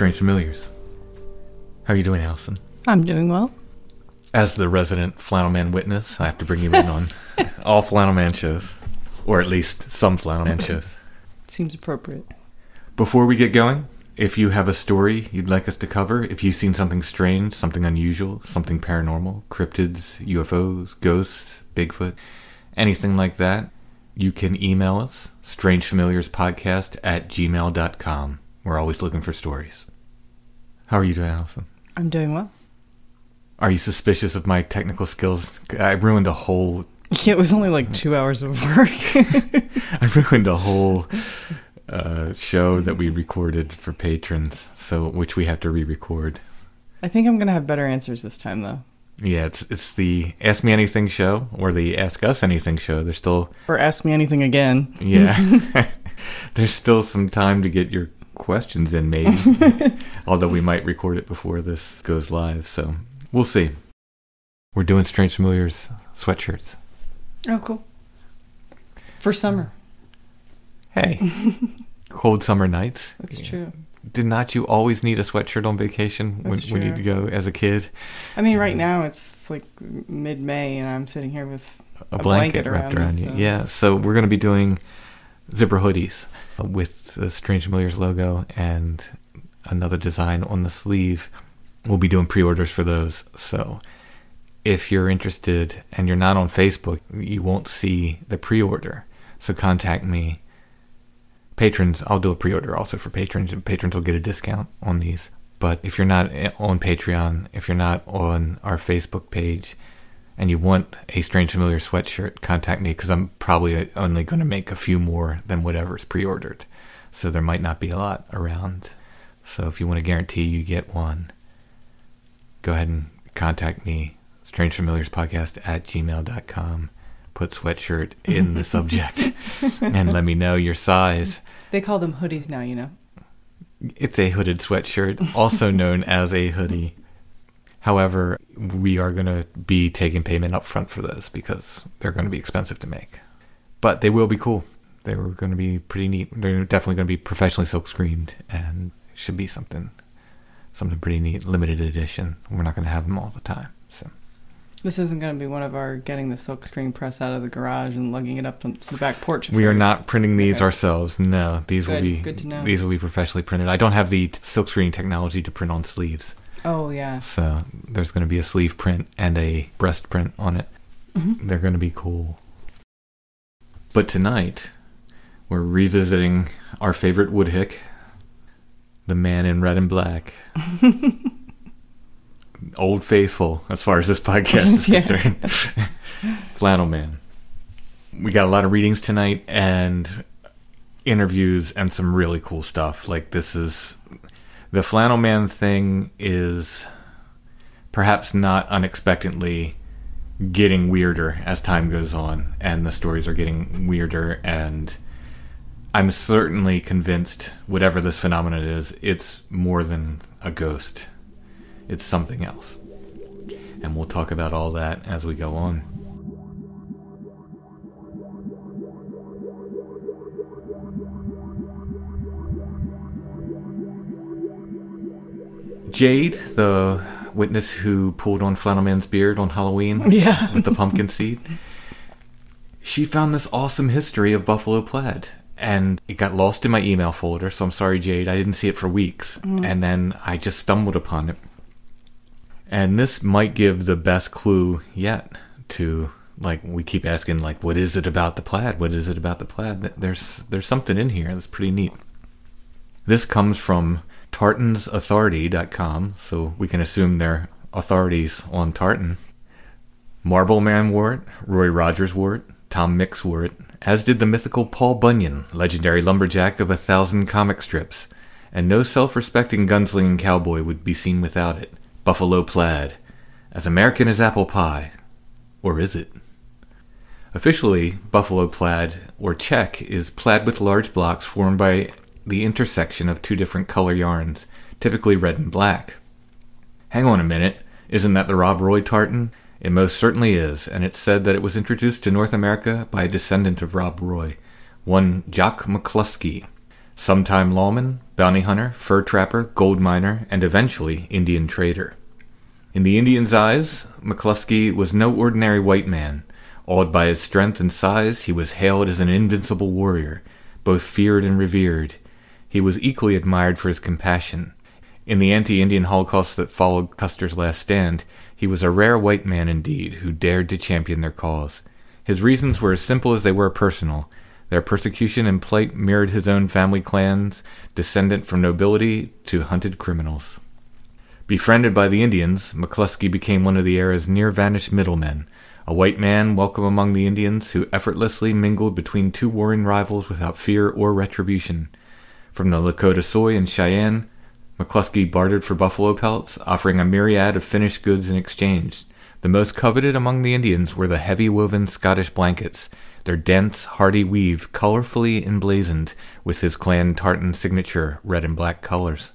Strange Familiars. How are you doing, Allison? I'm doing well. As the resident Flannel Man witness, I have to bring you in on all Flannel Man shows, or at least some Flannel Man shows. Seems appropriate. Before we get going, if you have a story you'd like us to cover, if you've seen something strange, something unusual, something paranormal, cryptids, UFOs, ghosts, Bigfoot, anything like that, you can email us, strangefamiliarspodcast at gmail.com. We're always looking for stories. How are you doing, Allison? I'm doing well. Are you suspicious of my technical skills? I ruined a whole. It was only like two hours of work. I ruined a whole uh, show that we recorded for patrons, so which we have to re-record. I think I'm gonna have better answers this time, though. Yeah, it's it's the Ask Me Anything show or the Ask Us Anything show. There's still Or ask me anything again. yeah, there's still some time to get your questions in, maybe. Although we might record it before this goes live, so we'll see. We're doing Strange Familiars sweatshirts. Oh, cool. For summer. Hey, cold summer nights. That's true. Did not you always need a sweatshirt on vacation when, when you true. go as a kid? I mean, right now it's like mid-May, and I'm sitting here with A, blanket, wrapped around me, you. so- Yeah, so we're going to be doing zipper hoodies uh, with the Strange Familiars logo and another design on the sleeve. We'll be doing pre-orders for those. So if you're interested and you're not on Facebook, you won't see the pre-order. So contact me. Patrons, I'll do a pre-order also for patrons, and patrons will get a discount on these. But if you're not eh, on Patreon, if you're not on our Facebook page, and you want a Strange Familiar sweatshirt, contact me because I'm probably only going to make a few more than whatever's pre-ordered. So there might not be a lot around. So if you want to guarantee you get one, go ahead and contact me, Strange Familiars Podcast at gmail.com. Put sweatshirt in the subject and let me know your size. They call them hoodies now, you know. It's a hooded sweatshirt, also known as a hoodie. However, we are going to be taking payment up front for those because they're going to be expensive to make. But they will be cool. They were going to be pretty neat. They're definitely going to be professionally silk screened and should be something something pretty neat, limited edition. We're not going to have them all the time. So This isn't going to be one of our getting the silk screen press out of the garage and lugging it up to the back porch. We are not printing these Okay. ourselves. No, these will be good to know. these will be professionally printed. I don't have the silk silkscreen technology to print on sleeves, Oh yeah. so there's going to be a sleeve print and a breast print on it. Mm-hmm. They're going to be cool. But tonight, we're revisiting our favorite Woodhick, the man in red and black. Old faithful, as far as this podcast is Yeah. concerned. Flannel Man. We got a lot of readings tonight and interviews and some really cool stuff. Like, this is. The Flannel Man thing is perhaps not unexpectedly getting weirder as time goes on and the stories are getting weirder and I'm certainly convinced whatever this phenomenon is, it's more than a ghost. It's something else. And we'll talk about all that as we go on. Jade, the witness who pulled on Flannelman's beard on Halloween Yeah. with the pumpkin seed, she found this awesome history of Buffalo Plaid. And it got lost in my email folder, so I'm sorry, Jade. I didn't see it for weeks. Mm. And then I just stumbled upon it. And this might give the best clue yet to like we keep asking like what is it about the plaid? What is it about the plaid? There's there's something in here that's pretty neat. This comes from tartansauthority.com, so we can assume they're authorities on tartan. Marlboro Man wore it, Roy Rogers wore it, Tom Mix wore it, as did the mythical Paul Bunyan, legendary lumberjack of a thousand comic strips, and no self-respecting gunslinging cowboy would be seen without it. Buffalo plaid, as American as apple pie, or is it? Officially, buffalo plaid, or check, is plaid with large blocks formed by the intersection of two different color yarns, typically red and black. Hang on a minute, isn't that the Rob Roy tartan? It most certainly is, and it's said that it was introduced to North America by a descendant of Rob Roy, one Jock McCluskey, sometime lawman, bounty hunter, fur trapper, gold miner, and eventually Indian trader. In the Indian's eyes, McCluskey was no ordinary white man. Awed by his strength and size, he was hailed as an invincible warrior, both feared and revered. He was equally admired for his compassion. In the anti Indian holocaust that followed Custer's last stand, he was a rare white man indeed who dared to champion their cause. His reasons were as simple as they were personal. Their persecution and plight mirrored his own family clans, descendant from nobility to hunted criminals. Befriended by the Indians, McCluskey became one of the era's near vanished middlemen, a white man welcome among the Indians who effortlessly mingled between two warring rivals without fear or retribution. From the Lakota Sioux and Cheyenne, McCluskey bartered for buffalo pelts, offering a myriad of finished goods in exchange. The most coveted among the Indians were the heavy woven Scottish blankets, their dense, hardy weave colorfully emblazoned with his clan tartan signature red and black colors.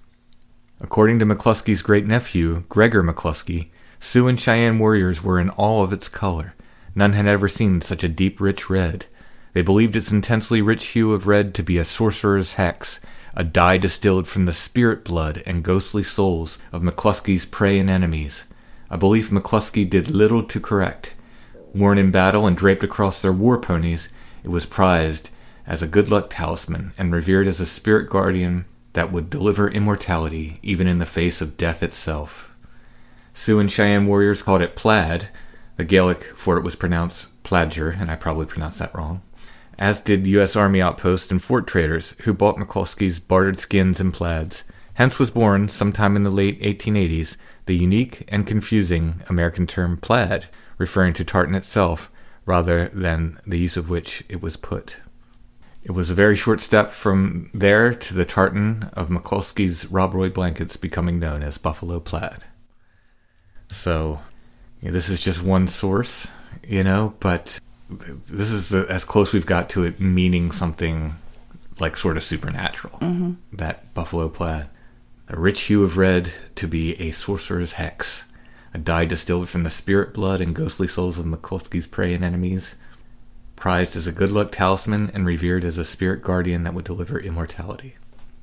According to McCluskey's great nephew, Gregor McCluskey, Sioux and Cheyenne warriors were in awe of its color. None had ever seen such a deep, rich red. They believed its intensely rich hue of red to be a sorcerer's hex, a dye distilled from the spirit blood and ghostly souls of McCluskey's prey and enemies, a belief McCluskey did little to correct. Worn in battle and draped across their war ponies, it was prized as a good luck talisman and revered as a spirit guardian that would deliver immortality even in the face of death itself. Sioux and Cheyenne warriors called it plaid. The Gaelic for it was pronounced pladger, and I probably pronounced that wrong. As did U.S. Army outposts and fort traders who bought McCluskey's bartered skins and plaids. Hence was born, sometime in the late 1880s, the unique and confusing American term plaid, referring to tartan itself rather than the use of which it was put. It was a very short step from there to the tartan of McCluskey's Rob Roy blankets becoming known as Buffalo Plaid. So, yeah, this is just one source, you know, but this is the, as close we've got to it meaning something like sort of supernatural. That Buffalo Plaid. A rich hue of red to be a sorcerer's hex. A dye distilled from the spirit blood and ghostly souls of McCluskey's prey and enemies. Prized as a good luck talisman and revered as a spirit guardian that would deliver immortality.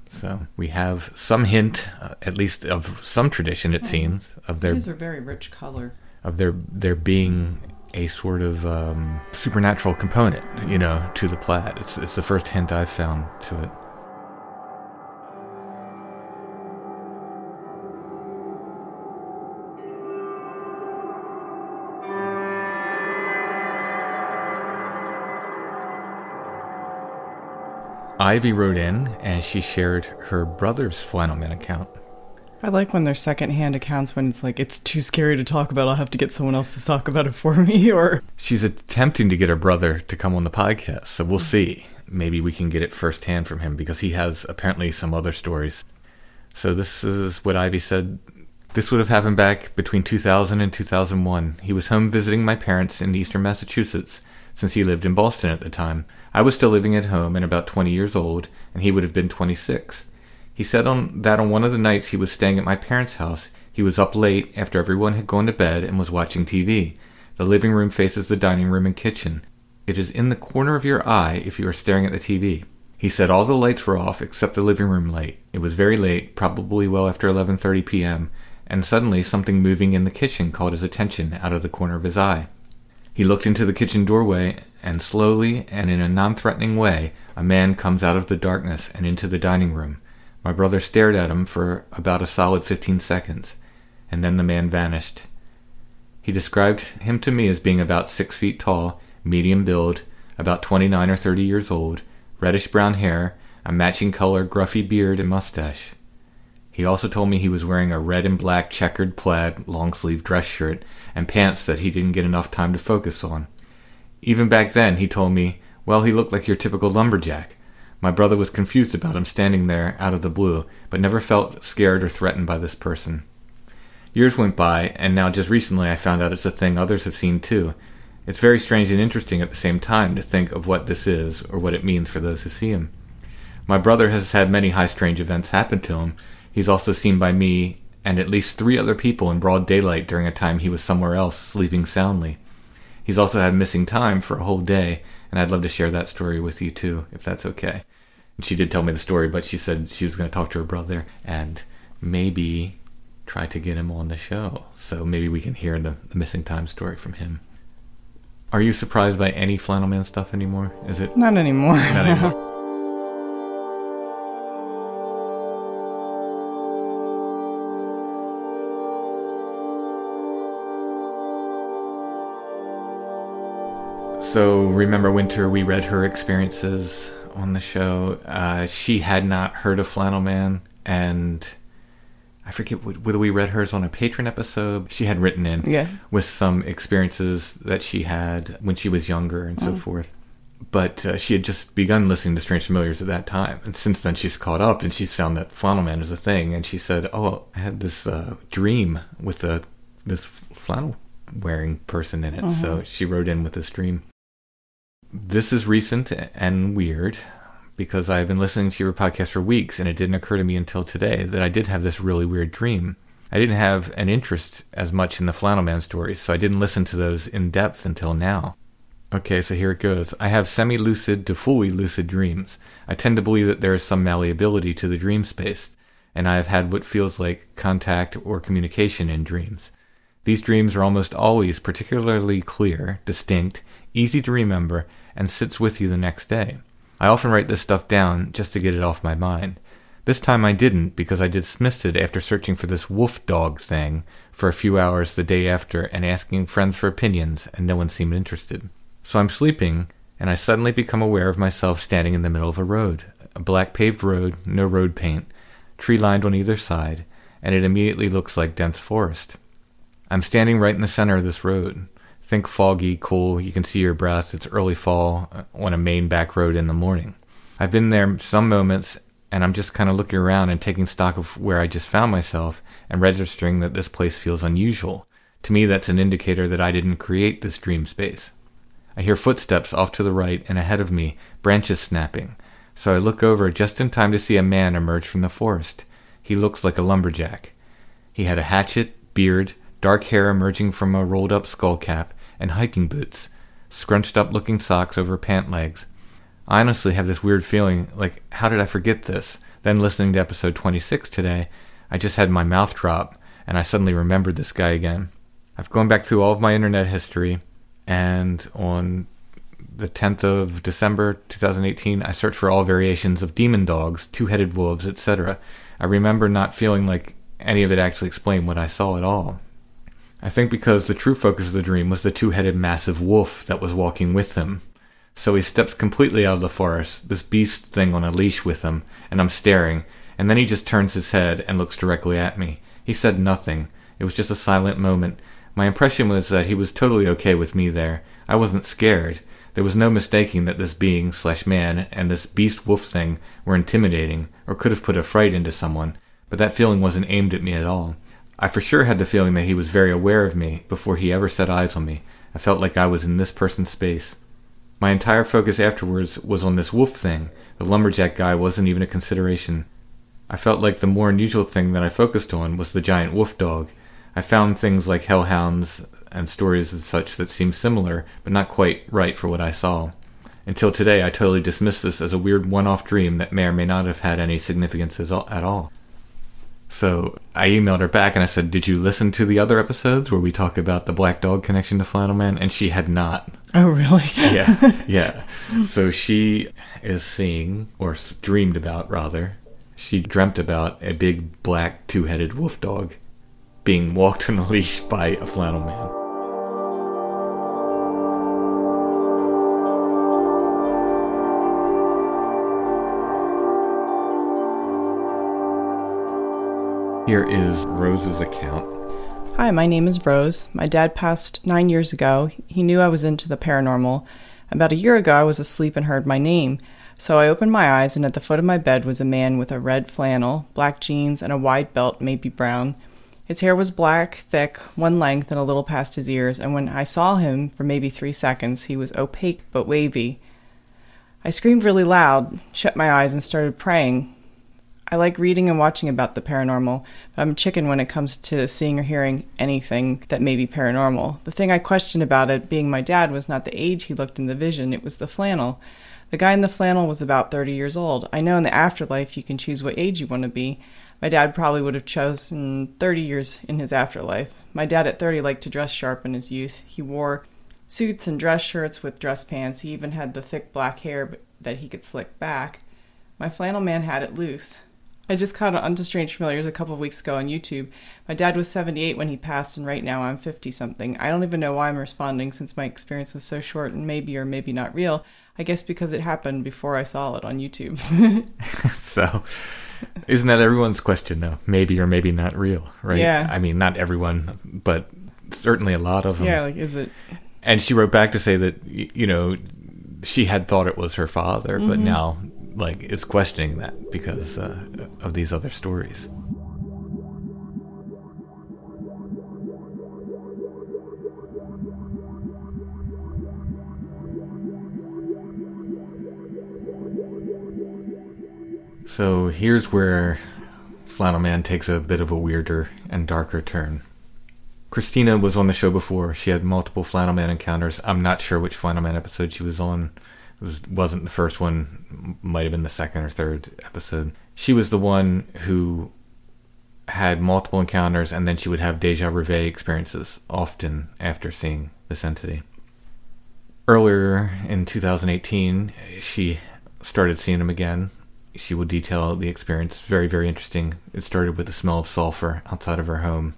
So we have some hint, uh, at least of some tradition, it seems, of their These are very rich color. of there there being a sort of um, supernatural component, you know, to the plaid. It's it's the first hint I've found to it. Ivy wrote in and she shared her brother's Flannel Man account. I like when they're secondhand accounts when it's like it's too scary to talk about. I'll have to get someone else to talk about it for me. Or She's attempting to get her brother to come on the podcast, so we'll see. Maybe we can get it firsthand from him because he has apparently some other stories. So this is what Ivy said. This would have happened back between 2000 and 2001. He was home visiting my parents in eastern Massachusetts since he lived in Boston at the time. I was still living at home and about 20 years old, and he would have been 26. He said on that on one of the nights he was staying at my parents' house, he was up late after everyone had gone to bed and was watching TV. The living room faces the dining room and kitchen. It is in the corner of your eye if you are staring at the TV. He said all the lights were off except the living room light. It was very late, probably well after 11:30 p.m., and suddenly something moving in the kitchen caught his attention out of the corner of his eye. He looked into the kitchen doorway, and slowly and in a non threatening way, a man comes out of the darkness and into the dining room. My brother stared at him for about a solid fifteen seconds, and then the man vanished. He described him to me as being about six feet tall, medium build, about twenty nine or thirty years old, reddish brown hair, a matching color gruffy beard and mustache. He also told me he was wearing a red and black checkered plaid long sleeve dress shirt and pants that he didn't get enough time to focus on. Even back then, he told me, well, he looked like your typical lumberjack. My brother was confused about him standing there out of the blue, but never felt scared or threatened by this person. Years went by, and now just recently I found out it's a thing others have seen too. It's very strange and interesting at the same time to think of what this is or what it means for those who see him. My brother has had many high strange events happen to him. He's also seen by me and at least three other people in broad daylight during a time he was somewhere else sleeping soundly. He's also had missing time for a whole day, and I'd love to share that story with you too, if that's okay. She did tell me the story, but she said she was going to talk to her brother and maybe try to get him on the show. So maybe we can hear the, the missing time story from him. Are you surprised by any Flannel Man stuff anymore? Is it not anymore. not anymore? So, remember Winter, we read her experiences on the show. Uh, she had not heard of Flannel Man, and I forget whether we read hers on a patron episode. She had written in Yeah. with some experiences that she had when she was younger and so forth. But uh, she had just begun listening to Strange Familiars at that time, and since then she's caught up and she's found that Flannel Man is a thing. And she said, "Oh, I had this uh, dream with a this flannel wearing person in it." So she wrote in with this dream. This is recent and weird because I've been listening to your podcast for weeks and it didn't occur to me until today that I did have this really weird dream. I didn't have an interest as much in the Flannel Man stories, so I didn't listen to those in depth until now. Okay, so here it goes. I have semi lucid to fully lucid dreams. I tend to believe that there is some malleability to the dream space, and I have had what feels like contact or communication in dreams. These dreams are almost always particularly clear, distinct, easy to remember, and sits with you the next day. I often write this stuff down just to get it off my mind. This time I didn't because I dismissed it after searching for this wolf dog thing for a few hours the day after and asking friends for opinions, and no one seemed interested. So I'm sleeping, and I suddenly become aware of myself standing in the middle of a road. A black paved road, no road paint, tree lined on either side, and it immediately looks like dense forest. I'm standing right in the center of this road. Think foggy, cool, you can see your breath. It's early fall uh, on a main back road in the morning. I've been there some moments and I'm just kind of looking around and taking stock of where I just found myself and registering that this place feels unusual. To me, that's an indicator that I didn't create this dream space. I hear footsteps off to the right and ahead of me, branches snapping. So I look over just in time to see a man emerge from the forest. He looks like a lumberjack. He had a hatchet, beard, dark hair emerging from a rolled up skull cap, and hiking boots, scrunched up looking socks over pant legs. I honestly have this weird feeling like, how did I forget this? Then listening to episode 26 today, I just had my mouth drop, and I suddenly remembered this guy again. I've gone back through all of my internet history, and on the 10th of December 2018, I searched for all variations of demon dogs, two headed wolves, etc. I remember not feeling like any of it actually explained what I saw at all. I think because the true focus of the dream was the two headed massive wolf that was walking with him. So he steps completely out of the forest, this beast thing on a leash with him, and I'm staring, and then he just turns his head and looks directly at me. He said nothing. It was just a silent moment. My impression was that he was totally okay with me there. I wasn't scared. There was no mistaking that this being slash man and this beast wolf thing were intimidating, or could have put a fright into someone, but that feeling wasn't aimed at me at all. I for sure had the feeling that he was very aware of me before he ever set eyes on me. I felt like I was in this person's space. My entire focus afterwards was on this wolf thing. The lumberjack guy wasn't even a consideration. I felt like the more unusual thing that I focused on was the giant wolf dog. I found things like hellhounds and stories and such that seemed similar, but not quite right for what I saw. Until today, I totally dismissed this as a weird one off dream that may or may not have had any significance at all. So I emailed her back and I said, Did you listen to the other episodes where we talk about the black dog connection to Flannel Man? And she had not. Oh, really? yeah, yeah. So she is seeing, or dreamed about rather, she dreamt about a big black two headed wolf dog being walked on a leash by a flannel man. Here is Rose's account. Hi, my name is Rose. My dad passed nine years ago. He knew I was into the paranormal. About a year ago, I was asleep and heard my name. So I opened my eyes, and at the foot of my bed was a man with a red flannel, black jeans, and a wide belt, maybe brown. His hair was black, thick, one length, and a little past his ears, and when I saw him for maybe three seconds, he was opaque but wavy. I screamed really loud, shut my eyes, and started praying. I like reading and watching about the paranormal, but I'm a chicken when it comes to seeing or hearing anything that may be paranormal. The thing I questioned about it being my dad was not the age he looked in the vision, it was the flannel. The guy in the flannel was about 30 years old. I know in the afterlife you can choose what age you want to be. My dad probably would have chosen 30 years in his afterlife. My dad at 30 liked to dress sharp in his youth. He wore suits and dress shirts with dress pants. He even had the thick black hair that he could slick back. My flannel man had it loose. I just caught on to Strange Familiars a couple of weeks ago on YouTube. My dad was 78 when he passed, and right now I'm 50 something. I don't even know why I'm responding since my experience was so short and maybe or maybe not real. I guess because it happened before I saw it on YouTube. so, isn't that everyone's question, though? Maybe or maybe not real, right? Yeah. I mean, not everyone, but certainly a lot of them. Yeah, like, is it. And she wrote back to say that, you know, she had thought it was her father, mm-hmm. but now like is questioning that because uh, of these other stories. So here's where Flannel Man takes a bit of a weirder and darker turn. Christina was on the show before. She had multiple Flannel Man encounters. I'm not sure which Flannel Man episode she was on was, wasn't the first one, might have been the second or third episode. She was the one who had multiple encounters and then she would have deja vu experiences often after seeing this entity. Earlier in 2018, she started seeing him again. She would detail the experience. Very, very interesting. It started with the smell of sulfur outside of her home,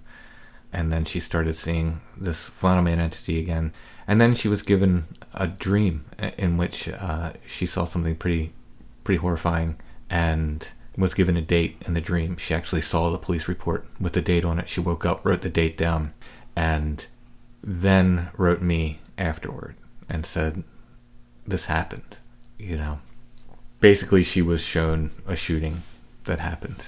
and then she started seeing this flannel man entity again. And then she was given a dream in which uh, she saw something pretty, pretty horrifying, and was given a date in the dream. She actually saw the police report with the date on it. She woke up, wrote the date down, and then wrote me afterward and said, "This happened." You know, basically, she was shown a shooting that happened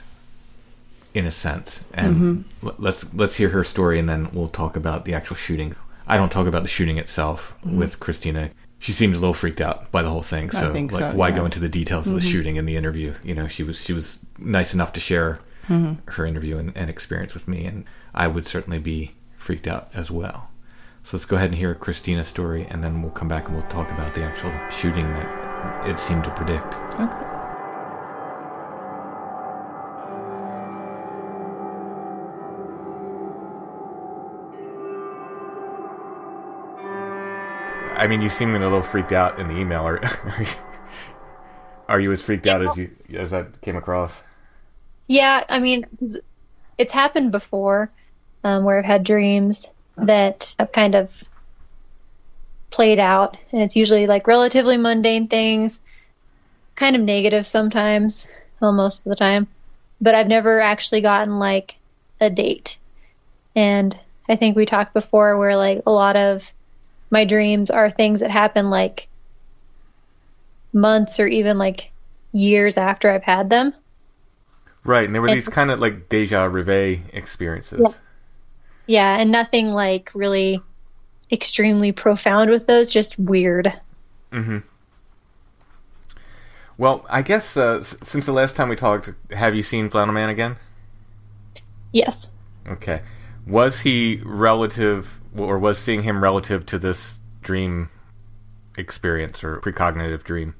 in a sense. And mm-hmm. let's let's hear her story, and then we'll talk about the actual shooting. I don't talk about the shooting itself mm-hmm. with Christina. She seemed a little freaked out by the whole thing. So, like, so, why yeah. go into the details mm-hmm. of the mm-hmm. shooting in the interview? You know, she was she was nice enough to share mm-hmm. her interview and, and experience with me, and I would certainly be freaked out as well. So let's go ahead and hear Christina's story, and then we'll come back and we'll talk about the actual shooting that it seemed to predict. Okay. I mean, you seem a little freaked out in the email. Are, are, you, are you as freaked out as you as that came across? Yeah, I mean, it's happened before um, where I've had dreams that have kind of played out, and it's usually like relatively mundane things, kind of negative sometimes, well, most of the time. But I've never actually gotten like a date. And I think we talked before where like a lot of my dreams are things that happen like months or even like years after I've had them. Right, and there were these kind of like deja vu experiences. Yeah. yeah, and nothing like really extremely profound with those, just weird. Mm-hmm. Well, I guess uh, since the last time we talked, have you seen Flannel Man again? Yes. Okay. Was he relative, or was seeing him relative to this dream experience or precognitive dream?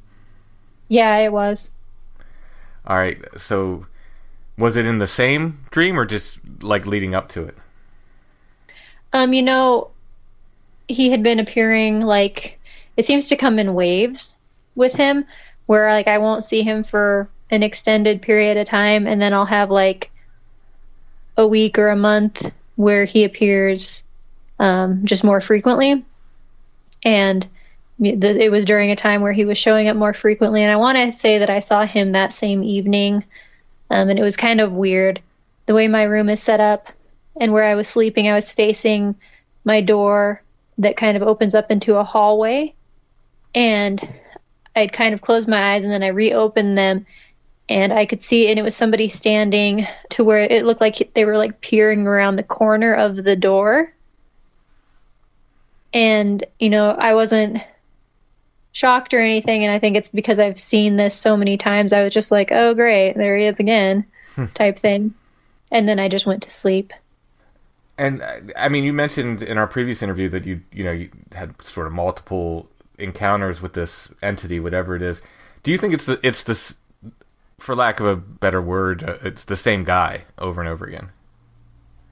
Yeah, it was. All right. So, was it in the same dream or just like leading up to it? Um, you know, he had been appearing like it seems to come in waves with him where like I won't see him for an extended period of time and then I'll have like a week or a month where he appears um, just more frequently. And the, it was during a time where he was showing up more frequently. And I want to say that I saw him that same evening. Um, and it was kind of weird. The way my room is set up and where I was sleeping, I was facing my door that kind of opens up into a hallway. And I'd kind of closed my eyes and then I reopened them and I could see, and it was somebody standing to where it looked like they were like peering around the corner of the door. And, you know, I wasn't shocked or anything. And I think it's because I've seen this so many times. I was just like, oh, great, there he is again, type thing. And then I just went to sleep. And I mean, you mentioned in our previous interview that you you know you had sort of multiple encounters with this entity, whatever it is. Do you think it's the it's this, for lack of a better word, uh, it's the same guy over and over again?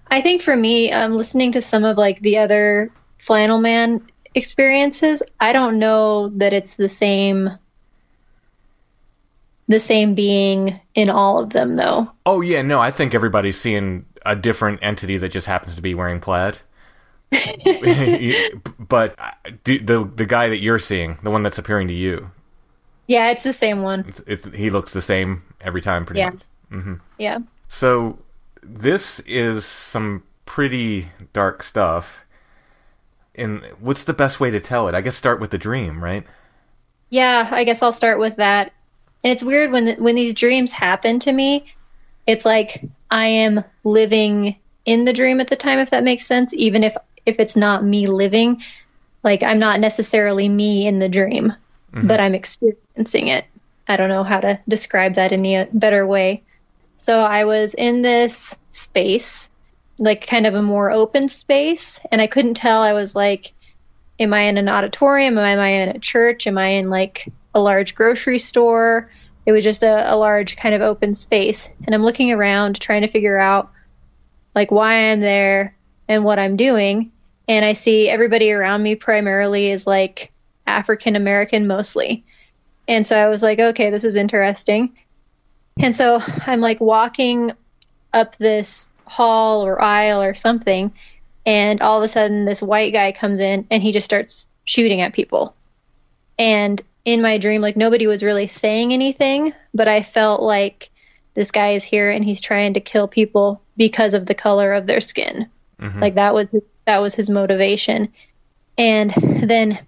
I think for me, um, listening to some of like the other Flannel Man experiences, I don't know that it's the same the same being in all of them though. Oh yeah, no, I think everybody's seeing a different entity that just happens to be wearing plaid. but uh, do, the the guy that you're seeing, the one that's appearing to you, Yeah, it's the same one. it's, it, he looks the same every time, pretty Yeah. much. Yeah. So this is some pretty dark stuff. And what's the best way to tell it? I guess start with the dream, right? Yeah, I guess I'll start with that. And it's weird when when these dreams happen to me, it's like I am living in the dream at the time if that makes sense, even if if it's not me living. Like I'm not necessarily me in the dream, mm-hmm. but I'm experiencing it. I don't know how to describe that in a better way. So I was in this space, like kind of a more open space, and I couldn't tell I was like am I in an auditorium? Am I in a church? Am I in like a large grocery store? It was just a, a large kind of open space. And I'm looking around trying to figure out like why I'm there and what I'm doing. And I see everybody around me primarily is like African American mostly. And so I was like, okay, this is interesting. And so I'm like walking up this hall or aisle or something and all of a sudden this white guy comes in and he just starts shooting at people. And in my dream like nobody was really saying anything but i felt like this guy is here and he's trying to kill people because of the color of their skin. Mm-hmm. Like that was that was his motivation. And then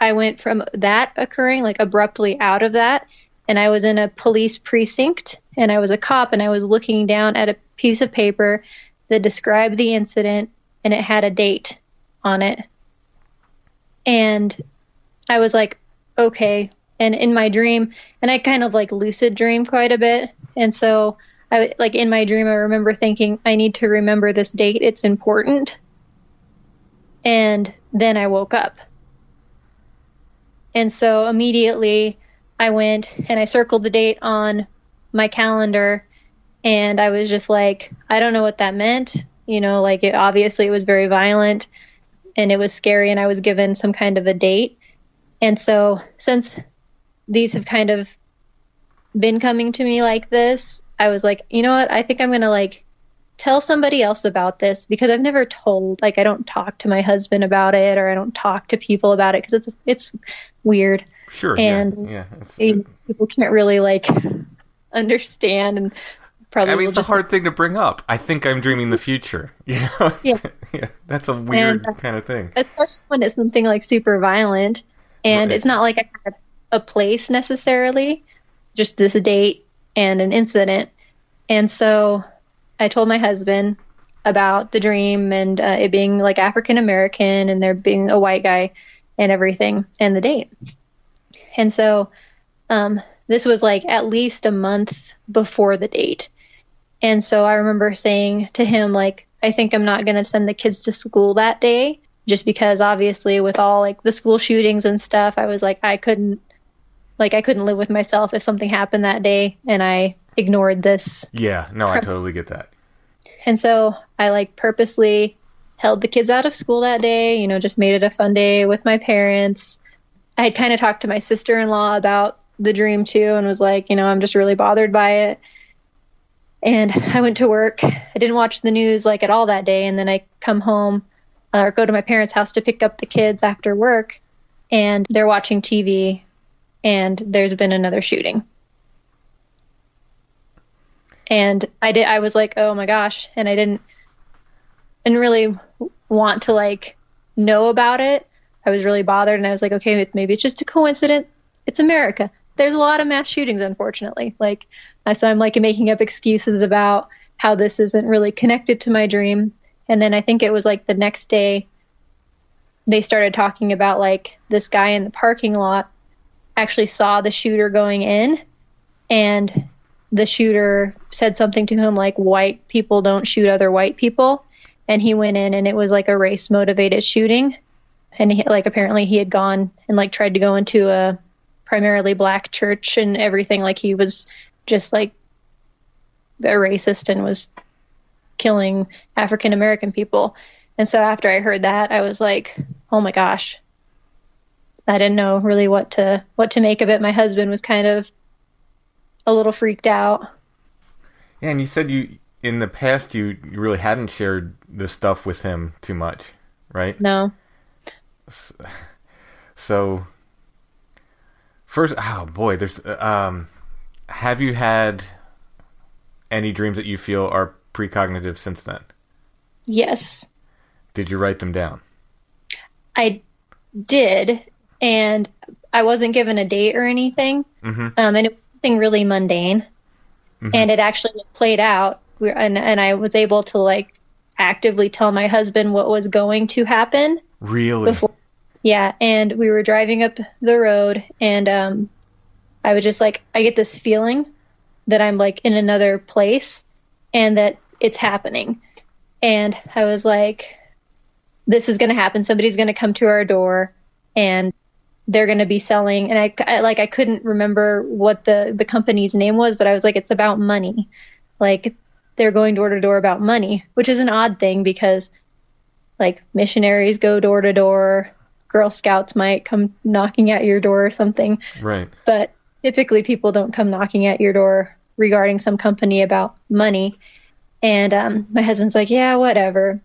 i went from that occurring like abruptly out of that and i was in a police precinct and i was a cop and i was looking down at a piece of paper that described the incident and it had a date on it. And I was like, okay. And in my dream, and I kind of like lucid dream quite a bit. And so I like in my dream, I remember thinking, I need to remember this date. It's important. And then I woke up. And so immediately I went and I circled the date on my calendar and I was just like, I don't know what that meant. You know, like it obviously it was very violent. and it was scary and I was given some kind of a date. And so since these have kind of been coming to me like this, I was like, you know what? I think I'm going to like tell somebody else about this because I've never told like I don't talk to my husband about it or I don't talk to people about it because it's it's weird. Sure. And yeah. yeah. people can't really like understand and probably I mean, it's just, a hard thing to bring up. I think I'm dreaming the future. You know? Yeah. yeah. That's a weird And, uh, kind of thing. especially when it's something like super violent and Right. it's not like I had a place necessarily, just this date and an incident. And so I told my husband about the dream and uh, it being like African American and there being a white guy and everything and the date. And so um, this was like at least a month before the date. And so I remember saying to him, like, I think I'm not going to send the kids to school that day just because obviously with all like the school shootings and stuff, I was like, I couldn't, like, I couldn't live with myself if something happened that day and I ignored this. Yeah. No, I totally get that. And so I like purposely held the kids out of school that day, you know, just made it a fun day with my parents. I had kind of talked to my sister in law about the dream too and was like, you know, I'm just really bothered by it. And I went to work. I didn't watch the news like at all that day. And then I come home uh, or go to my parents' house to pick up the kids after work. And they're watching TV and there's been another shooting. And I did, I was like, oh my gosh. And I didn't, didn't really want to like know about it. I was really bothered and I was like, okay, maybe it's just a coincidence. It's America. There's a lot of mass shootings, unfortunately. Like, so I'm like making up excuses about how this isn't really connected to my dream. And then I think it was like the next day they started talking about like this guy in the parking lot actually saw the shooter going in and the shooter said something to him like white people don't shoot other white people and he went in and it was like a race motivated shooting and he, like apparently he had gone and like tried to go into a primarily black church and everything like he was just like a racist and was killing African American people. And so after I heard that, I was like, "Oh my gosh." I didn't know really what to what to make of it. My husband was kind of a little freaked out. Yeah, and you said you in the past you, you really hadn't shared this stuff with him too much, right? No. So first, oh boy, there's um, have you had any dreams that you feel are precognitive since then? Yes. Did you write them down? I did, and I wasn't given a date or anything. Mm-hmm. Um, and it was something really mundane, and it actually played out. We and and I was able to like actively tell my husband what was going to happen Really? before. Yeah, and we were driving up the road, and um, I was just like, I get this feeling that I'm like in another place, and that it's happening. And I was like, this is going to happen. Somebody's going to come to our door, and they're going to be selling. And I, I like I couldn't remember what the the company's name was, but I was like, it's about money. Like they're going door to door about money, which is an odd thing because like missionaries go door to door, Girl Scouts might come knocking at your door or something, Right. but typically people don't come knocking at your door regarding some company about money. And um, my husband's like, yeah, whatever.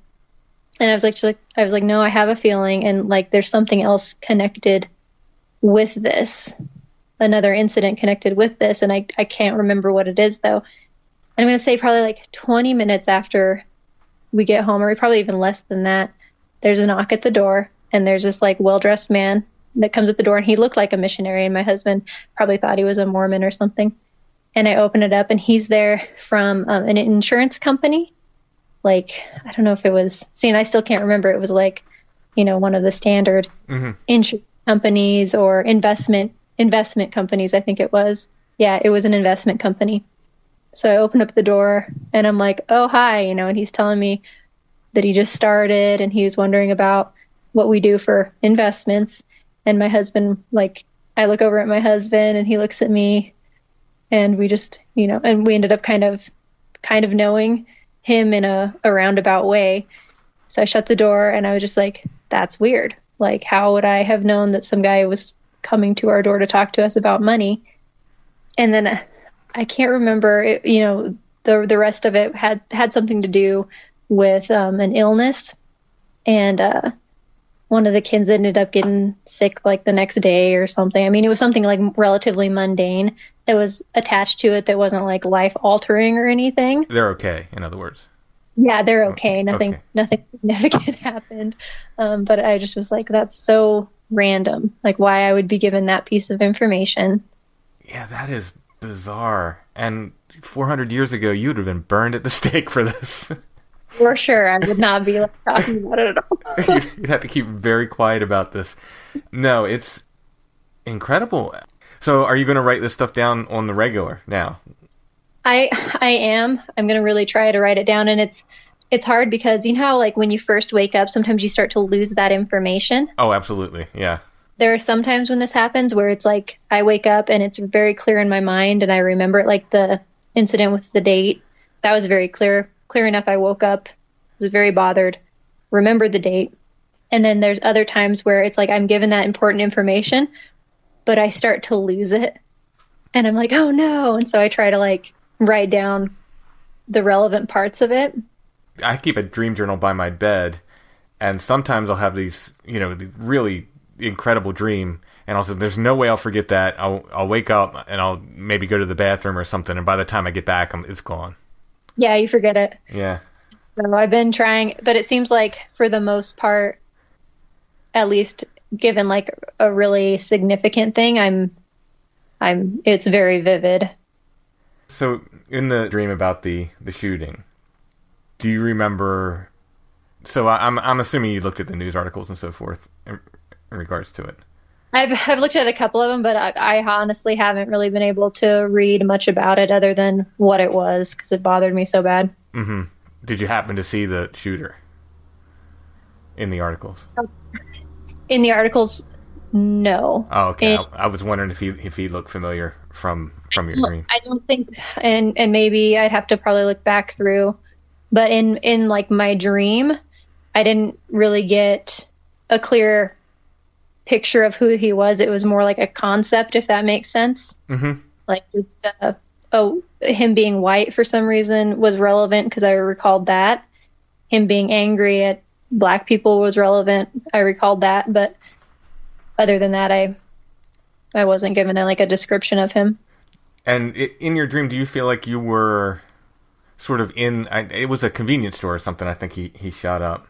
And I was like, like, I was like, no, I have a feeling, and like, there's something else connected with this, another incident connected with this, and I I can't remember what it is though. And I'm gonna say probably like 20 minutes after we get home, or probably even less than that. There's a knock at the door, and there's this like well dressed man that comes at the door, and he looked like a missionary, and my husband probably thought he was a Mormon or something. And I open it up, and he's there from um, an insurance company. Like I don't know if it was. See, and I still can't remember. It was like, you know, one of the standard insurance companies or investment investment companies. I think it was. Yeah, it was an investment company. So I open up the door and I'm like, "Oh, hi," you know, and he's telling me that he just started and he was wondering about what we do for investments. And my husband, like, I look over at my husband and he looks at me, and we just, you know, and we ended up kind of, kind of knowing him in a, a roundabout way. So I shut the door and I was just like, that's weird. Like, how would I have known that some guy was coming to our door to talk to us about money? And then I can't remember, it, you know, the the rest of it had had something to do with um, an illness, and uh, one of the kids ended up getting sick like the next day or something. I mean, it was something like relatively mundane that was attached to it that wasn't like life altering or anything. They're okay, in other words. Yeah, they're okay. Nothing, Okay. nothing significant happened. Um, but I just was like, that's so random. Like, why I would be given that piece of information. Yeah, that is bizarre. And 400 years ago, you would have been burned at the stake for this. For sure, I would not be like talking about it at all. You'd you'd have to keep very quiet about this. No, it's incredible. So, are you going to write this stuff down on the regular now? I I am. I'm gonna really try to write it down, and it's it's hard because you know how like when you first wake up, sometimes you start to lose that information. Oh, absolutely. Yeah. There are some times when this happens where it's like I wake up and it's very clear in my mind, and I remember it, like the incident with the date. That was very clear, clear enough. I woke up, was very bothered, remembered the date, and then there's other times where it's like I'm given that important information, but I start to lose it, and I'm like, oh no, and so I try to like write down the relevant parts of it. I keep a dream journal by my bed, and sometimes I'll have these, you know, really incredible dream, and I'll say, "There's no way I'll forget that." I'll I'll wake up and I'll maybe go to the bathroom or something, and by the time I get back, I'm, it's gone. Yeah, you forget it. Yeah. So I've been trying, but it seems like for the most part, at least given like a really significant thing, I'm, I'm, it's very vivid. So in the dream about the the shooting, do you remember? So I, I'm I'm assuming you looked at the news articles and so forth in, in regards to it. I've I've looked at a couple of them, but I, I honestly haven't really been able to read much about it other than what it was because it bothered me so bad. hmm Did you happen to see the shooter in the articles? In the articles, no. Oh, okay. And- I, I was wondering if he if he looked familiar from from your dream. I don't think, and and maybe I'd have to probably look back through, but in in like my dream, I didn't really get a clear picture of who he was. It was more like a concept, if that makes sense. Mhm. Like uh, oh, him being white for some reason was relevant because I recalled that. Him being angry at black people was relevant. I recalled that, but other than that, I I wasn't given a, like a description of him. And in your dream, do you feel like you were sort of in? I, it was a convenience store or something. I think he he shot up.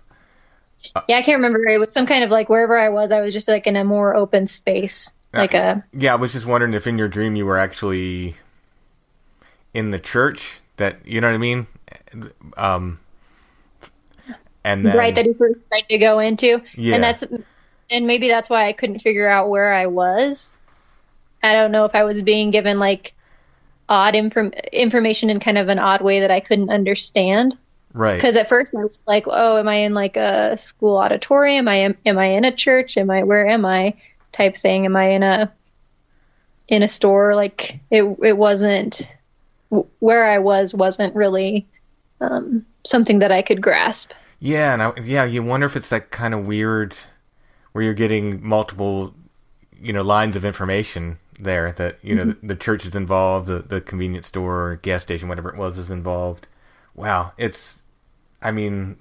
Yeah, I can't remember. It was some kind of like wherever I was, I was just like in a more open space, like a Yeah, I was just wondering if in your dream you were actually in the church. That you know what I mean? Um, and then right that he first tried to go into, Yeah. and that's and maybe that's why I couldn't figure out where I was. I don't know if I was being given like odd inform- information in kind of an odd way that I couldn't understand. Right. Because at first I was like, "Oh, am I in like a school auditorium? Am I am Am I in a church? Am I where am I?" Type thing. Am I in a in a store? Like it it wasn't where I was wasn't really um, something that I could grasp. Yeah, and I, yeah, you wonder if it's that kind of weird where you're getting multiple, you know, lines of information there. That you know the, the church is involved, the the convenience store, gas station, whatever it was, is involved. Wow, it's, I mean,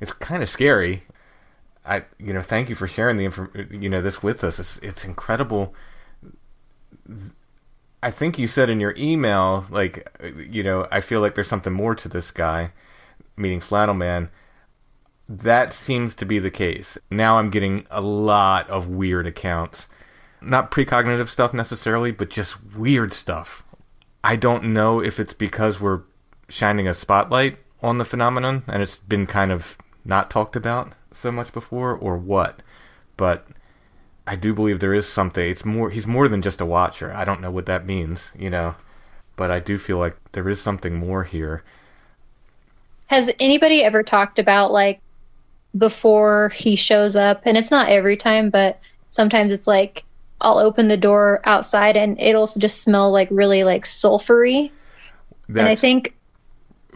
it's kind of scary. I, you know, thank you for sharing the info, you know, this with us. It's it's incredible. I think you said in your email, like, you know, I feel like there's something more to this guy, meaning Flannel Man. That seems to be the case. Now I'm getting a lot of weird accounts. Not precognitive stuff necessarily, but just weird stuff. I don't know if it's because we're shining a spotlight on the phenomenon and it's been kind of not talked about so much before or what. But I do believe there is something. It's more. He's more than just a watcher. I don't know what that means, you know, but I do feel like there is something more here. Has anybody ever talked about like before he shows up? And it's not every time, but sometimes it's like I'll open the door outside and it'll just smell like really like sulfury. That's and I think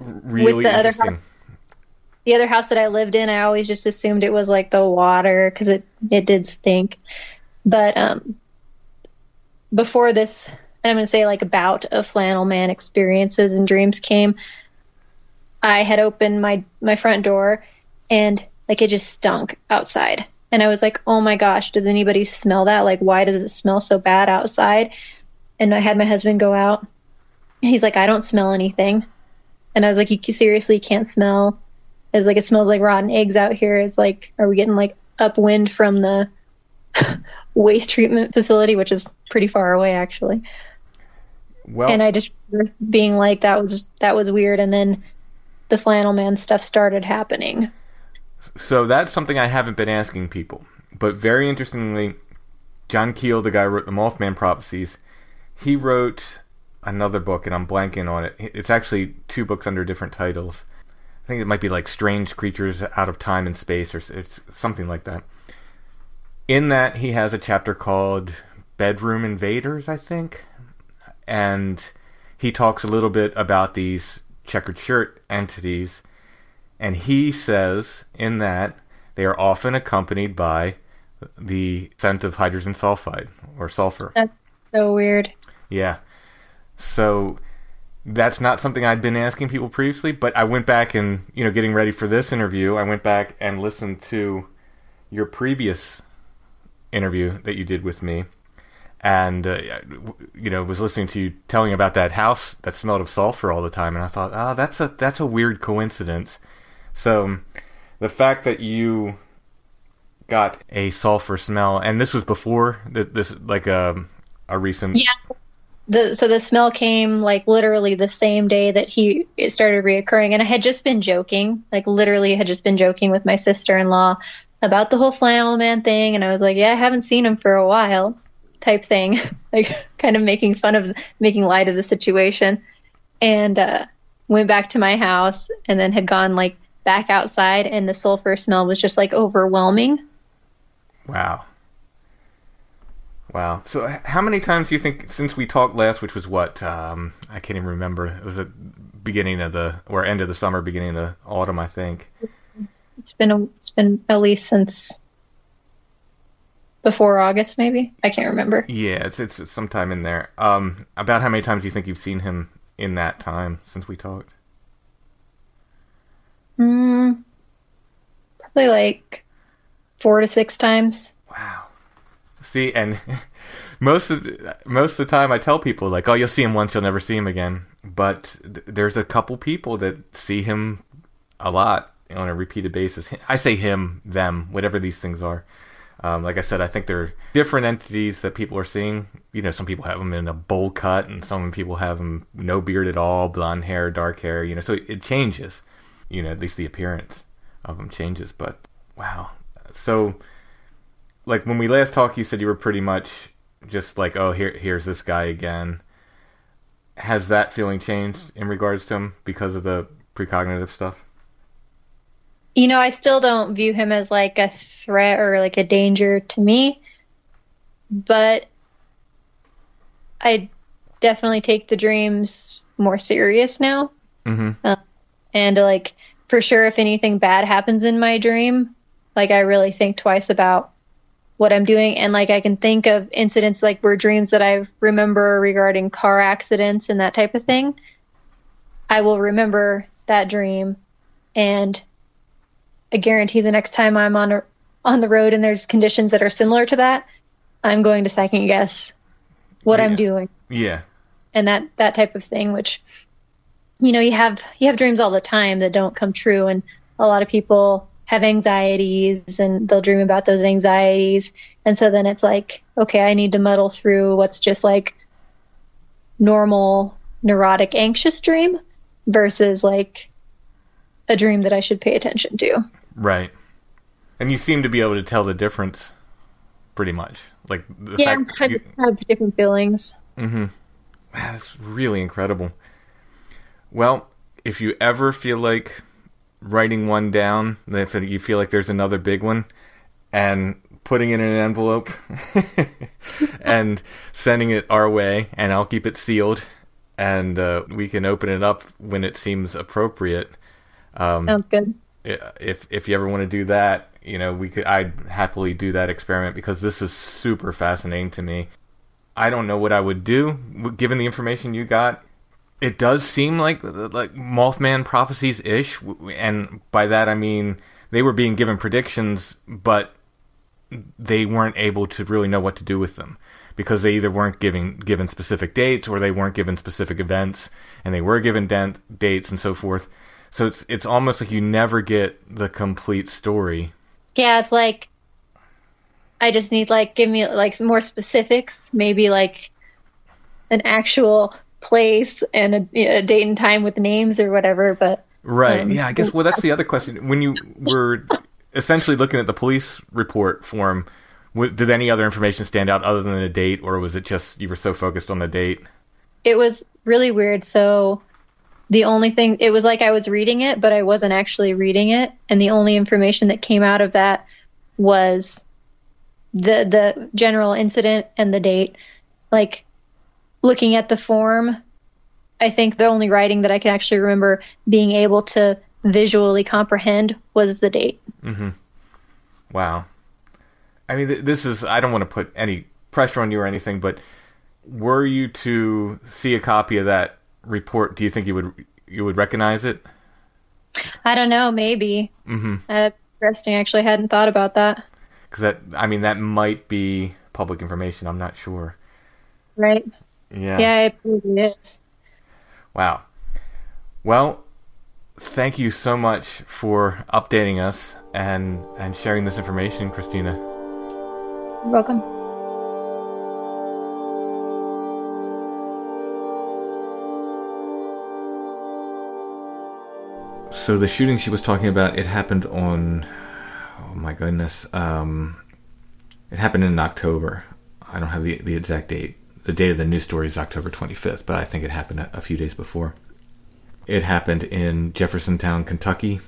really the other interesting. the other house that I lived in, I always just assumed it was like the water because it it did stink. But um, before this, I'm going to say like about a flannel man experiences and dreams came. I had opened my my front door and like it just stunk outside. And I was like, "Oh my gosh, does anybody smell that? Like why does it smell so bad outside?" And I had my husband go out. He's like, "I don't smell anything." And I was like, "You seriously can't smell?" It's like it smells like rotten eggs out here. It's like are we getting like upwind from the waste treatment facility, which is pretty far away actually. Well, and I just remember being like that was that was weird and then the flannel man stuff started happening. So that's something I haven't been asking people. But very interestingly, John Keel, the guy who wrote the Mothman Prophecies, he wrote another book, and I'm blanking on it. It's actually two books under different titles. I think it might be like Strange Creatures Out of Time and Space, or it's something like that. In that, he has a chapter called Bedroom Invaders, I think. And he talks a little bit about these checkered shirt entities and he says in that they are often accompanied by the scent of hydrogen sulfide or sulfur. That's so weird. Yeah. So that's not something I'd been asking people previously, but I went back and, you know, getting ready for this interview, I went back and listened to your previous interview that you did with me. And, uh, you know, was listening to you telling about that house that smelled of sulfur all the time. And I thought, oh, that's a, that's a weird coincidence so the fact that you got a sulfur smell, and this was before this, like a um, a recent. Yeah. The, so the smell came like literally the same day that he it started reoccurring, and I had just been joking, like literally had just been joking with my sister in law about the whole flannel man thing, and I was like, yeah, I haven't seen him for a while, type thing, like kind of making fun of making light of the situation, and uh, went back to my house, and then had gone like back outside. And the sulfur smell was just like overwhelming. Wow. Wow. So, how many times do you think since we talked last, which was what um, I can't even remember? It was the beginning of the or end of the summer, beginning of the autumn, I think. It's been a, it's been at least since before August, maybe. I can't remember. Yeah, it's it's sometime in there. Um, about how many times do you think you've seen him in that time since we talked? Mm, probably like four to six times. Wow. See, and most of the, most of the time, I tell people like, "Oh, you'll see him once, you'll never see him again." But th- there's a couple people that see him a lot on a repeated basis. I say him, them, whatever these things are. Um, like I said, I think they're different entities that people are seeing. You know, some people have them in a bowl cut, and some people have them no beard at all, blonde hair, dark hair. You know, so it changes you know, at least the appearance of them changes. But wow. So, like when we last talked, you said you were pretty much just like, oh, here, here's this guy again. Has that feeling changed in regards to him because of the precognitive stuff? You know, I still don't view him as like a threat or like a danger to me, but I definitely take the dreams more serious now. Mm-hmm. Um, and like for sure if anything bad happens in my dream like i really think twice about what i'm doing. And like i can think of incidents like were dreams that i remember regarding car accidents and that type of thing i will remember that dream. And i guarantee the next time i'm on a, on the road and there's conditions that are similar to that i'm going to second guess what yeah. i'm doing. Yeah. And that that type of thing which you know you have you have dreams all the time that don't come true. And a lot of people have anxieties and they'll dream about those anxieties. And so then it's like okay i need to muddle through what's just like normal neurotic anxious dream versus like a dream that i should pay attention to. Right. And you seem to be able to tell the difference pretty much. Like the yeah fact I you, have different feelings. Mm-hmm. That's really incredible. Well, if you ever feel like writing one down, if you feel like there's another big one, and putting it in an envelope and sending it our way, and I'll keep it sealed, and uh, we can open it up when it seems appropriate. Um, Sounds good. If if you ever want to do that, you know, we could. I'd happily do that experiment because this is super fascinating to me. I don't know what I would do given the information you got. It does seem like like Mothman prophecies ish, and by that I mean they were being given predictions, but they weren't able to really know what to do with them because they either weren't giving given specific dates or they weren't given specific events, and they were given dates and so forth. So it's it's almost like you never get the complete story. Yeah, it's like I just need like give me like more specifics, maybe like an actual place and a, a date and time with names or whatever. But Right. Um, yeah, I guess well that's the other question. When you were essentially looking at the police report form, did any other information stand out other than the date or was it just you were so focused on the date? it was really weird. So the only thing it was like I was reading it, but I wasn't actually reading it, and the only information that came out of that was the the general incident and the date. Like looking at the form, I think the only writing that I can actually remember being able to visually comprehend was the date. Wow. I mean, th- this is, I don't want to put any pressure on you or anything, but were you to see a copy of that report, do you think you would, you would recognize it? I don't know, maybe. Mm-hmm. Uh, interesting. I actually hadn't thought about that. Because that, I mean, that might be public information. I'm not sure. Right? Yeah. Yeah, it probably is. Wow. Well, thank you so much for updating us and and sharing this information, Christina. You're welcome. So the shooting she was talking about, it happened on oh my goodness. Um it happened in October. I don't have the the exact date. The date of the news story is October 25th, but I think it happened a, a few days before. It happened in Jeffersontown, Kentucky.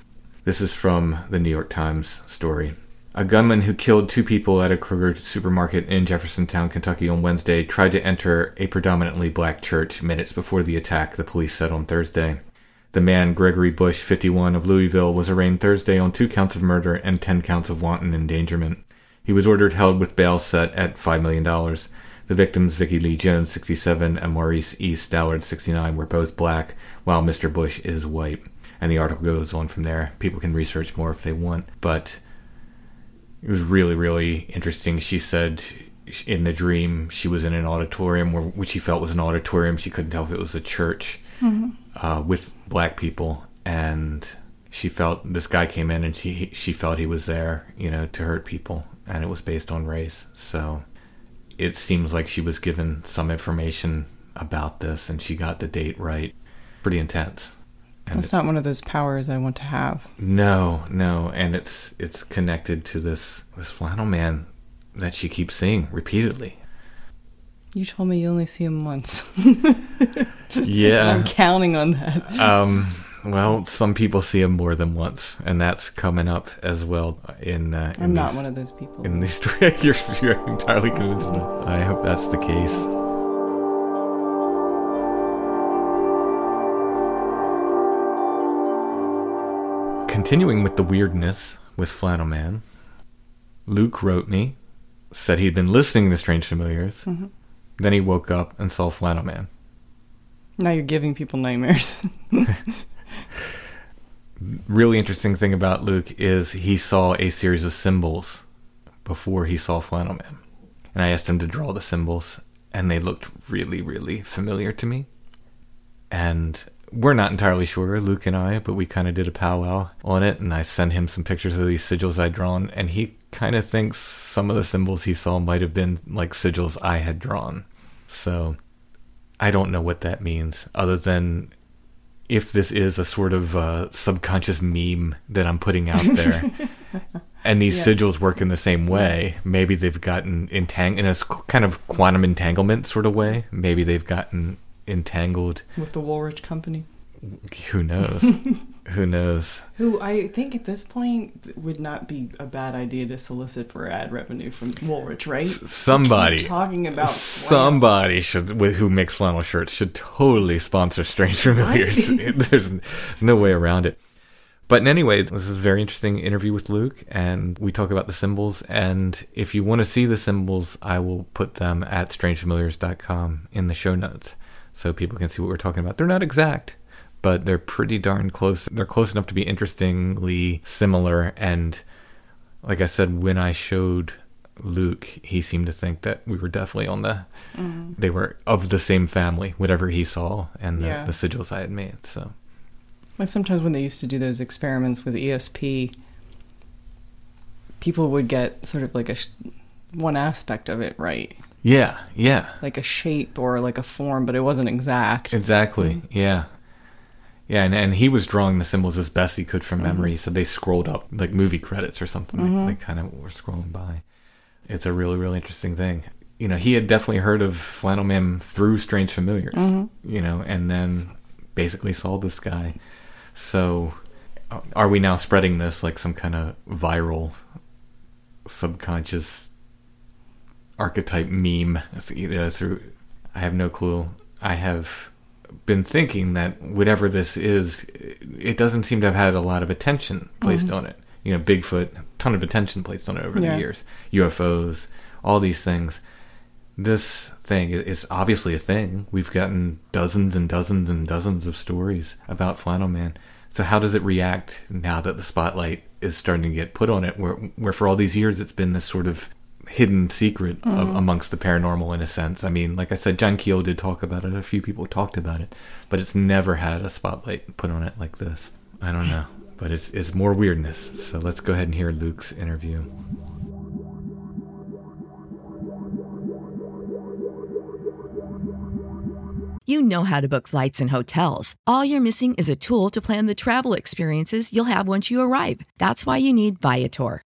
This is from the New York Times story. A gunman who killed two people at a Kroger supermarket in Jeffersontown, Kentucky on Wednesday tried to enter a predominantly black church minutes before the attack, the police said on Thursday. The man, Gregory Bush, 51, of Louisville, was arraigned Thursday on two counts of murder and 10 counts of wanton endangerment. He was ordered held with bail set at $5 million. The victims, Vickie Lee Jones, 67, and Maurice E. Stallard, 69, were both black, while Mr. Bush is white. And the article goes on from there. People can research more if they want. But it was really, really interesting. She said in the dream she was in an auditorium, where, which she felt was an auditorium. She couldn't tell if it was a church uh, with black people, and she felt this guy came in and she she felt he was there, you know, to hurt people, and it was based on race. So it seems like she was given some information about this, and she got the date right. Pretty intense. And That's not one of those powers I want to have. no, no, and it's it's connected to this this flannel man that she keeps seeing repeatedly. You told me you only see him once. Yeah. I'm counting on that. Um. Well, some people see him more than once, and that's coming up as well in. Uh, in I'm not these- one of those people. In these, you're, you're entirely convinced. I hope that's the case. Continuing with the weirdness with Flannel Man, Luke wrote me, said he'd been listening to Strange Familiars. Then he woke up and saw Flannel Man. Now you're giving people nightmares. really interesting thing about Luke is he saw a series of symbols before he saw Flannel Man. And I asked him to draw the symbols, and they looked really, really familiar to me. And we're not entirely sure, Luke and I, but we kind of did a powwow on it, and I sent him some pictures of these sigils I'd drawn, and he kind of thinks some of the symbols he saw might have been like sigils I had drawn. So I don't know what that means, other than if this is a sort of uh, subconscious meme that I'm putting out there. and these Yeah. sigils work in the same way. Maybe they've gotten entangled in a kind of quantum entanglement sort of way. Maybe they've gotten entangled. With the Woolrich Company. Who knows? Who knows? Who I think at this point would not be a bad idea to solicit for ad revenue from Woolrich, right? Somebody, Keep talking about somebody should with- who makes flannel shirts should totally sponsor Strange Familiars. There's no way around it. But anyway, this is a very interesting interview with Luke, and we talk about the symbols. And if you want to see the symbols, I will put them at strangefamiliars.com in the show notes so people can see what we're talking about. They're not exact, but they're pretty darn close. They're close enough to be interestingly similar. And like I said, when I showed Luke, he seemed to think that we were definitely on the, mm-hmm. they were of the same family, whatever he saw and the, yeah. the sigils I had made. So. Like sometimes when they used to do those experiments with ESP, people would get sort of like a one aspect of it right. Yeah, yeah. Like a shape or like a form, but it wasn't exact. Exactly. Mm-hmm. Yeah. Yeah, and, and he was drawing the symbols as best he could from mm-hmm. memory, so they scrolled up like movie credits or something. Mm-hmm. They, they kind of were scrolling by. It's a really, really interesting thing. You know, he had definitely heard of Flannel Man through Strange Familiars, mm-hmm. you know, and then basically saw this guy so, are we now spreading this like some kind of viral, subconscious archetype meme? You know, through I have no clue. I have been thinking that whatever this is, it doesn't seem to have had a lot of attention placed mm-hmm. on it. You know, Bigfoot, ton of attention placed on it over yeah. the years. UFOs, all these things. This thing is obviously a thing. We've gotten dozens and dozens and dozens of stories about Flannel Man. So how does it react now that the spotlight is starting to get put on it? Where, where for all these years it's been this sort of hidden secret mm-hmm. of, amongst the paranormal in a sense. I mean, like I said, John Keel did talk about it. A few people talked about it, but it's never had a spotlight put on it like this. I don't know, but it's it's more weirdness. So let's go ahead and hear Luke's interview. You know how to book flights and hotels. All you're missing is a tool to plan the travel experiences you'll have once you arrive. That's why you need Viator.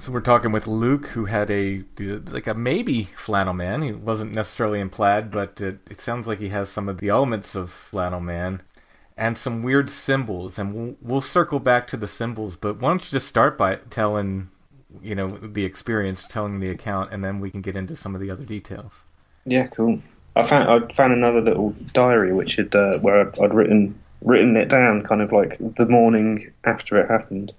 So we're talking with Luke, who had a like a maybe flannel man. He wasn't necessarily in plaid, but it, it sounds like he has some of the elements of flannel man and some weird symbols. And we'll, we'll circle back to the symbols, but why don't you just start by telling, you know, the experience, telling the account, and then we can get into some of the other details. Yeah, cool. I found I found another little diary which had uh, where I'd, I'd written written it down, kind of like the morning after it happened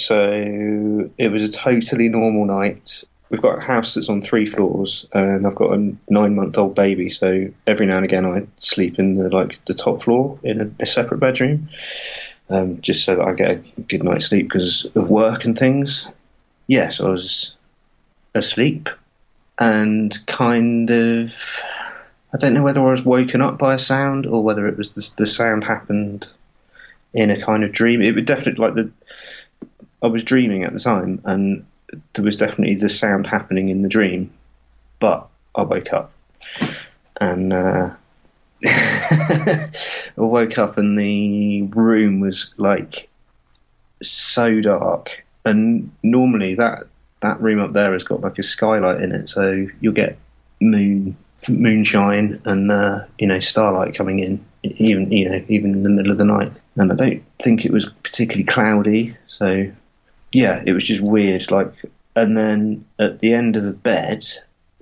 so it was a totally normal night. We've got a house that's on three floors, and I've got a nine-month-old baby. So every now and again, I sleep in the like the top floor in a, a separate bedroom, um, just so that I get a good night's sleep because of work and things. Yes, I was asleep, and kind of. I don't know whether I was woken up by a sound or whether it was the, the sound happened in a kind of dream. It would definitely like the I was dreaming at the time, and there was definitely the sound happening in the dream, but I woke up and uh, I woke up and the room was like so dark. And normally that that room up there has got like a skylight in it, so you'll get moon moonshine and uh, you know starlight coming in, even you know even in the middle of the night. And I don't think it was particularly cloudy, so yeah, it was just weird. Like, and then at the end of the bed,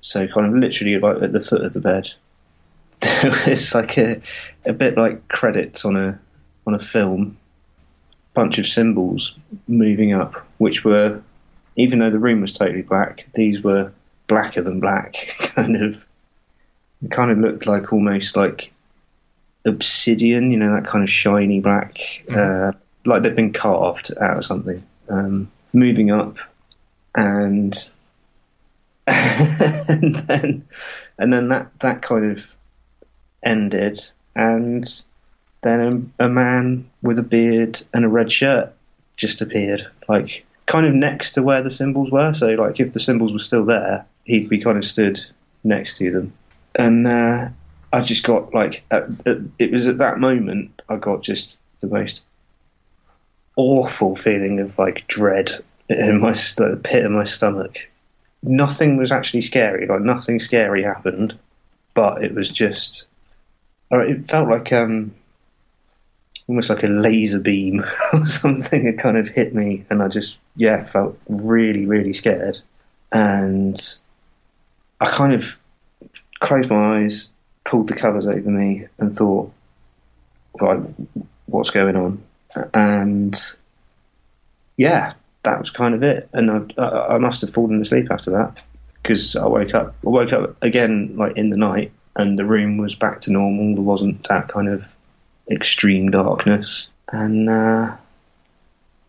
so kind of literally like at the foot of the bed, there was like a a bit like credits on a on a film, bunch of symbols moving up, which were even though the room was totally black, these were blacker than black, kind of. It kind of looked like almost like obsidian, you know, that kind of shiny black. Mm-hmm. Uh, like they'd been carved out of something. Um, moving up, and and then and then that that kind of ended, and then a, a man with a beard and a red shirt just appeared, like kind of next to where the symbols were. So, like, if the symbols were still there, he'd be kind of stood next to them. And uh, I just got like, at, at, it was at that moment I got just the most awful feeling of like dread in my st- pit of my stomach. Nothing was actually scary, like nothing scary happened, but it was just, it felt like um, almost like a laser beam or something had kind of hit me, and I just yeah felt really really scared, and I kind of closed my eyes, pulled the covers over me, and thought, right, what's going on? And yeah, that was kind of it. And I, I, must have fallen asleep after that because I woke up. I woke up again like in the night, and the room was back to normal. There wasn't that kind of extreme darkness, and uh,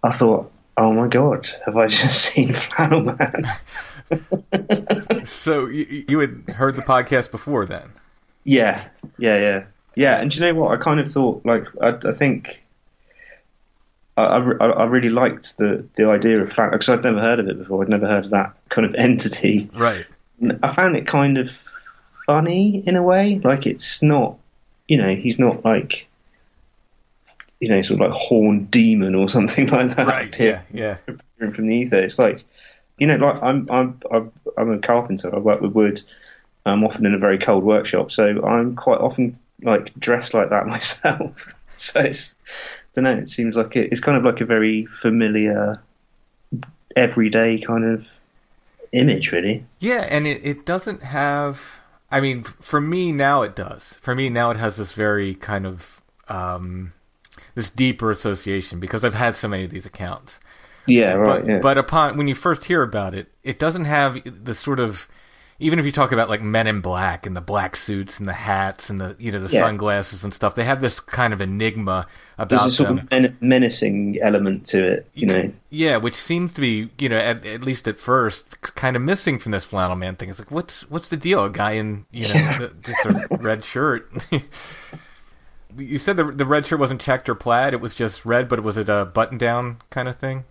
I thought, oh my god, have I just seen Flannel Man? So you, you had heard the podcast before then? Yeah, yeah, yeah, yeah. And do you know what? I kind of thought, like, I, I think I, I, I really liked the the idea of flat because I'd never heard of it before. I'd never heard of that kind of entity. Right. I found it kind of funny in a way. Like, it's not, you know, he's not like, you know, sort of like horned demon or something like that. Right. Yeah. Yeah. from the ether. It's like, you know, like I'm I'm I'm, I'm a carpenter. I work with wood. I'm often in a very cold workshop, so I'm quite often like dressed like that myself. so it's, don't know. It seems like it, it's kind of like a very familiar, everyday kind of image, really. Yeah, and it, it doesn't have. I mean, for me now it does. For me now it has this very kind of um, this deeper association because I've had so many of these accounts. Yeah, right. But yeah. but upon when you first hear about it, it doesn't have the sort of even if you talk about like Men in Black and the black suits and the hats and the you know the Yeah. sunglasses and stuff, they have this kind of enigma There's about a sort them. of men- menacing element to it, you know. Yeah, which seems to be, you know, at, at least at first, kind of missing from this flannel man thing. It's like, what's what's the deal? A guy in, you know, the, just a red shirt. you said the the red shirt wasn't checked or plaid; it was just red, but was it a button down kind of thing?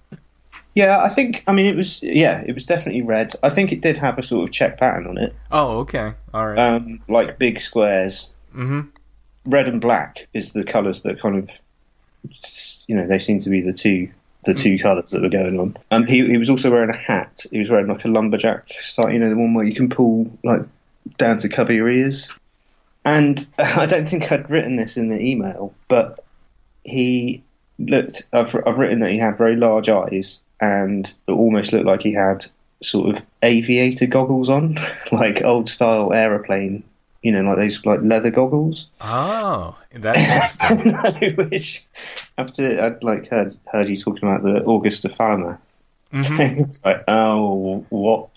Yeah, I think. I mean, it was. Yeah, it was definitely red. I think it did have a sort of check pattern on it, Oh, okay, all right. um, like big squares. hmm red and black is the colours that kind of, you know, they seem to be the two the two colours that were going on. Um, he he was also wearing a hat. He was wearing like a lumberjack style, you know, the one where you can pull like down to cover your ears. And I don't think I'd written this in the email, but he looked. I've I've written that he had very large eyes, and it almost looked like he had sort of aviator goggles on, like old style aeroplane. You know, like those like leather goggles. Oh, that's interesting. Which after I'd like heard heard you talking about the Augusta Falmouth. Mhm. like, oh, what?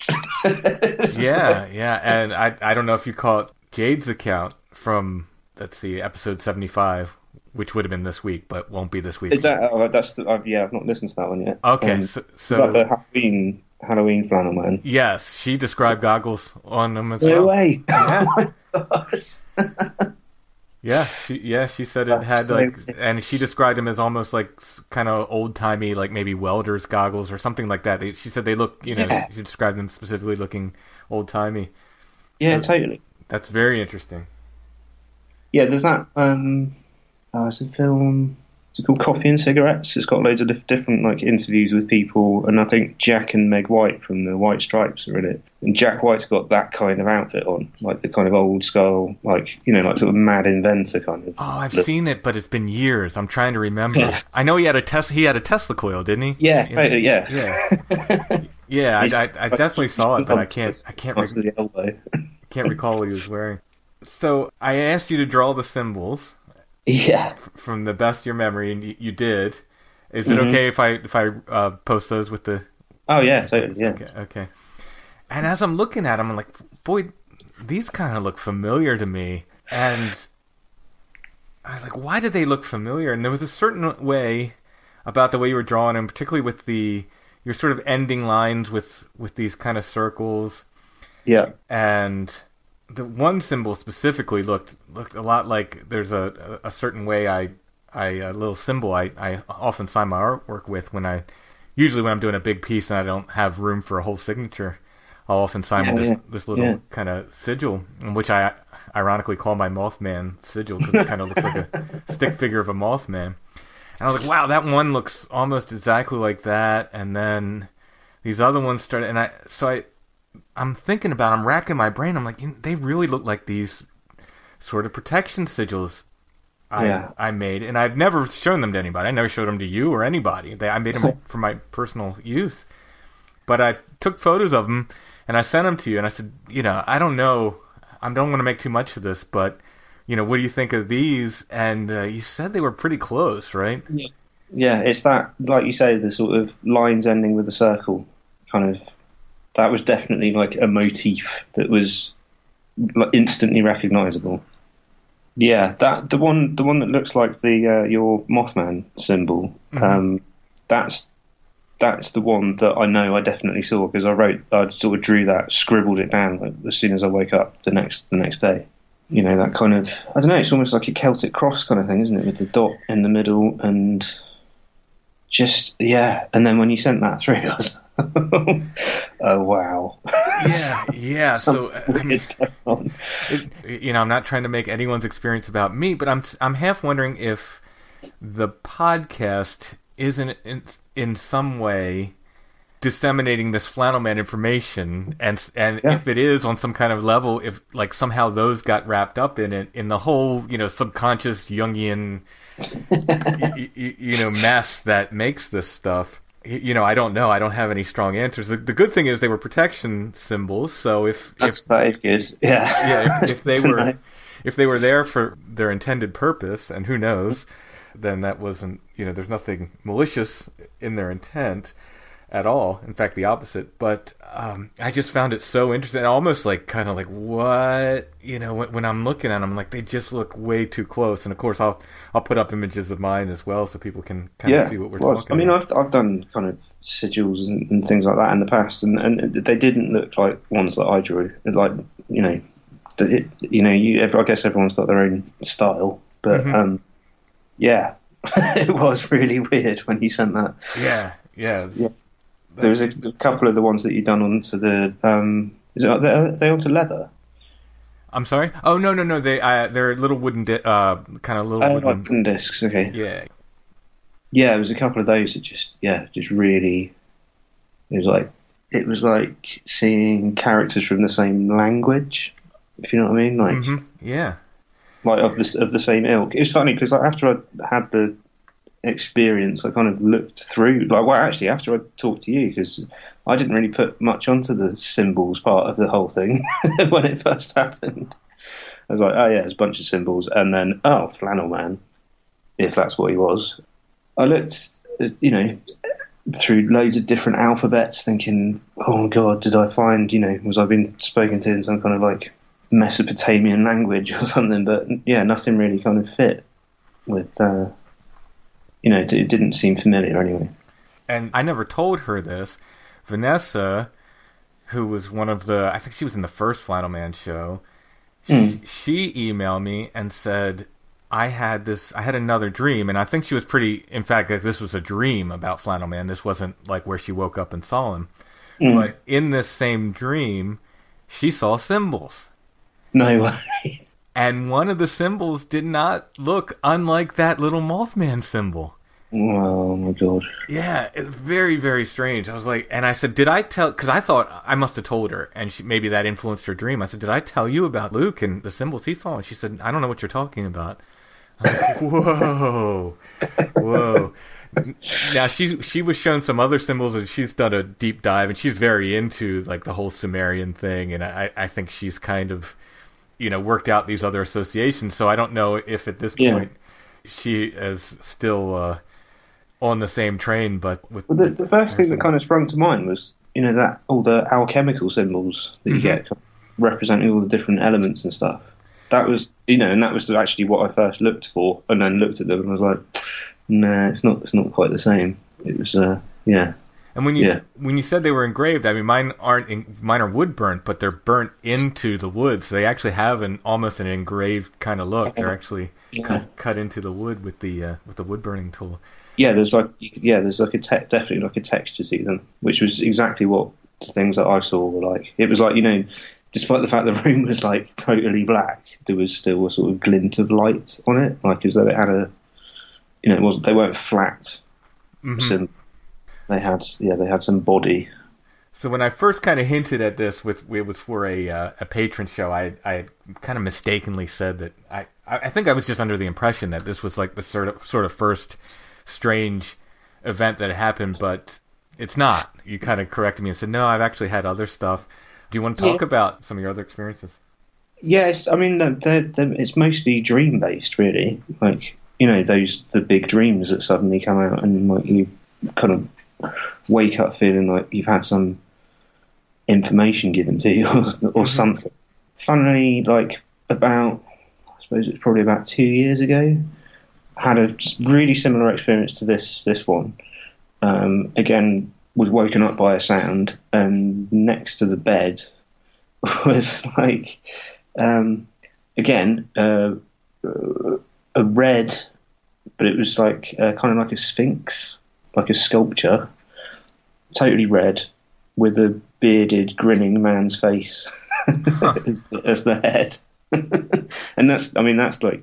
yeah, yeah, and I I don't know if you caught Jade's account from that's the episode seventy five, which would have been this week, but won't be this week. Is that? Oh, that's the, I've, yeah. I've not listened to that one yet. Okay, Um, so, that the Halloween Halloween flannel man. yes, she described goggles on them as No well. way! Yeah. Oh. Yeah, she yeah she said it had so like, and she described them as almost like kind of old timey, like maybe welders goggles or something like that. They, she said they look, you know, Yeah. she described them specifically looking old timey. yeah, totally. That's very interesting. Yeah, there's that. Um, oh, it's a film. It's called Coffee and Cigarettes. It's got loads of dif- different like interviews with people, and I think Jack and Meg White from the White Stripes are in it. And Jack White's got that kind of outfit on, like the kind of old school, like you know, like sort of mad inventor kind of. Oh, I've look. seen it, but it's been years. I'm trying to remember. I know he had a Tesla. He had a Tesla coil, didn't he? Yeah, totally. Yeah. Yeah. Yeah, I, I, I definitely saw it, but I can't. I can't. Up to Re- the elbow. can't recall what he was wearing. So I asked you to draw the symbols yeah. from the best of your memory, and you, you did. Is it Mhm. okay if I if I uh, post those with the? Oh yeah, totally. Yeah. Okay, okay. And as I'm looking at them, I'm like, boy, these kind of look familiar to me. And I was like, why do they look familiar? And there was a certain way about the way you were drawing, and particularly with the you're sort of ending lines with with these kind of circles, Yeah. and the one symbol specifically looked looked a lot like there's a a certain way I I a little symbol I I often sign my artwork with when I usually when I'm doing a big piece and I don't have room for a whole signature. I'll often sign Yeah, with this, yeah, this little yeah. kind of sigil, which I ironically call my Mothman sigil because it kind of looks like a stick figure of a Mothman. And I was like, wow, that one looks almost exactly like that. And then these other ones started, and I so I I'm thinking about, I'm racking my brain. I'm like, you know, they really look like these sort of protection sigils I Yeah. I made, and I've never shown them to anybody. I never showed them to you or anybody. They, I made them for my personal use. But I took photos of them and I sent them to you, and I said, you know, I don't know, I don't want to make too much of this, but you know, what do you think of these? And uh, you said they were pretty close, right? Yeah, it's that, like you say, the sort of lines ending with a circle, kind of. That was definitely like a motif that was like, instantly recognizable. Yeah, that the one, the one that looks like the uh, your Mothman symbol. Um, that's that's the one that I know I definitely saw because I wrote, I sort of drew that, scribbled it down as soon as I woke up the next the next day. You know that kind of, I don't know, it's almost like a Celtic cross kind of thing, isn't it, with the dot in the middle and just yeah. And then when you sent that through, I was, oh wow, Yeah, yeah. so Something I mean, weird's going on. it, you know, I'm not trying to make anyone's experience about me, but I'm I'm half wondering if the podcast isn't in, in some way disseminating this flannel man information and and Yeah. if it is on some kind of level if like somehow those got wrapped up in it in the whole you know subconscious jungian you know mess that makes this stuff you know i don't know. I don't have any strong answers. The, the good thing is they were protection symbols so if if That's, that is good. Yeah, yeah, if, if they were if they were there for their intended purpose, and who knows, then that wasn't you know there's nothing malicious in their intent at all. In fact, the opposite. But um, I just found it so interesting, almost like kind of like what you know when, when I'm looking at them, like they just look way too close. And of course, I'll I'll put up images of mine as well, so people can kind yeah, of see what we're well, talking. I mean, about. I've I've done kind of sigils and, and things like that in the past, and, and they didn't look like ones that I drew. Like you know, it, you know, you. I guess everyone's got their own style, but Mhm. um, yeah, it was really weird when he sent that. yeah, yeah, Yeah. There was a, a couple of the ones that you done onto the. Um, is it, are they, onto leather? I'm sorry. Oh no, no, no. They uh, they're little wooden, di- uh, kind of little Oh, wooden. like wooden discs. Okay. yeah, yeah, there was a couple of those that just yeah, just really it was like it was like seeing characters from the same language, if you know what I mean, like hmm yeah. like of the of the same ilk. It was funny because like, after I had the experience, I kind of looked through like well, actually after I talked to you because I didn't really put much onto the symbols part of the whole thing when it first happened. I was like, oh yeah, there's a bunch of symbols, and then oh, flannel man, if that's what he was. I looked, uh, you know, through loads of different alphabets, thinking, oh my god, did I find, you know, was I being spoken to in some kind of like Mesopotamian language or something? But yeah, nothing really kind of fit with, uh, you know, it it didn't seem familiar anyway. and I never told her this. Vanessa, who was one of the, I think she was in the first Flannel Man show. She, hmm. she emailed me and said, "I had this, I had another dream, and I think she was pretty. In fact, like, this was a dream about Flannel Man. This wasn't like where she woke up and saw him. Hmm. But in this same dream, she saw symbols." No way. And one of the symbols did not look unlike that little Mothman symbol. oh my god. Yeah, it's very, very strange. I was like, and I said, did I tell? Because I thought I must have told her, and she, maybe that influenced her dream. I said, did I tell you about Luke and the symbols he saw? And she said, I don't know what you're talking about. I'm like, whoa, whoa. Now she she was shown some other symbols, and she's done a deep dive, and she's very into like the whole Sumerian thing, and I I think she's kind of you know worked out these other associations. So I don't know if at this Yeah. point she is still. uh on the same train, but with Well, the, the first thing that kind of sprung to mind was, you know, that all the alchemical symbols that you get representing all the different elements and stuff. That was, you know, and that was actually what I first looked for, and then looked at them and was like, no, it's not. It's not quite the same. It was, uh, yeah. And when you Yeah. when you said they were engraved, I mean mine aren't in, mine are wood burnt, but they're burnt into the wood, so they actually have an almost an engraved kind of look. They're actually Yeah. cut, cut into the wood with the uh, with the wood burning tool. Yeah, there's like yeah, there's like a te- definitely like a texture to them, which was exactly what the things that I saw were like. It was like you know, despite the fact the room was like totally black, there was still a sort of glint of light on it, like as though it had a, you know, it wasn't they weren't flat. Some, they had yeah, they had some body. So when I first kind of hinted at this with it was for a uh, a patron show, I I kind of mistakenly said that I I think I was just under the impression that this was like the sort of sort of first strange event that happened, but it's not. You kind of corrected me and said no, I've actually had other stuff. Do you want to talk Yeah. about some of your other experiences? Yes, I mean they're, they're, they're, it's mostly dream based, really. Like you know those the big dreams that suddenly come out and like you kind of wake up feeling like you've had some information given to you or, or something. Funnily, like about I suppose it's probably about two years ago, had a really similar experience to this this one. Um, again, was woken up by a sound, and next to the bed was like um, again uh, uh, a red, but it was like uh, kind of like a sphinx, like a sculpture, totally red, with a bearded, grinning man's face as, the, as the head. and that's, I mean, that's like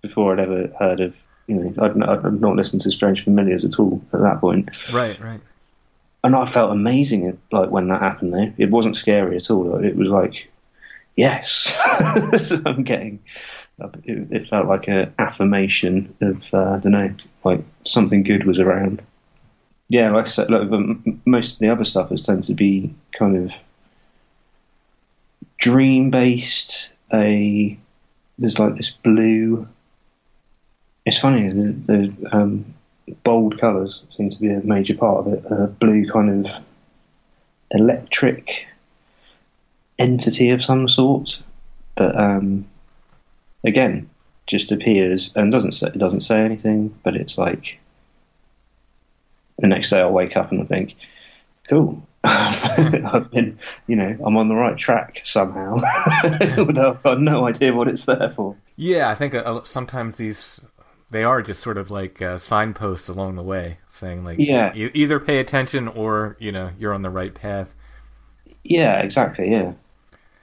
before I'd ever heard of, you know, I'd, not- I'd not listened to Strange Familiars at all at that point Right, right. and I felt amazing like when that happened. Though it wasn't scary at all. It was like, yes, I'm getting. It, it felt like an affirmation of uh, I don't know, like something good was around. Yeah, like I said, the- most of the other stuff has tended to be kind of dream based. A there's like this blue. It's funny the, the um, bold colours seem to be a major part of it. A blue kind of electric entity of some sort that, um, again, just appears and doesn't say, doesn't say anything, but it's like the next day I'll wake up and I think, cool. I've been, you know, I'm on the right track somehow, although I've got no idea what it's there for. Yeah, I think uh, uh, sometimes these they are just sort of like uh, signposts along the way, saying like, Yeah. you either pay attention or you know you're on the right path. Yeah, exactly. Yeah.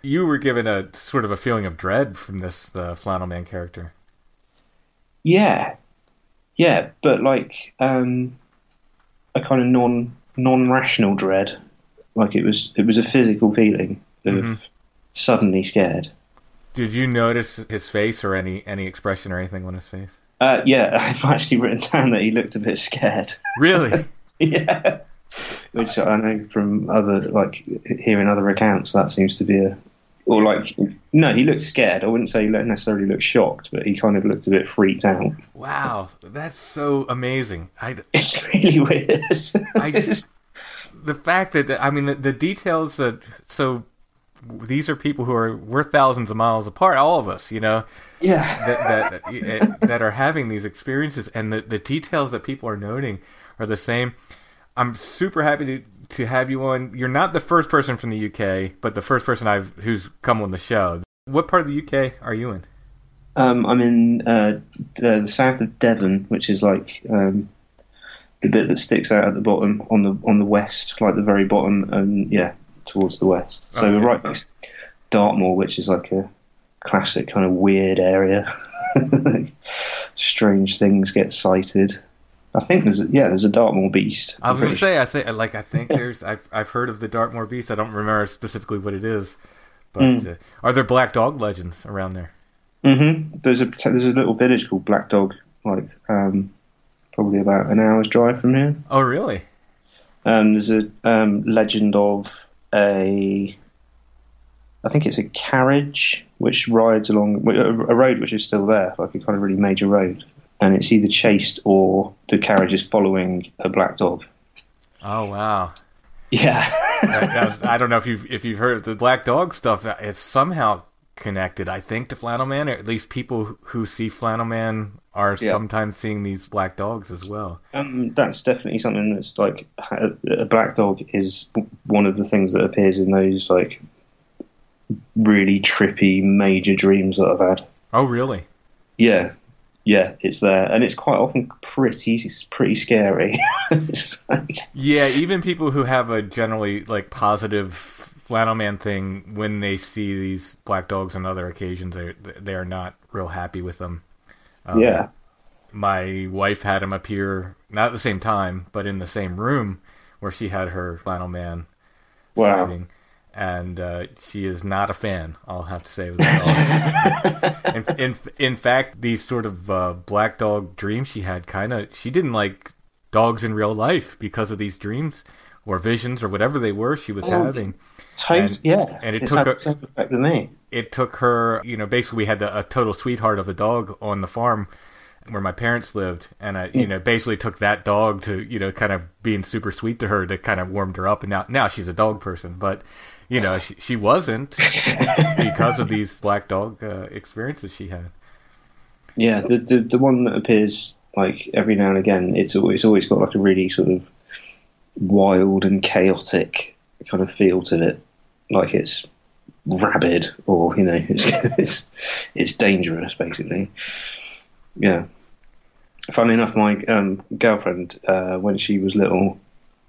You were given a sort of a feeling of dread from this uh, flannel man character. Yeah, yeah, but like um, a kind of non non rational dread. Like it was it was a physical feeling of Mhm. suddenly scared. Did you notice his face or any any expression or anything on his face? Uh, yeah, I've actually written down that he looked a bit scared. Really? yeah, which I know from other like hearing other accounts that seems to be a or like no, he looked scared. I wouldn't say he necessarily looked shocked, but he kind of looked a bit freaked out. wow, that's so amazing. I, It's really weird. I just the fact that I mean the, the details that so these are people who are we're thousands of miles apart, all of us, you know. yeah. that that that eh, are having these experiences, and the the details that people are noting are the same. I'm super happy to to have you on. You're not the first person from the UK, but the first person I've who's come on the show. What part of the UK are you in? Um, I'm in uh, the, the south of Devon, which is like um, the bit that sticks out at the bottom on the on the west, like the very bottom, and yeah, towards the west. So Okay. we're right next to Dartmoor, which is like a classic kind of weird area. Strange things get sighted. I think there's a, yeah, there's a Dartmoor beast. I was going to say, I think like I think there's I've I've heard of the Dartmoor Beast. I don't remember specifically what it is, but Mm. uh, are there black dog legends around there? hmm There's a there's a little village called Black Dog, like um, probably about an hour's drive from here. Oh, really? Um, there's a um, legend of a, I think it's a carriage which rides along a a road which is still there, like a kind of really major road, and it's either chased or the carriage is following a black dog. Oh, wow. Yeah, That- that was- I don't know if you've if you've heard the black dog stuff. It's somehow connected, I think, to Flannel Man, or at least people who- see Flannel Man are Yeah. sometimes seeing these black dogs as well. Um, that's definitely something that's like a black dog is one of the things that appears in those like really trippy major dreams that I've had. Oh, really? Yeah, yeah, it's there, and it's quite often pretty pretty scary. Like- Yeah, even people who have a generally like positive flannel man thing, when they see these black dogs on other occasions, they they are not real happy with them. Um, yeah, my wife had him appear not at the same time, but in the same room where she had her flannel man Wow. sighting, and uh, she is not a fan. I'll have to say the in, in in fact, these sort of uh, black dog dreams she had, kind of she didn't like dogs in real life because of these dreams or visions or whatever they were she was Oh, having. And- yeah, and it took same effect me. it took her, you know, basically we had a, a total sweetheart of a dog on the farm where my parents lived, and I, you know, basically took that dog to, you know, kind of being super sweet to her to kind of warmed her up, and now now she's a dog person, but you know, she, she wasn't because of these black dog uh, experiences she had. Yeah, the, the the one that appears like every now and again, it's always, always got like a really sort of wild and chaotic kind of feel to it, like it's rabid or you know it's it's, it's dangerous basically. Yeah. Funnily enough, my um, girlfriend, uh, when she was little,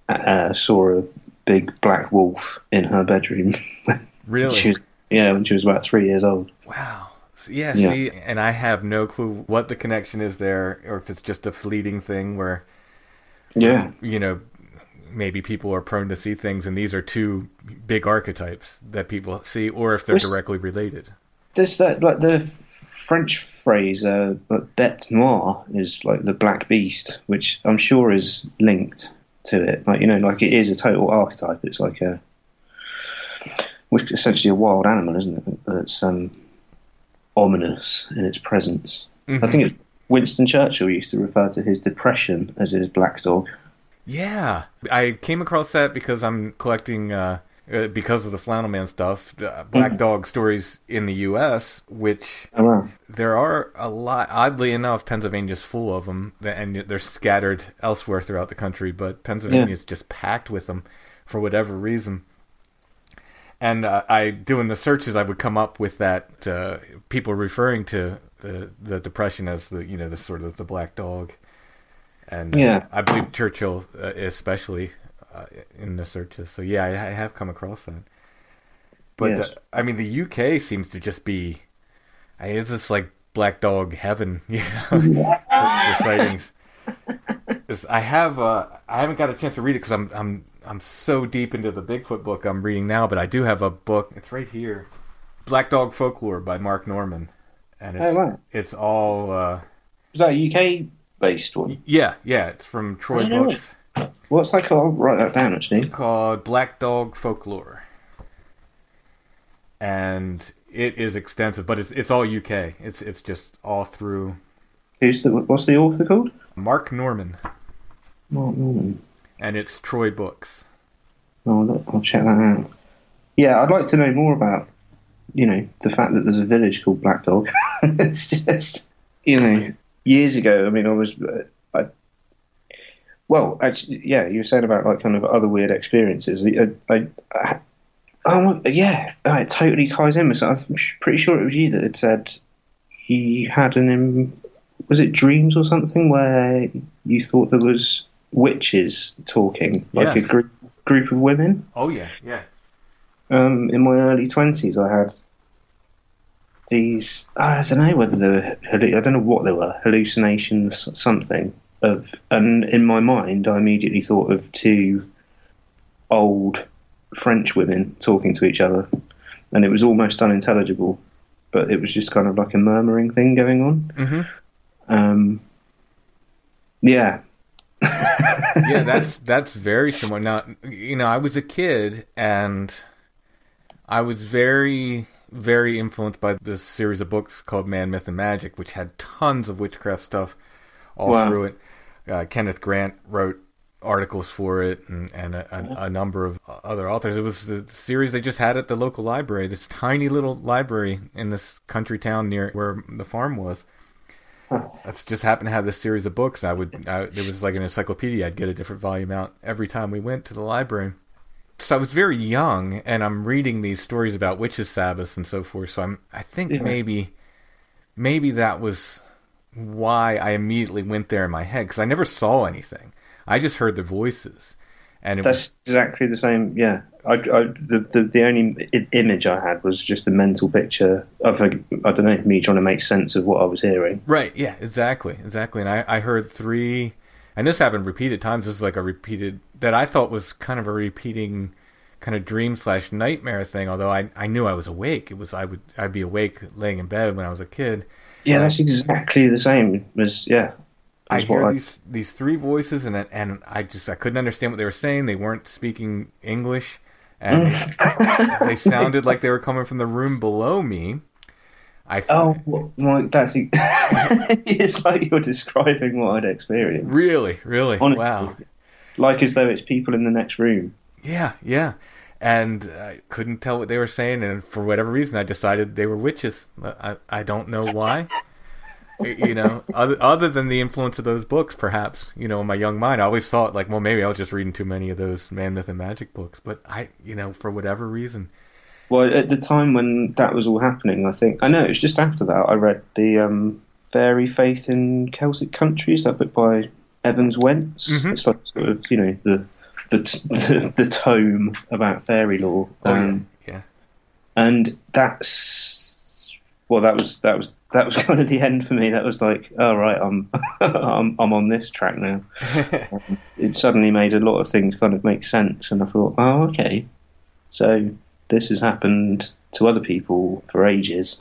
uh, saw a big black wolf in her bedroom. Really? she was, yeah, when she was about three years old. Wow. Yeah, Yeah. see, and I have no clue what the connection is there, or if it's just a fleeting thing where Yeah. you know, maybe people are prone to see things, and these are two big archetypes that people see, or if they're Which- directly related. There's that like the French phrase uh, bête noire is like the black beast, which I'm sure is linked to it. Like you know, like it is a total archetype. It's like a, which essentially a wild animal, isn't it? That's um, ominous in its presence. I think it's Winston Churchill used to refer to his depression as his black dog. Yeah, I came across that because I'm collecting, uh, uh, because of the Flannel Man stuff, uh, Black Dog stories in the U.S., which Oh there are a lot. Oddly enough, Pennsylvania's full of them, and they're scattered elsewhere throughout the country. But Pennsylvania Yeah. is just packed with them for whatever reason. And uh, I, doing the searches, I would come up with that uh, people referring to the the depression as the you know the sort of the black dog, and uh, Yeah. I believe Churchill uh, especially uh, in the searches. So yeah, I, I have come across that. But Yes. uh, I mean, the UK seems to just be I mean, it's just like black dog heaven, you know, for, sightings. I have uh, I haven't got a chance to read it because I'm I'm I'm so deep into the Bigfoot book I'm reading now, but I do have a book. It's right here, Black Dog Folklore by Mark Norman, and it's Oh, wow. it's all uh, Is that a UK based one? yeah yeah it's from Troy Books What's that called? I'll write that down actually. called Black Dog Folklore, and it is extensive, but it's it's all UK. It's it's just all through Who's the what's the author called? Mark Norman, Mark Norman. and it's Troy Books. Oh, look, I'll check that out. Yeah, I'd like to know more about, you know, the fact that there's a village called Black Dog. it's just, you know, years ago. I mean, I was, uh, well, actually, yeah, you were saying about like kind of other weird experiences. I, I, I oh yeah, oh, it totally ties in with. some- I'm sh- pretty sure it was you that had said he had an, was it dreams or something where you thought there was witches talking, like Yes. a group group of women Oh yeah, yeah. um, in my early twenties, I had these. I don't know whether they were. I don't know what they were. Hallucinations, something of. And in my mind, I immediately thought of two old French women talking to each other, and it was almost unintelligible. But it was just kind of like a murmuring thing going on. Mhm. Um, yeah, yeah, that's that's very similar. Now, you know, I was a kid and I was very very influenced by this series of books called Man, Myth, and Magic, which had tons of witchcraft stuff all Wow. through it. Uh, Kenneth Grant wrote articles for it and, and a, a, a number of other authors. It was the series they just had at the local library, this tiny little library in this country town near where the farm was. That's just happened to have this series of books. I would, I, it was like an encyclopedia. I'd get a different volume out every time we went to the library. So I was very young, and I'm reading these stories about witches' Sabbaths and so forth. So I'm, I think Yeah. maybe, maybe that was why I immediately went there in my head because I never saw anything. I just heard the voices, and it That's was exactly the same. Yeah, I, I, the, the the only image I had was just a mental picture of a, I don't know me trying to make sense of what I was hearing. right. Yeah, exactly, exactly. And I, I heard three, and this happened repeated times. This is like a repeated that I thought was kind of a repeating kind of dream slash nightmare thing. Although I I knew I was awake. It was I would I'd be awake laying in bed when I was a kid. Yeah, that's exactly the same as yeah. I hear these these three voices, and and I just I couldn't understand what they were saying. They weren't speaking English, and they, mm. they sounded like they were coming from the room below me. I Oh, well, well, that's it's like you're describing what I'd experienced. really, really, Honestly, wow, like as though it's people in the next room. yeah, yeah. And I couldn't tell what they were saying, and for whatever reason, I decided they were witches. I I don't know why. you know, other other than the influence of those books, perhaps. You know, in my young mind, I always thought like, well, maybe I was just reading too many of those man, myth, and magic books. But I, you know, for whatever reason, Well, at the time when that was all happening, I think I know it was just after that I read the um, Fairy Faith in Celtic Countries, that book by Evans Wentz. Mhm. It's like sort of you know the the the, the tome about fairy lore. oh Um, yeah, yeah. and that's well that was that was that was kind of the end for me that was like all right i'm i'm, I'm on this track now Um, it suddenly made a lot of things kind of make sense and i thought oh okay so this has happened to other people for ages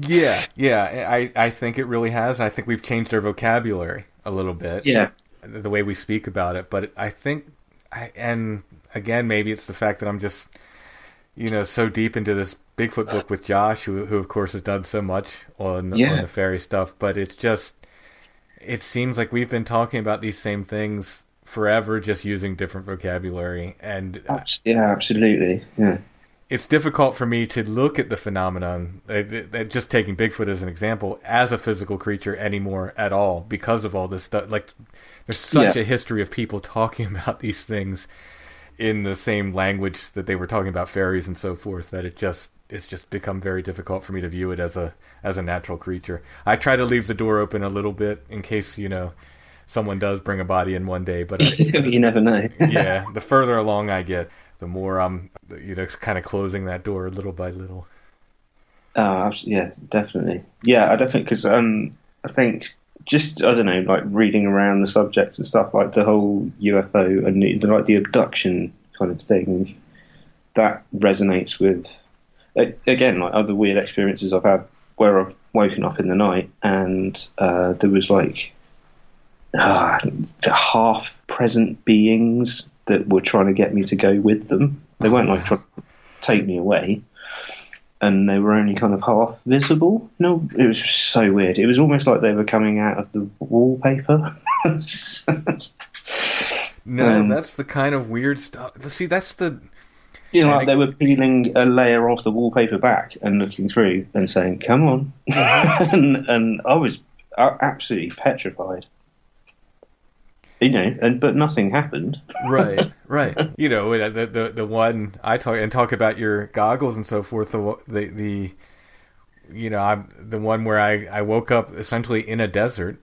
Yeah, yeah, I, I think it really has. and I think we've changed our vocabulary a little bit. yeah the way we speak about it. But I think, I, and again, maybe it's the fact that I'm just, you know, so deep into this Bigfoot book with Josh, who, who of course has done so much on, Yeah. on the fairy stuff. But it's just, it seems like we've been talking about these same things forever, just using different vocabulary. And yeah absolutely yeah it's difficult for me to look at the phenomenon, just taking Bigfoot as an example, as a physical creature anymore at all because of all this stuff. Like, there's such Yeah. a history of people talking about these things in the same language that they were talking about fairies and so forth that it just it's just become very difficult for me to view it as a as a natural creature. I try to leave the door open a little bit in case you know someone does bring a body in one day, but I, you never know yeah, the further along I get, the more I'm, you know, kind of closing that door little by little. Oh, yeah, definitely. Yeah, I definitely because um, I think just I don't know, like reading around the subjects and stuff, like the whole UFO and the, like the abduction kind of thing, that resonates with again like other weird experiences I've had where I've woken up in the night and uh, there was like ah, half present beings that were trying to get me to go with them. They weren't like trying to take me away and they were only kind of half visible. No, it was so weird. It was almost like they were coming out of the wallpaper. No, Um, that's the kind of weird stuff. See, that's the you know, like they were peeling a layer off the wallpaper back and looking through and saying, "Come on," and, and I was uh, absolutely petrified. You know, and but nothing happened. right, right. You know, the the the one I talk and talk about your goggles and so forth. The the, the you know, I'm the one where I I woke up essentially in a desert.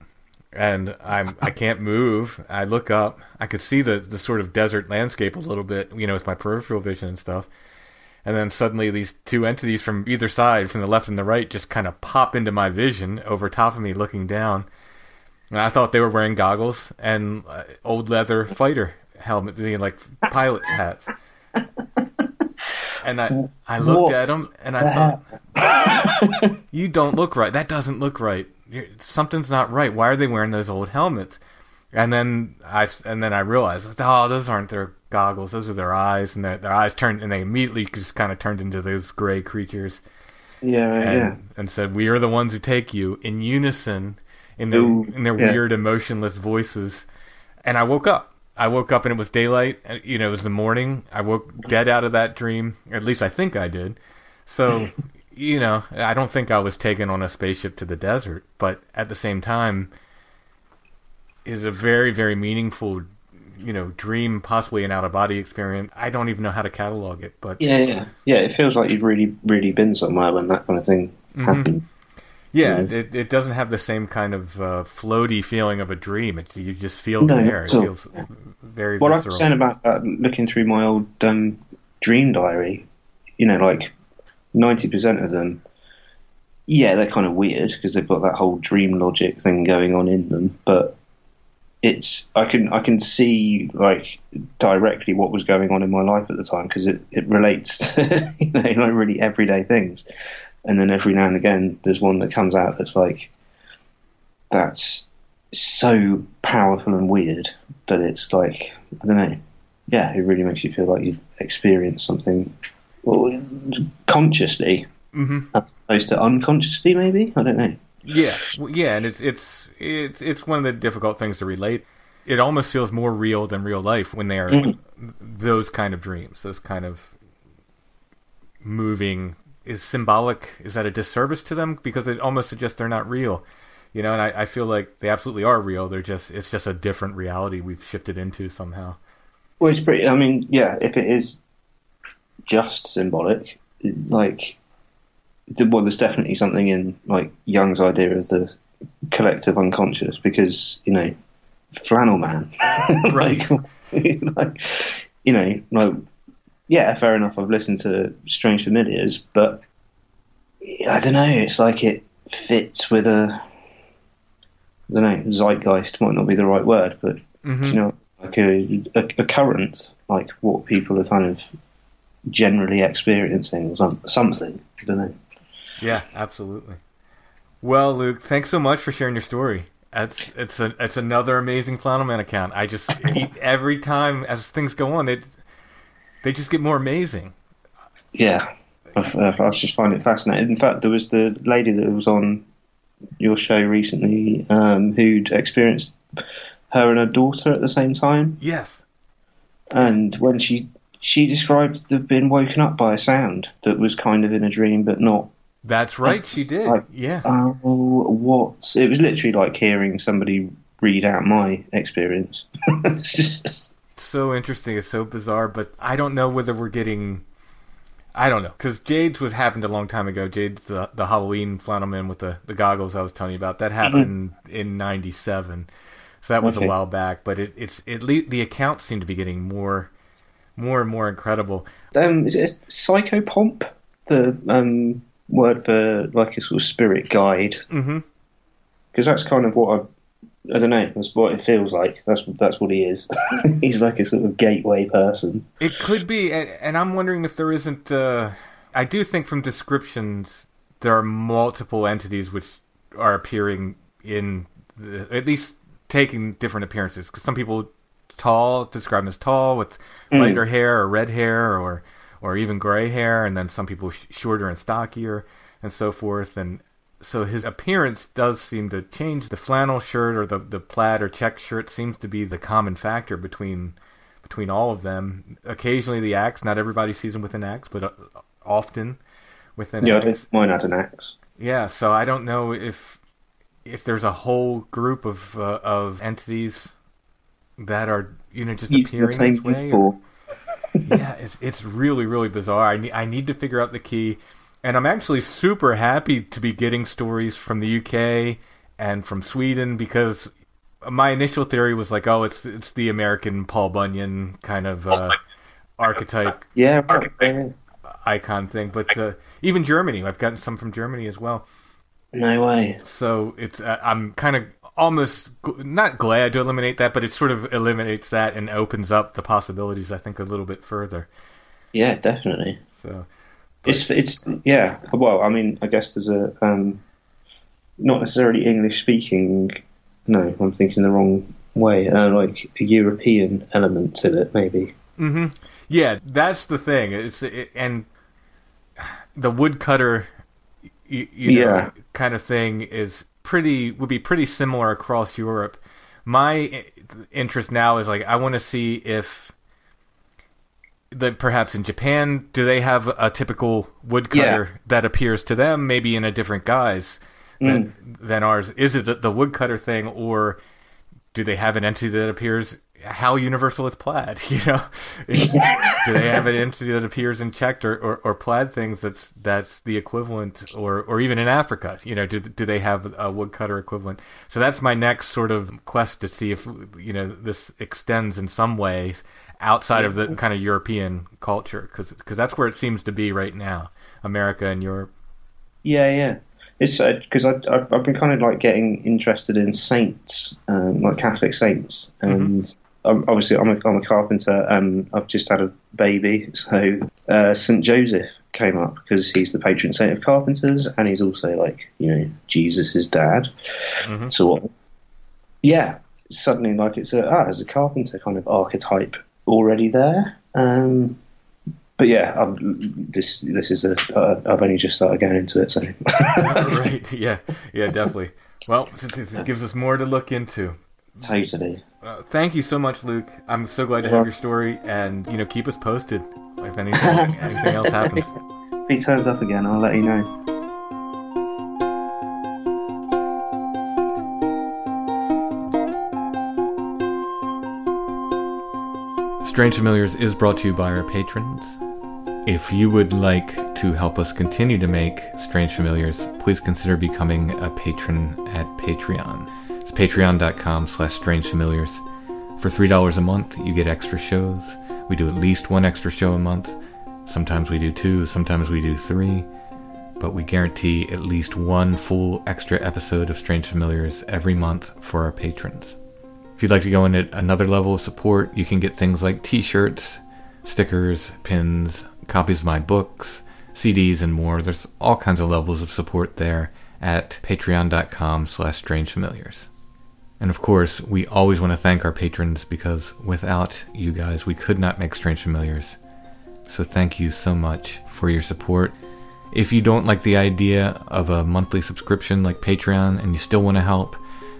And I'm I can't move. I look up. I could see the the sort of desert landscape a little bit, you know, with my peripheral vision and stuff. And then suddenly these two entities from either side, from the left and the right, just kind of pop into my vision over top of me, looking down. And I thought they were wearing goggles and uh, old leather fighter helmets, you know, like pilot's hats. And I I looked What at them and I thought, you don't look right. That doesn't look right. You're, something's not right. Why are they wearing those old helmets? And then I and then I realized, oh, those aren't their goggles. Those are their eyes, and their their eyes turned, and they immediately just kind of turned into those gray creatures, Yeah, and yeah. and said, "We are the ones who take you." In unison, in their Ooh, in their yeah. weird, emotionless voices, and I woke up. I woke up and it was daylight. uh, You know, it was the morning. I woke dead out of that dream. At least I think I did. So, you know, I don't think I was taken on a spaceship to the desert, but at the same time, is a very, very meaningful, you know, dream, possibly an out of body experience. I don't even know how to catalog it, but Yeah, yeah, yeah. It feels like you've really, really been somewhere when that kind of thing Mm-hmm. happens. Yeah, Yeah. it, it doesn't have the same kind of uh, floaty feeling of a dream. It's you just feel No, there. It feels very What visceral. saying about that, looking through my old um, dream diary, you know, like ninety percent of them, yeah, they're kind of weird because they've got that whole dream logic thing going on in them. But it's I can I can see like directly what was going on in my life at the time because it, it relates to you know like really everyday things. And then every now and again, there's one that comes out that's like that's so powerful and weird that it's like I don't know. Yeah, it really makes you feel like you've experienced something well, consciously, Mhm. as opposed to unconsciously. Maybe I don't know. Yeah, yeah, and it's it's it's it's one of the difficult things to relate. It almost feels more real than real life when they are Mm. those kind of dreams, those kind of moving. Is symbolic? Is that a disservice to them because it almost suggests they're not real? You know, and I, I feel like they absolutely are real. They're just it's just a different reality we've shifted into somehow. Well, it's pretty. I mean, yeah, if it is just symbolic, like, well, there's definitely something in like Jung's idea of the collective unconscious because you know, flannel man, Right. like, like, you know, like, yeah, fair enough. I've listened to Strange Familiars, but I don't know. It's like it fits with a. I don't know. Zeitgeist might not be the right word, but Mhm. you know, like a, a, a current, like what people are kind of generally experiencing or some, something. I don't know. Yeah, absolutely. Well, Luke, thanks so much for sharing your story. It's it's a it's another amazing Flannel Man account. I just every time as things go on, they they just get more amazing. Yeah, I, I, I just find it fascinating. In fact, there was the lady that was on your show recently um, who'd experienced her and her daughter at the same time, Yes. and when she she described the being woken up by a sound that was kind of in a dream, but not. That's right, she did. Like, Yeah. Oh, what? It was literally like hearing somebody read out my experience. It's just- so interesting. It's so bizarre, but I don't know whether we're getting. I don't know because Jade's was happened a long time ago. Jade's the the Halloween flannel man with the the goggles I was telling you about. That happened in '97, so that was Okay. a while back. But it, it's at least the accounts seem to be getting more, more and more incredible. um, is it psychopomp? The um, word for like a sort of spirit guide? Mm-hmm. Because that's kind of what I. I don't know. That's what it feels like. That's that's what he is. He's like a sort of gateway person. It could be, and, and I'm wondering if there isn't. Uh, I do think from descriptions there are multiple entities which are appearing in, the, at least taking different appearances. Because some people tall describe them as tall with lighter hair or red hair or or even gray hair, and then some people sh- shorter and stockier and so forth. And so his appearance does seem to change. The flannel shirt or the the plaid or check shirt seems to be the common factor between between all of them. Occasionally the axe. Not everybody sees him with an axe, but uh, often with an Yeah, axe. why not an axe. Yeah, so I don't know if if there's a whole group of uh, of entities that are you know just Using the appearing same this way. or- yeah, it's it's really really bizarre. I need I need to figure out the key, and I'm actually super happy to be getting stories from the UK and from Sweden because my initial theory was like, oh, it's it's the American Paul Bunyan kind of uh, archetype Yeah, yeah. icon thing, but uh, even Germany, I've gotten some from Germany as well. No way. So it's uh, I'm kind of almost not glad to eliminate that, but it sort of eliminates that and opens up the possibilities. I think a little bit further. Yeah, definitely. So It's it's yeah. Well, I mean, I guess there's a um, not necessarily English speaking. No, I'm thinking the wrong way. Uh, like a European element to it, maybe. Mm-hmm. yeah, that's the thing. It's it, and the woodcutter, you, you know, Yeah. kind of thing is pretty would be pretty similar across Europe. my interest now is like I want to see if that perhaps in Japan do they have a typical woodcutter Yeah. that appears to them maybe in a different guise than mm. than ours? Is it the, the woodcutter thing, or do they have an entity that appears? How universal is plaid? You know, do they have an entity that appears in checked or, or, or plaid things that's that's the equivalent, or or even in Africa? You know, do do they have a woodcutter equivalent? So that's my next sort of quest to see if you know this extends in some ways outside of the kind of European culture, because that's where it seems to be right now, America and Europe. Yeah, yeah. It's because I I've, I've been kind of like getting interested in saints, um, like Catholic saints, and um, obviously I'm a I'm a carpenter. Um, I've just had a baby, so uh, Saint Joseph came up because he's the patron saint of carpenters, and he's also like you know Jesus's dad. So what? Yeah, suddenly like it's a ah, as a carpenter kind of archetype already there. Um, but yeah, I'm, this this is a uh, I've only just started getting into it, so right? Yeah, yeah, definitely. Well, it, it- it gives us more to look into. totally. Uh, thank you so much, Luke. I'm so glad to have your story, and you know, keep us posted if anything anything else happens. If he turns up again, I'll let you know. Strange Familiars is brought to you by our patrons. If you would like to help us continue to make Strange Familiars, please consider becoming a patron at Patreon. It's patreon.com slash strange familiars. For $3 a month, you get extra shows. We do at least one extra show a month. Sometimes we do two, sometimes we do three. But we guarantee at least one full extra episode of Strange Familiars every month for our patrons. If you'd like to go in at another level of support, you can get things like t-shirts, stickers, pins, copies of my books, CDs, and more. There's all kinds of levels of support there at patreon.com slash strangefamiliars. And of course, we always want to thank our patrons because without you guys, we could not make Strange Familiars. So thank you so much for your support. If you don't like the idea of a monthly subscription like Patreon and you still want to help,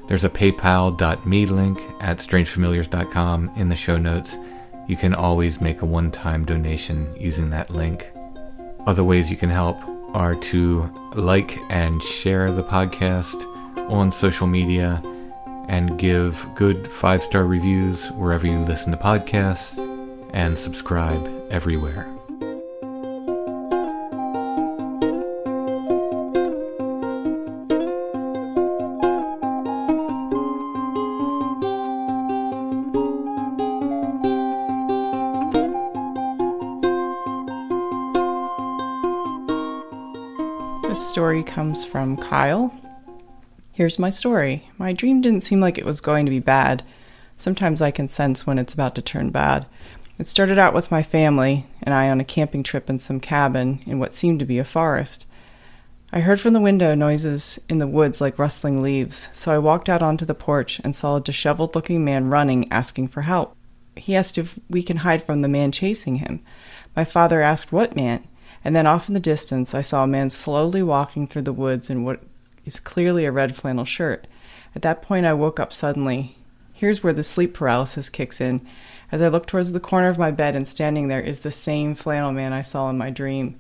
there's a paypal.me link at strangefamiliars.com in the show notes. You can always make a one time donation using that link. Other ways you can help are to like and share the podcast on social media and give good five star reviews wherever you listen to podcasts and subscribe everywhere. Story comes from Kyle. Here's my story. My dream didn't seem like it was going to be bad. Sometimes I can sense when it's about to turn bad. It started out with my family and I on a camping trip in some cabin in what seemed to be a forest. I heard from the window noises in the woods like rustling leaves, so I walked out onto the porch and saw a disheveled looking man running, asking for help. He asked if we can hide from the man chasing him. My father asked what man, and then off in the distance I saw a man slowly walking through the woods in what is clearly a red flannel shirt. At that point I woke up suddenly. Here's where the sleep paralysis kicks in. As I look towards the corner of my bed and standing there is the same flannel man I saw in my dream.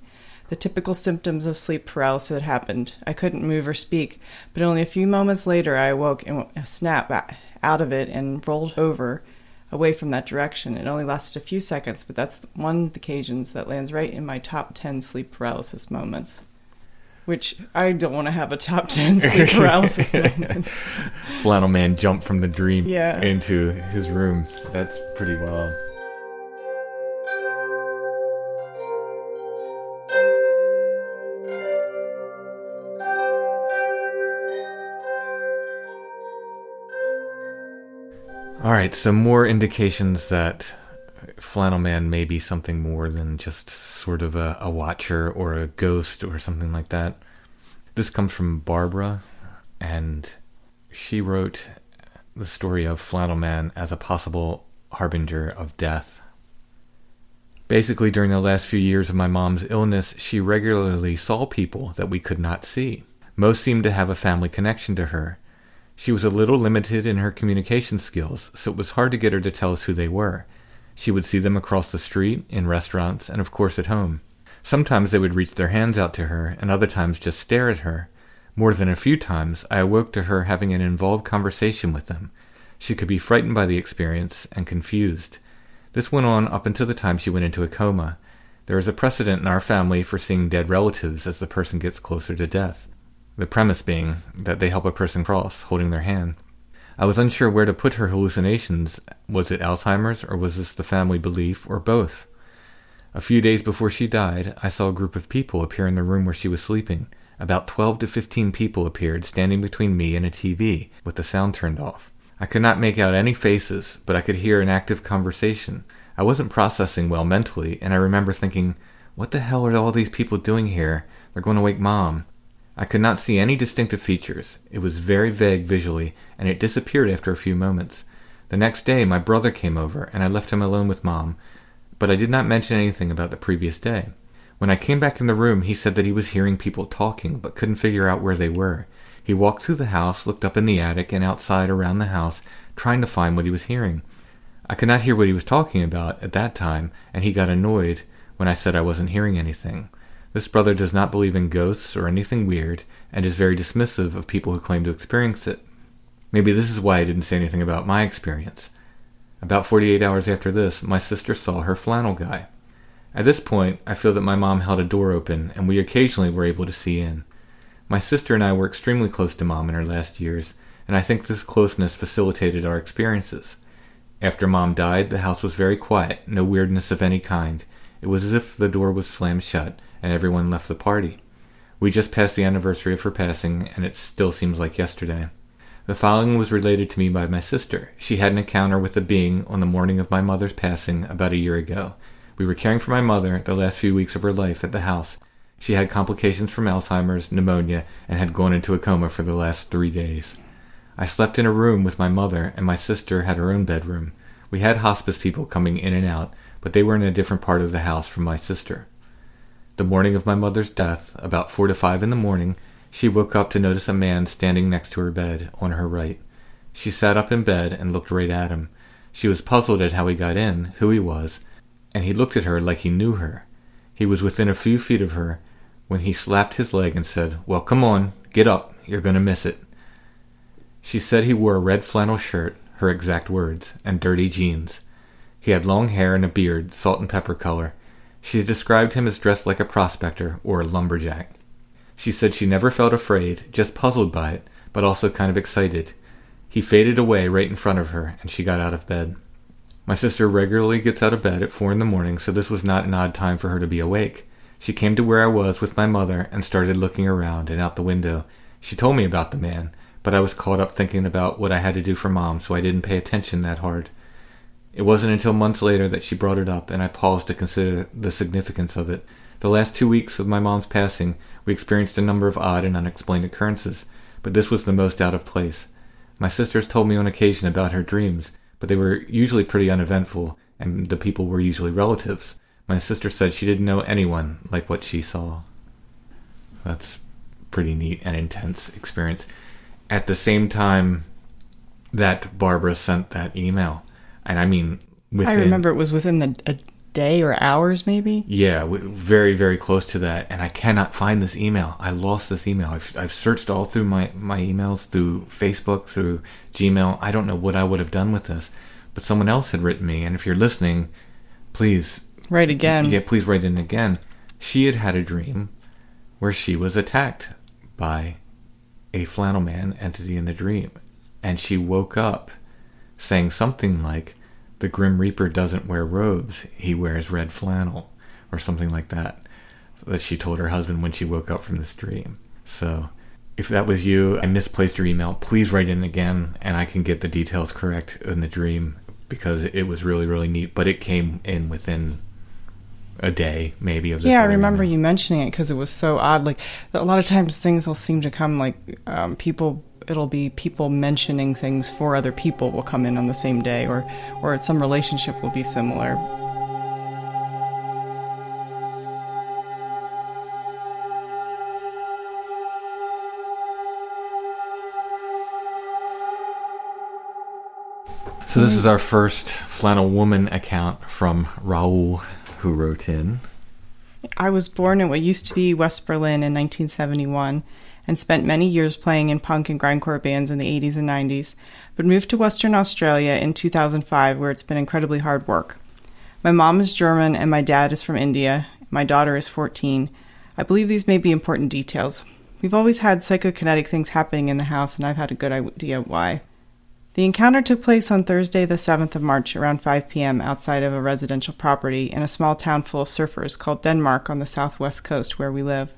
The typical symptoms of sleep paralysis had happened. I couldn't move or speak, but only a few moments later I awoke and a snap out of it and rolled over away from that direction. It only lasted a few seconds, but that's one of the occasions that lands right in my top 10 sleep paralysis moments. Which I don't want to have a top 10 sleep paralysis moments. Flannel Man jumped from the dream Yeah. into his room. That's pretty wild. All right, some more indications that Flannel Man may be something more than just sort of a, a watcher or a ghost or something like that. This comes from Barbara, and she wrote the story of Flannel Man as a possible harbinger of death. Basically, during the last few years of my mom's illness, she regularly saw people that we could not see. Most seemed to have a family connection to her. She was a little limited in her communication skills, so it was hard to get her to tell us who they were. She would see them across the street, in restaurants, and of course at home. Sometimes they would reach their hands out to her, and other times just stare at her. More than a few times, I awoke to her having an involved conversation with them. She could be frightened by the experience and confused. This went on up until the time she went into a coma. There is a precedent in our family for seeing dead relatives as the person gets closer to death. The premise being that they help a person cross, holding their hand. I was unsure where to put her hallucinations. Was it Alzheimer's, or was this the family belief, or both? A few days before she died, I saw a group of people appear in the room where she was sleeping. About twelve to fifteen people appeared, standing between me and a TV, with the sound turned off. I could not make out any faces, but I could hear an active conversation. I wasn't processing well mentally, and I remember thinking, what the hell are all these people doing here? They're going to wake mom. I could not see any distinctive features. It was very vague visually, and it disappeared after a few moments. The next day, my brother came over, and I left him alone with Mom, but I did not mention anything about the previous day. When I came back in the room, he said that he was hearing people talking, but couldn't figure out where they were. He walked through the house, looked up in the attic and outside around the house, trying to find what he was hearing. I could not hear what he was talking about at that time, and he got annoyed when I said I wasn't hearing anything. This brother does not believe in ghosts or anything weird, and is very dismissive of people who claim to experience it. Maybe this is why I didn't say anything about my experience. About 48 hours after this, my sister saw her flannel guy. At this point, I feel that my mom held a door open, and we occasionally were able to see in. My sister and I were extremely close to mom in her last years, and I think this closeness facilitated our experiences. After mom died, the house was very quiet, no weirdness of any kind. It was as if the door was slammed shut, and everyone left the party. We just passed the anniversary of her passing, and it still seems like yesterday. The following was related to me by my sister. She had an encounter with a being on the morning of my mother's passing about a year ago. We were caring for my mother the last few weeks of her life at the house. She had complications from Alzheimer's, pneumonia, and had gone into a coma for the last three days. I slept in a room with my mother, and my sister had her own bedroom. We had hospice people coming in and out, but they were in a different part of the house from my sister. The morning of my mother's death, about four to five in the morning, she woke up to notice a man standing next to her bed, on her right. She sat up in bed and looked right at him. She was puzzled at how he got in, who he was, and he looked at her like he knew her. He was within a few feet of her when he slapped his leg and said, Well, come on, get up, you're going to miss it. She said he wore a red flannel shirt, her exact words, and dirty jeans. He had long hair and a beard, salt and pepper color, she described him as dressed like a prospector or a lumberjack. She said she never felt afraid, just puzzled by it, but also kind of excited. He faded away right in front of her, and she got out of bed. My sister regularly gets out of bed at four in the morning, so this was not an odd time for her to be awake. She came to where I was with my mother and started looking around and out the window. She told me about the man, but I was caught up thinking about what I had to do for mom, so I didn't pay attention that hard. It wasn't until months later that she brought it up, and I paused to consider the significance of it. The last two weeks of my mom's passing, we experienced a number of odd and unexplained occurrences, but this was the most out of place. My sisters told me on occasion about her dreams, but they were usually pretty uneventful, and the people were usually relatives. My sister said she didn't know anyone like what she saw. That's pretty neat and intense experience. At the same time that Barbara sent that email, and I mean, within, I remember it was within the, a day or hours, maybe. Yeah, very very close to that. And I cannot find this email. I lost this email. I've, I've searched all through my my emails, through Facebook, through Gmail. I don't know what I would have done with this, but someone else had written me. And if you're listening, please write again. Yeah, please write in again. She had had a dream where she was attacked by a flannel man entity in the dream, and she woke up saying something like, The Grim Reaper doesn't wear robes, he wears red flannel, or something like that, that she told her husband when she woke up from this dream. So, if that was you, I misplaced your email, please write in again and I can get the details correct in the dream because it was really, really neat. But it came in within a day, maybe, of this. Yeah, I remember email. you mentioning it because it was so odd. Like, a lot of times things will seem to come like um, people it'll be people mentioning things for other people will come in on the same day or or some relationship will be similar So this is our first flannel woman account from Raul, who wrote in. I was born in what used to be West Berlin in 1971 and spent many years playing in punk and grindcore bands in the 80s and 90s, but moved to Western Australia in 2005 where it's been incredibly hard work. My mom is German and my dad is from India. My daughter is 14. I believe these may be important details. We've always had psychokinetic things happening in the house, and I've had a good idea why. The encounter took place on Thursday, the 7th of March, around 5 p.m., outside of a residential property in a small town full of surfers called Denmark on the southwest coast where we live.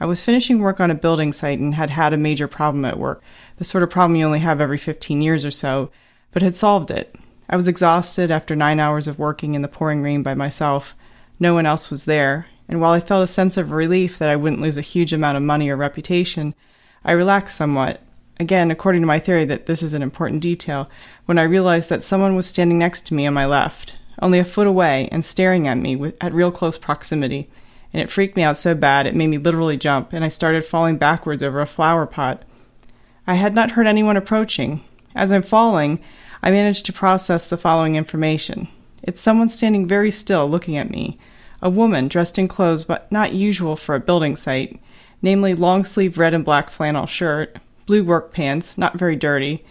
I was finishing work on a building site and had had a major problem at work, the sort of problem you only have every 15 years or so, but had solved it. I was exhausted after nine hours of working in the pouring rain by myself. No one else was there, and while I felt a sense of relief that I wouldn't lose a huge amount of money or reputation, I relaxed somewhat. Again, according to my theory that this is an important detail, when I realized that someone was standing next to me on my left, only a foot away, and staring at me with, at real close proximity and it freaked me out so bad it made me literally jump, and I started falling backwards over a flower pot. I had not heard anyone approaching. As I'm falling, I managed to process the following information. It's someone standing very still looking at me, a woman dressed in clothes but not usual for a building site, namely long sleeved red and black flannel shirt, blue work pants, not very dirty.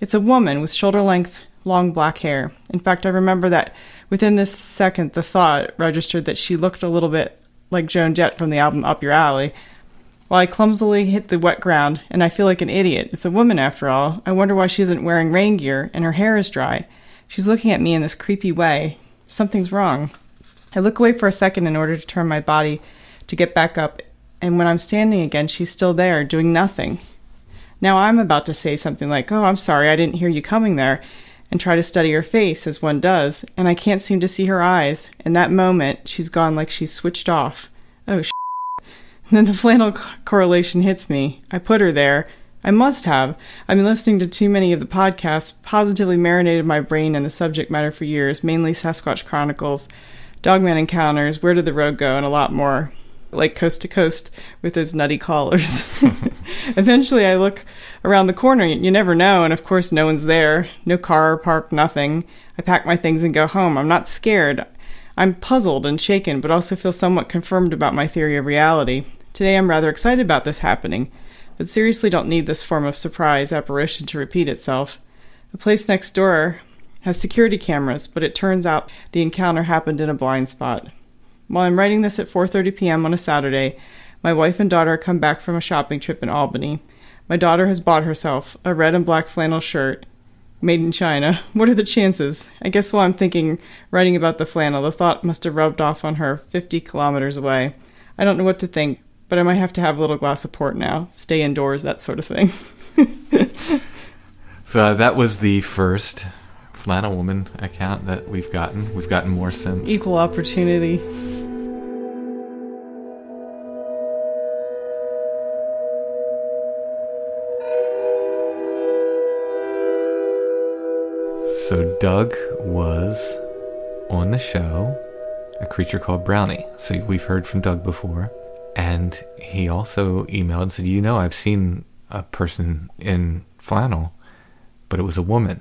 It's a woman with shoulder length long black hair. In fact, I remember that within this second, the thought registered that she looked a little bit like Joan Jett from the album Up Your Alley. While I clumsily hit the wet ground, and I feel like an idiot, it's a woman after all. I wonder why she isn't wearing rain gear and her hair is dry. She's looking at me in this creepy way. Something's wrong. I look away for a second in order to turn my body to get back up, and when I'm standing again, she's still there, doing nothing. Now I'm about to say something like, Oh, I'm sorry, I didn't hear you coming there, and try to study her face, as one does, and I can't seem to see her eyes. In that moment, she's gone like she's switched off. Oh, sh! Then the flannel correlation hits me. I put her there. I must have. I've been listening to too many of the podcasts, positively marinated my brain in the subject matter for years, mainly Sasquatch Chronicles, Dogman Encounters, Where Did the Road Go, and a lot more like coast to coast with those nutty collars. Eventually, I look around the corner. You never know, and of course, no one's there. No car parked, nothing. I pack my things and go home. I'm not scared. I'm puzzled and shaken, but also feel somewhat confirmed about my theory of reality. Today, I'm rather excited about this happening, but seriously don't need this form of surprise apparition to repeat itself. The place next door has security cameras, but it turns out the encounter happened in a blind spot. While I'm writing this at 4:30 p.m. on a Saturday, my wife and daughter come back from a shopping trip in Albany. My daughter has bought herself a red and black flannel shirt made in China. What are the chances? I guess while I'm thinking, writing about the flannel, the thought must have rubbed off on her 50 kilometers away. I don't know what to think, but I might have to have a little glass of port now, stay indoors, that sort of thing. so uh, that was the first flannel woman account that we've gotten. We've gotten more since. Equal opportunity. So Doug was on the show, a creature called Brownie. So we've heard from Doug before. And he also emailed and said, You know, I've seen a person in flannel, but it was a woman.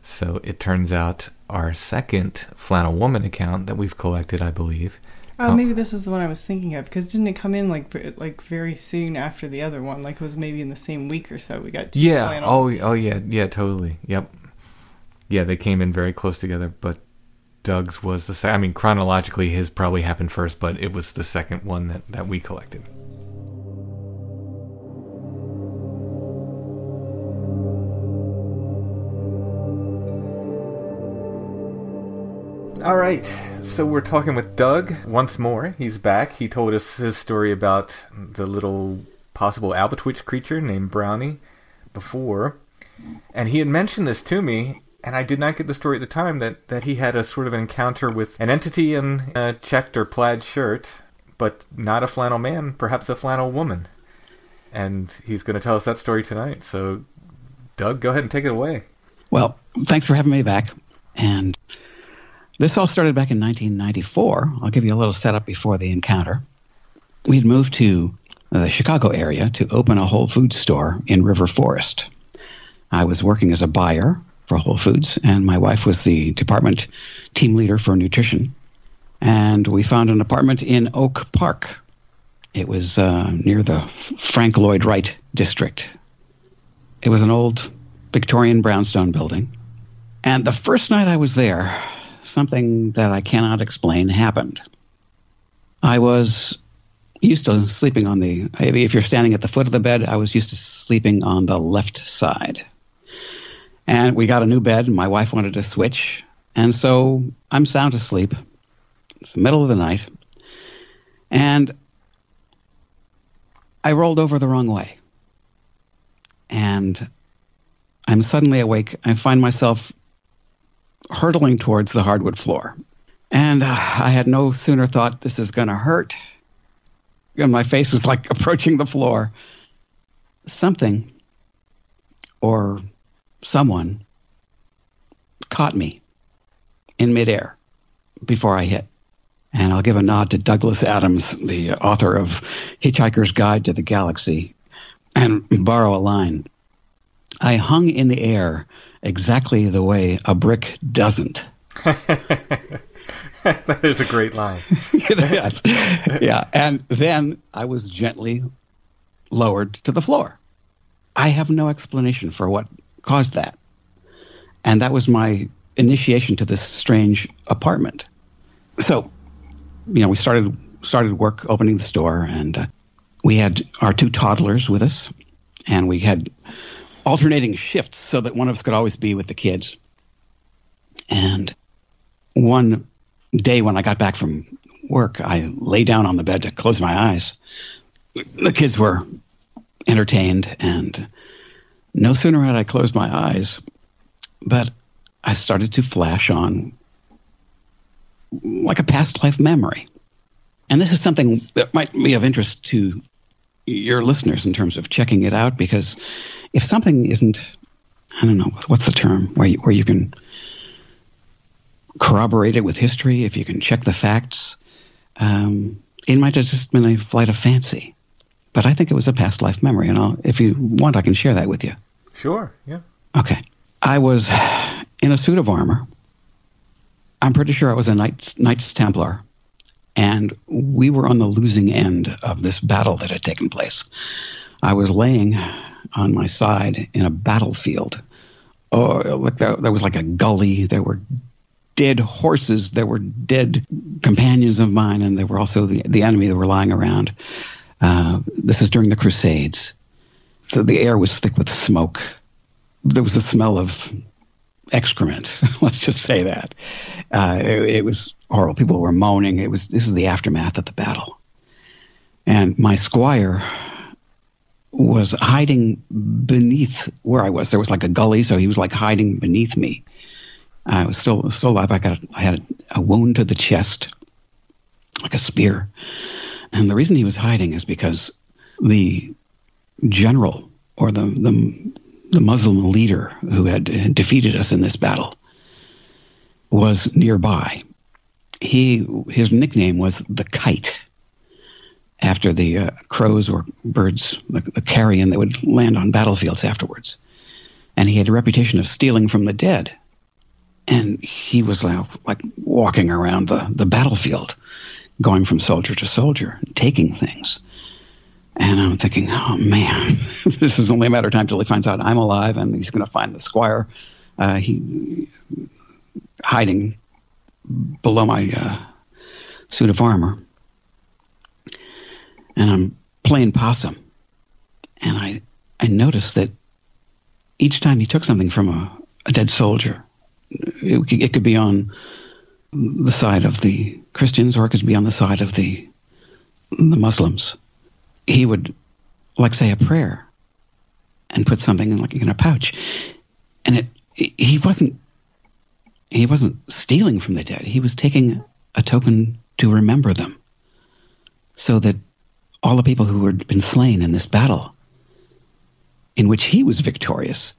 So it turns out our second flannel woman account that we've collected, I believe. Oh, maybe this is the one I was thinking of because didn't it come in like like very soon after the other one? Like it was maybe in the same week or so. We got yeah. Flannel. Oh, oh yeah, yeah, totally. Yep yeah, they came in very close together, but Doug's was the second. I mean, chronologically, his probably happened first, but it was the second one that, that we collected. All right, so we're talking with Doug once more. He's back. He told us his story about the little possible Albatwitch creature named Brownie before. And he had mentioned this to me, and I did not get the story at the time that, that he had a sort of encounter with an entity in a checked or plaid shirt, but not a flannel man, perhaps a flannel woman. And he's going to tell us that story tonight. So, Doug, go ahead and take it away. Well, thanks for having me back. And this all started back in 1994. I'll give you a little setup before the encounter. We had moved to the Chicago area to open a Whole Foods store in River Forest. I was working as a buyer for Whole Foods, and my wife was the department team leader for nutrition. And we found an apartment in Oak Park. It was uh, near the Frank Lloyd Wright district. It was an old Victorian brownstone building. And the first night I was there, something that I cannot explain happened. I was used to sleeping on the, if you're standing at the foot of the bed, I was used to sleeping on the left side. And we got a new bed, and my wife wanted to switch. And so I'm sound asleep. It's the middle of the night. And I rolled over the wrong way. And I'm suddenly awake. I find myself hurtling towards the hardwood floor. And uh, I had no sooner thought this is going to hurt. And my face was like approaching the floor. Something or someone caught me in midair before I hit. And I'll give a nod to Douglas Adams, the author of Hitchhiker's Guide to the Galaxy, and borrow a line. I hung in the air exactly the way a brick doesn't. that is a great line. yes. Yeah. And then I was gently lowered to the floor. I have no explanation for what caused that. And that was my initiation to this strange apartment. So, you know, we started started work opening the store, and uh, we had our two toddlers with us, and we had alternating shifts so that one of us could always be with the kids. And one day when I got back from work, I lay down on the bed to close my eyes. The kids were entertained, and no sooner had I closed my eyes, but I started to flash on like a past life memory. And this is something that might be of interest to your listeners in terms of checking it out because if something isn't, I don't know, what's the term where you, where you can corroborate it with history, if you can check the facts, um, it might have just been a flight of fancy. But I think it was a past life memory, and I'll, if you want, I can share that with you. Sure, yeah. Okay. I was in a suit of armor. I'm pretty sure I was a Knights, Knights Templar, and we were on the losing end of this battle that had taken place. I was laying on my side in a battlefield. Oh, like there, there was like a gully. There were dead horses. There were dead companions of mine, and there were also the, the enemy that were lying around. Uh, this is during the Crusades. So the air was thick with smoke. There was a smell of excrement. Let's just say that. Uh, it, it, was horrible. People were moaning. It was this is the aftermath of the battle. And my squire was hiding beneath where I was. There was like a gully, so he was like hiding beneath me. I was still still alive. I got I had a wound to the chest, like a spear. And the reason he was hiding is because the general or the the, the Muslim leader who had defeated us in this battle was nearby. He his nickname was the Kite, after the uh, crows or birds, the, the carrion that would land on battlefields afterwards. And he had a reputation of stealing from the dead. And he was like, like walking around the, the battlefield, going from soldier to soldier, taking things. And I'm thinking, oh man, this is only a matter of time till he finds out I'm alive, and he's going to find the squire. Uh, he hiding below my uh, suit of armor, and I'm playing possum, and I I noticed that each time he took something from a, a dead soldier, it, it could be on the side of the Christians or it could be on the side of the the Muslims he would like say a prayer and put something in like in a pouch. And it he wasn't he wasn't stealing from the dead. He was taking a token to remember them so that all the people who had been slain in this battle in which he was victorious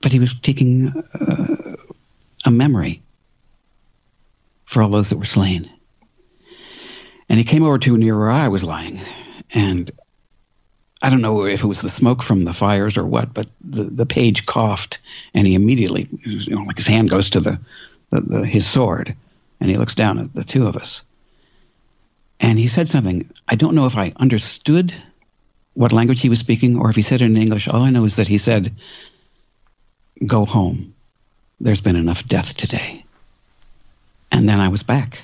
but he was taking uh, a memory for all those that were slain. And he came over to near where i was lying and I don't know if it was the smoke from the fires or what, but the, the page coughed, and he immediately, you know, like his hand goes to the, the, the his sword, and he looks down at the two of us, and he said something. I don't know if I understood what language he was speaking or if he said it in English. All I know is that he said, "Go home. There's been enough death today." And then I was back.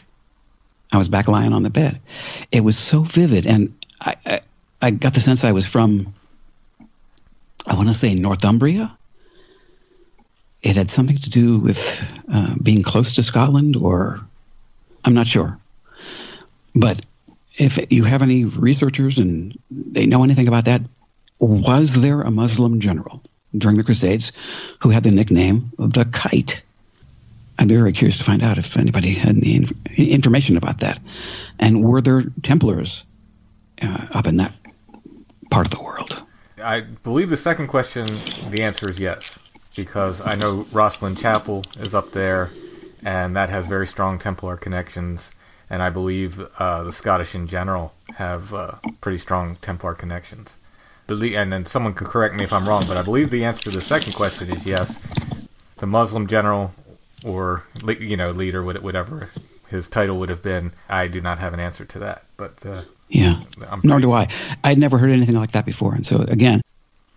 I was back lying on the bed. It was so vivid, and I, I I got the sense I was from, I want to say Northumbria. It had something to do with uh, being close to Scotland, or I'm not sure. But if you have any researchers and they know anything about that, was there a Muslim general during the Crusades who had the nickname the Kite? I'd be very curious to find out if anybody had any information about that. And were there Templars uh, up in that part of the world? I believe the second question, the answer is yes, because I know Rosslyn Chapel is up there, and that has very strong Templar connections, and I believe uh, the Scottish in general have uh, pretty strong Templar connections. And then someone could correct me if I'm wrong, but I believe the answer to the second question is yes. The Muslim general or you know leader, whatever his title would have been, I do not have an answer to that. But uh, yeah, nor do I. I'd never heard anything like that before, and so again,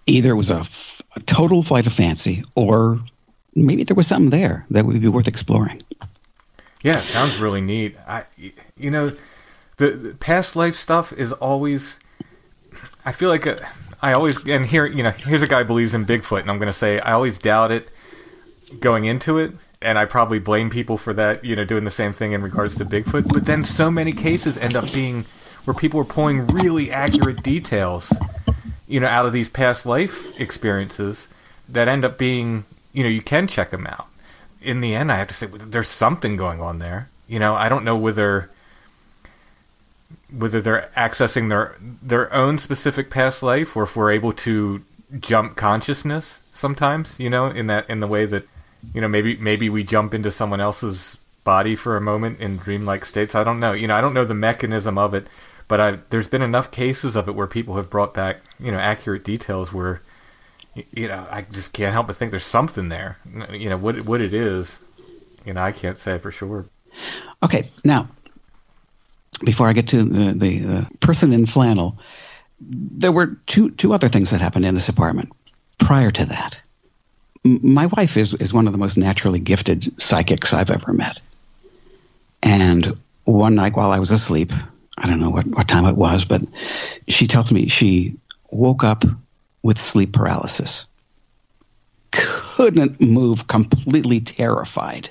either it was a, f- a total flight of fancy, or maybe there was something there that would be worth exploring. Yeah, it sounds really neat. I, you know, the, the past life stuff is always. I feel like a, I always and here you know here's a guy who believes in Bigfoot, and I'm going to say I always doubt it going into it and I probably blame people for that, you know, doing the same thing in regards to Bigfoot. But then so many cases end up being where people are pulling really accurate details, you know, out of these past life experiences that end up being, you know, you can check them out. In the end, I have to say there's something going on there. You know, I don't know whether whether they're accessing their their own specific past life or if we're able to jump consciousness sometimes, you know, in that in the way that you know maybe maybe we jump into someone else's body for a moment in dreamlike states. I don't know. You know, I don't know the mechanism of it, but I, there's been enough cases of it where people have brought back, you know, accurate details where, you know, I just can't help but think there's something there. You know, what what it is, you know, I can't say for sure. Okay, now, before I get to the the uh, person in flannel, there were two two other things that happened in this apartment prior to that. My wife is is one of the most naturally gifted psychics I've ever met, and one night while I was asleep, I don't know what, what time it was, but she tells me she woke up with sleep paralysis, couldn't move, completely terrified.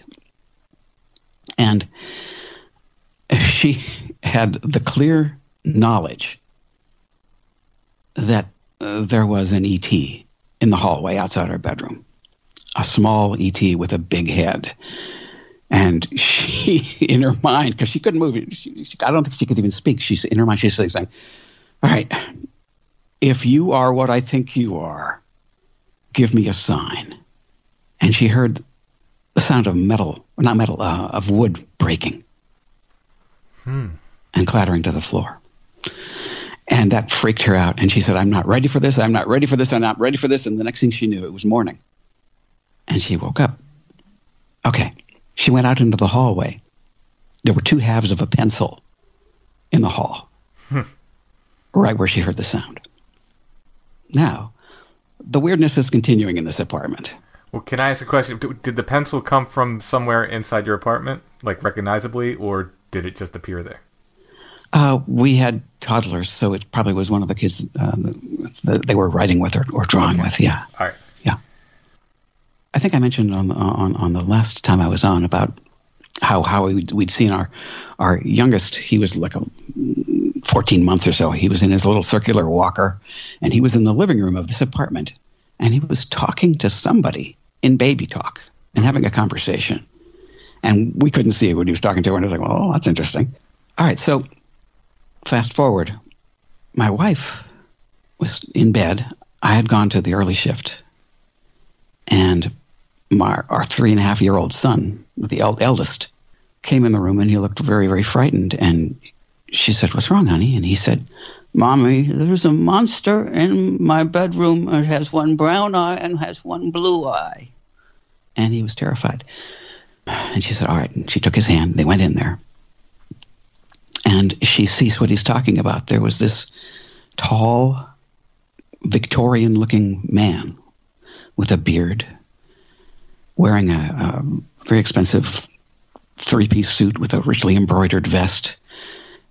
And she had the clear knowledge that uh, there was an ET in the hallway outside her bedroom, a small ET with a big head and she, in her mind, because she couldn't move, she, she, I don't think she could even speak. She's in her mind, she's saying, "All right, if you are what I think you are, give me a sign." And she heard the sound of metal, not metal, uh, of wood breaking hmm. and clattering to the floor. And that freaked her out. And she said, I'm not ready for this. I'm not ready for this. I'm not ready for this. And the next thing she knew, it was morning. And she woke up. Okay, she went out into the hallway. There were two halves of a pencil in the hall, hmm. right where she heard the sound. Now, the weirdness is continuing in this apartment. Well, can I ask a question? Did the pencil come from somewhere inside your apartment, like recognizably, or did it just appear there? Uh, we had toddlers, so it probably was one of the kids uh, that they were writing with or, or drawing okay. with. Yeah. All right. I think I mentioned on on on the last time I was on about how how we'd, we'd seen our our youngest. He was like a 14 months or so. He was in his little circular walker, and he was in the living room of this apartment, and he was talking to somebody in baby talk and having a conversation. And we couldn't see what he was talking to, and I was like, "Well, that's interesting." All right, so fast forward, my wife was in bed. I had gone to the early shift, and my, our three and a half year old son, the el- eldest, came in the room and he looked very, very frightened. And she said, What's wrong, honey? And he said, Mommy, there's a monster in my bedroom. It has one brown eye and has one blue eye. And he was terrified. And she said, All right. And she took his hand. They went in there. And she sees what he's talking about. There was this tall, Victorian looking man with a beard, wearing a, a very expensive three piece suit with a richly embroidered vest.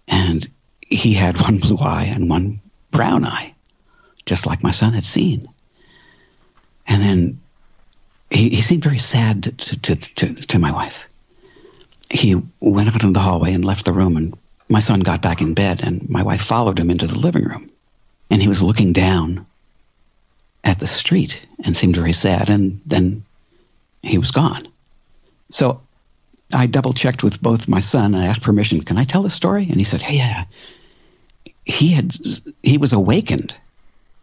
And he had one blue eye and one brown eye, just like my son had seen. And then he, he seemed very sad to, to, to, to my wife. He went out in the hallway and left the room, and my son got back in bed, and my wife followed him into the living room. And he was looking down at the street and seemed very sad, and then he was gone. So I double checked with both my son and I asked permission. Can I tell the story? And he said, "Hey, yeah." He had he was awakened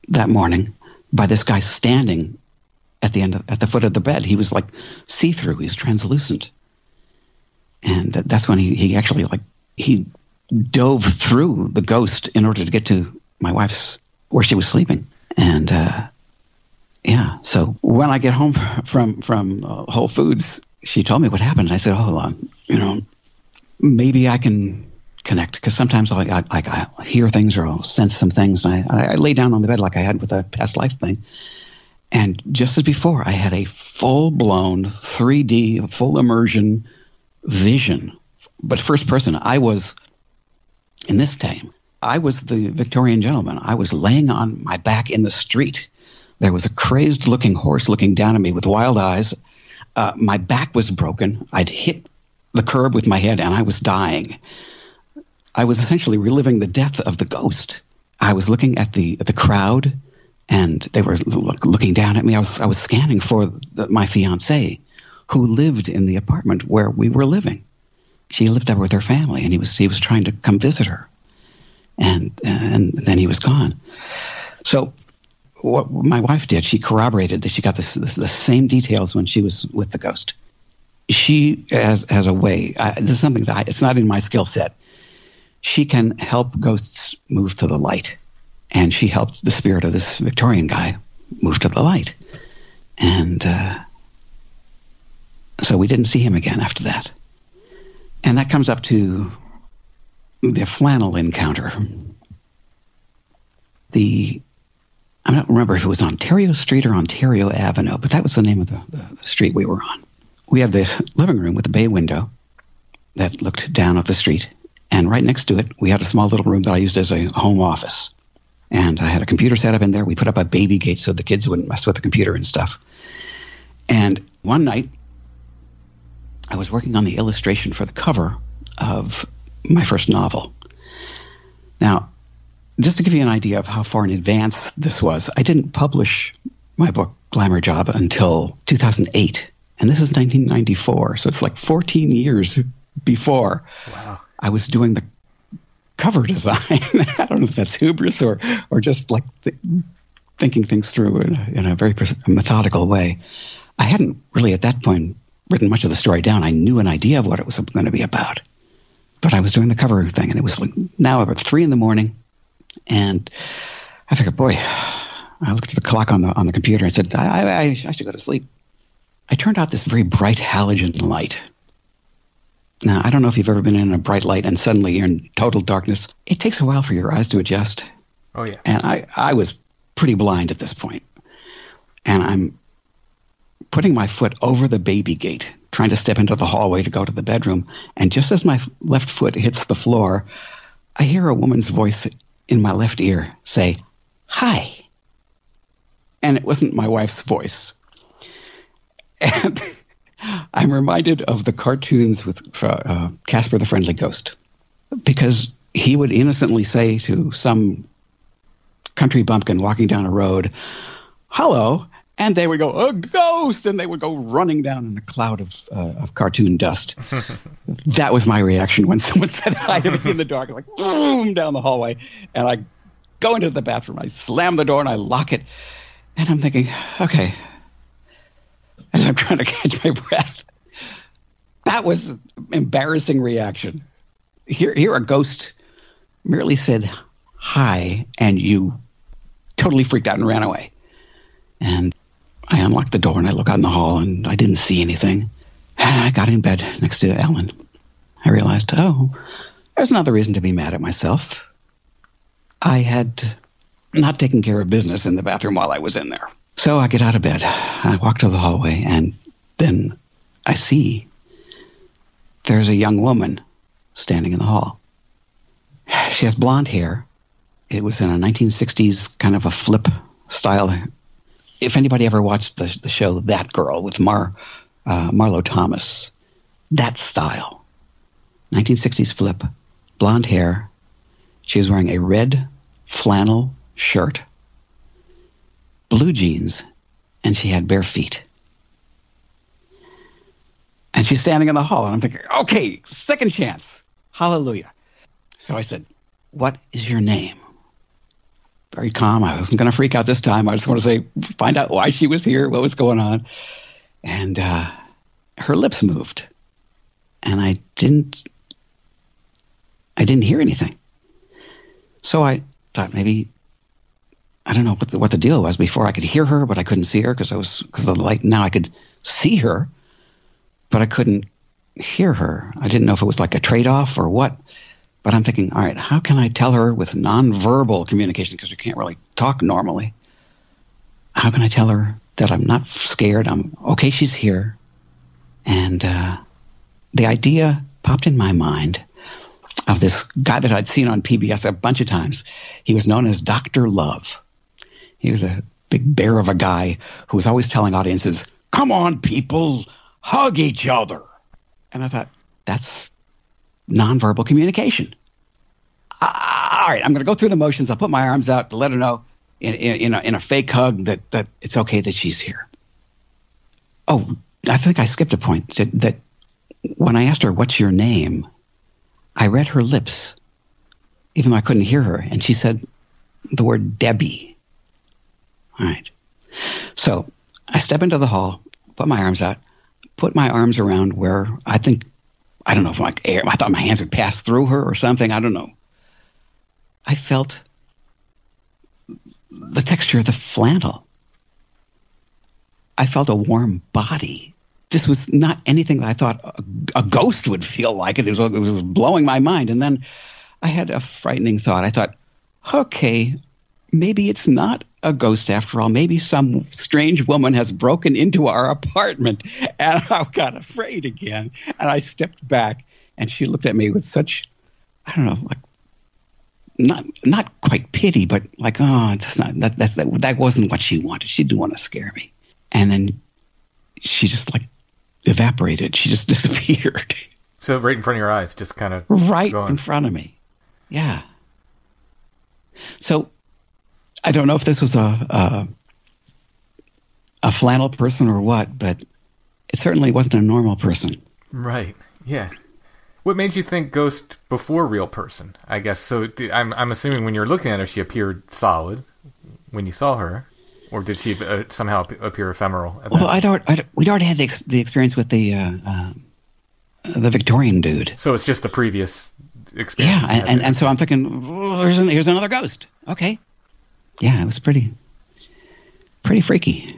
that morning by this guy standing at the end of, at the foot of the bed. He was like see through. He was translucent, and that's when he he actually like he dove through the ghost in order to get to my wife's where she was sleeping. And uh, yeah, so when I get home from from uh, Whole Foods, she told me what happened. And I said, oh, hold on, you know, maybe I can connect because sometimes I, I, I, hear things or I'll sense some things. I, I lay down on the bed like I had with a past life thing. And just as before, I had a full blown 3D, full immersion vision, but first person. I was, in this time, I was the Victorian gentleman. I was laying on my back in the street. There was a crazed looking horse looking down at me with wild eyes uh, my back was broken. I'd hit the curb with my head and I was dying. I was essentially reliving the death of the ghost. I was looking at the the crowd, and they were look, looking down at me. I was I was scanning for the, my fiance, who lived in the apartment where we were living. She lived there with her family, and he was he was trying to come visit her, and and then he was gone. So what my wife did, she corroborated that she got this, this, the same details when she was with the ghost. She has has a way. I, this is something that I, it's not in my skill set. She can help ghosts move to the light, and she helped the spirit of this Victorian guy move to the light, and uh, so we didn't see him again after that. And that comes up to the flannel encounter. The I don't remember if it was Ontario Street or Ontario Avenue, but that was the name of the, the, the street we were on. We had this living room with a bay window that looked down at the street, and right next to it, we had a small little room that I used as a home office. And I had a computer set up in there. We put up a baby gate so the kids wouldn't mess with the computer and stuff. And one night, I was working on the illustration for the cover of my first novel. Now, just to give you an idea of how far in advance this was, I didn't publish my book Glamour Job until 2008, and this is 1994, so it's like 14 years before wow. I was doing the cover design. I don't know if that's hubris or or just like th- thinking things through in a, in a very methodical way. I hadn't really at that point written much of the story down. I knew an idea of what it was going to be about, but I was doing the cover thing, and it was like now about three in the morning. And I figured, boy, I looked at the clock on the on the computer and said, I, I, I should go to sleep. I turned out this very bright halogen light. Now, I don't know if you've ever been in a bright light and suddenly you're in total darkness. It takes a while for your eyes to adjust. Oh, yeah. And I, I was pretty blind at this point. And I'm putting my foot over the baby gate, trying to step into the hallway to go to the bedroom. And just as my left foot hits the floor, I hear a woman's voice in my left ear say, Hi. And it wasn't my wife's voice. And I'm reminded of the cartoons with uh, Casper the Friendly Ghost because he would innocently say to some country bumpkin walking down a road, Hello, and they would go a ghost! And they would go running down in a cloud of, uh, of cartoon dust. That was my reaction when someone said hi to me in the dark like boom down the hallway. And i go into the bathroom i slam the door and i lock it. And i'm thinking okay. As i'm trying to catch my breath that was an embarrassing reaction. Here here a ghost merely said hi, and you totally freaked out and ran away. And I unlocked the door and I look out in the hall and I didn't see anything. And I got in bed next to Ellen. I realized, oh, there's another reason to be mad at myself. I had not taken care of business in the bathroom while I was in there. So I get out of bed. I walk to the hallway and then I see there's a young woman standing in the hall. She has blonde hair. It was in a 1960s kind of a flip style. If anybody ever watched the, the show That Girl with Mar, uh, Marlo Thomas, that style. 1960s flip, blonde hair. She was wearing a red flannel shirt, blue jeans, and she had bare feet. And she's standing in the hall, and I'm thinking, okay, second chance. Hallelujah. So I said, What is your name? Very calm. I wasn't going to freak out this time. I just want to say, find out why she was here, what was going on. And uh, her lips moved. And I didn't, I didn't hear anything. So I thought maybe, I don't know what the, what the deal was. Before I could hear her, but I couldn't see her because I was, because the light. Now I could see her but I couldn't hear her. I didn't know if it was like a trade off or what. But I'm thinking, all right, how can I tell her with nonverbal communication because we can't really talk normally? How can I tell her that I'm not scared? I'm okay. She's here, and uh, the idea popped in my mind of this guy that I'd seen on PBS a bunch of times. He was known as Doctor Love. He was a big bear of a guy who was always telling audiences, "Come on, people, hug each other. And I thought, that's nonverbal communication. All right, I'm going to go through the motions. I'll put my arms out to let her know in, in, in, a, in a fake hug that, that it's okay that she's here. Oh, I think I skipped a point that, that when I asked her, What's your name? I read her lips, even though I couldn't hear her, and she said the word Debbie. All right. So I step into the hall, put my arms out put my arms around where I think I don't know if like air, I thought my hands would pass through her or something. I don't know. I felt the texture of the flannel. I felt a warm body. This was not anything that I thought a, a ghost would feel like. It was, it was blowing my mind. And then I had a frightening thought. I thought, okay, maybe it's not a ghost after all. Maybe some strange woman has broken into our apartment. And I got afraid again. And I stepped back and she looked at me with such, I don't know, like, not not quite pity, but like, oh, that's not that that's that, that wasn't what she wanted. She didn't want to scare me. And then she just like evaporated. She just disappeared. So right in front of your eyes, just kind of right going. in front of me. Yeah. So I don't know if this was a, a a flannel person or what, but it certainly wasn't a normal person. Right. Yeah. What made you think ghost before real person? I guess so. I'm I'm assuming when you're looking at her, she appeared solid when you saw her, or did she uh, somehow appear ephemeral? well, I'd, I'd, we'd already had the, ex- the experience with the uh, uh, the Victorian dude. So it's just the previous experience. Yeah, and, and, and, so I'm thinking, oh, here's an, here's another ghost. Okay, yeah, it was pretty, pretty freaky.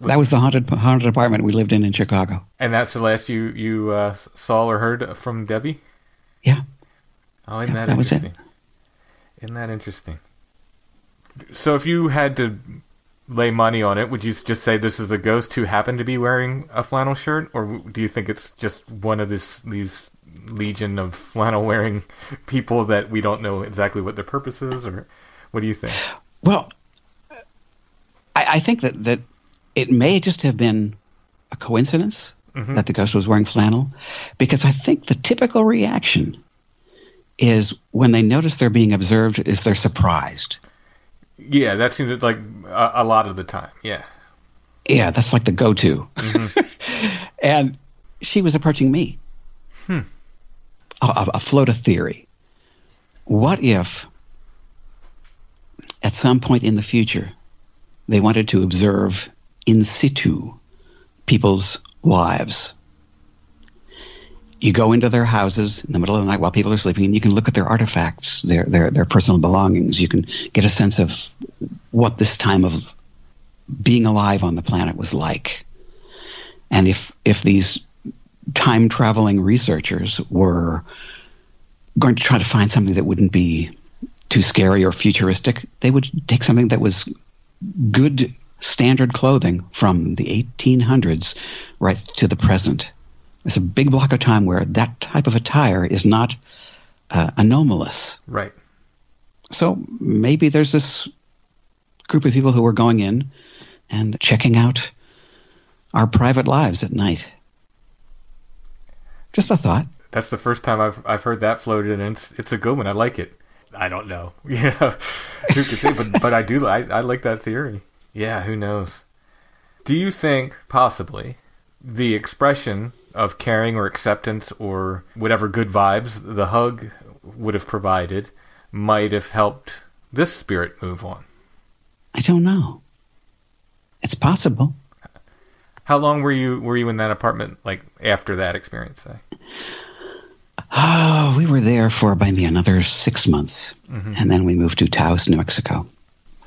That was the haunted haunted apartment we lived in in Chicago. And that's the last you you uh, saw or heard from Debbie. Yeah. Oh, isn't yeah, that, that interesting? Isn't that interesting? So, if you had to lay money on it, would you just say this is a ghost who happened to be wearing a flannel shirt, or do you think it's just one of this these legion of flannel wearing people that we don't know exactly what their purpose is, or what do you think? Well, I, I think that, that it may just have been a coincidence mm-hmm. that the ghost was wearing flannel, because I think the typical reaction is when they notice they're being observed is they're surprised. Yeah, that seems like a, a lot of the time. Yeah. Yeah, that's like the go-to. Mm-hmm. and she was approaching me. Hmm. A, a float a theory. What if at some point in the future, they wanted to observe in situ people's lives. you go into their houses in the middle of the night while people are sleeping, and you can look at their artifacts, their their their personal belongings. You can get a sense of what this time of being alive on the planet was like. And if if these time traveling researchers were going to try to find something that wouldn't be too scary or futuristic, they would take something that was good standard clothing from the 1800s right to the present. It's a big block of time where that type of attire is not uh, anomalous. Right. So maybe there's this group of people who are going in and checking out our private lives at night. Just a thought. That's the first time I've I've heard that floated, and it's, it's a good one. I like it. I don't know, you know, who could say, but but I do. I I like that theory. Yeah, who knows? Do you think possibly the expression of caring or acceptance or whatever good vibes the hug would have provided might have helped this spirit move on? I don't know. It's possible. How long were you were you in that apartment like after that experience? Say? Oh, we were there for maybe another six months, mm-hmm. and then we moved to Taos, New Mexico,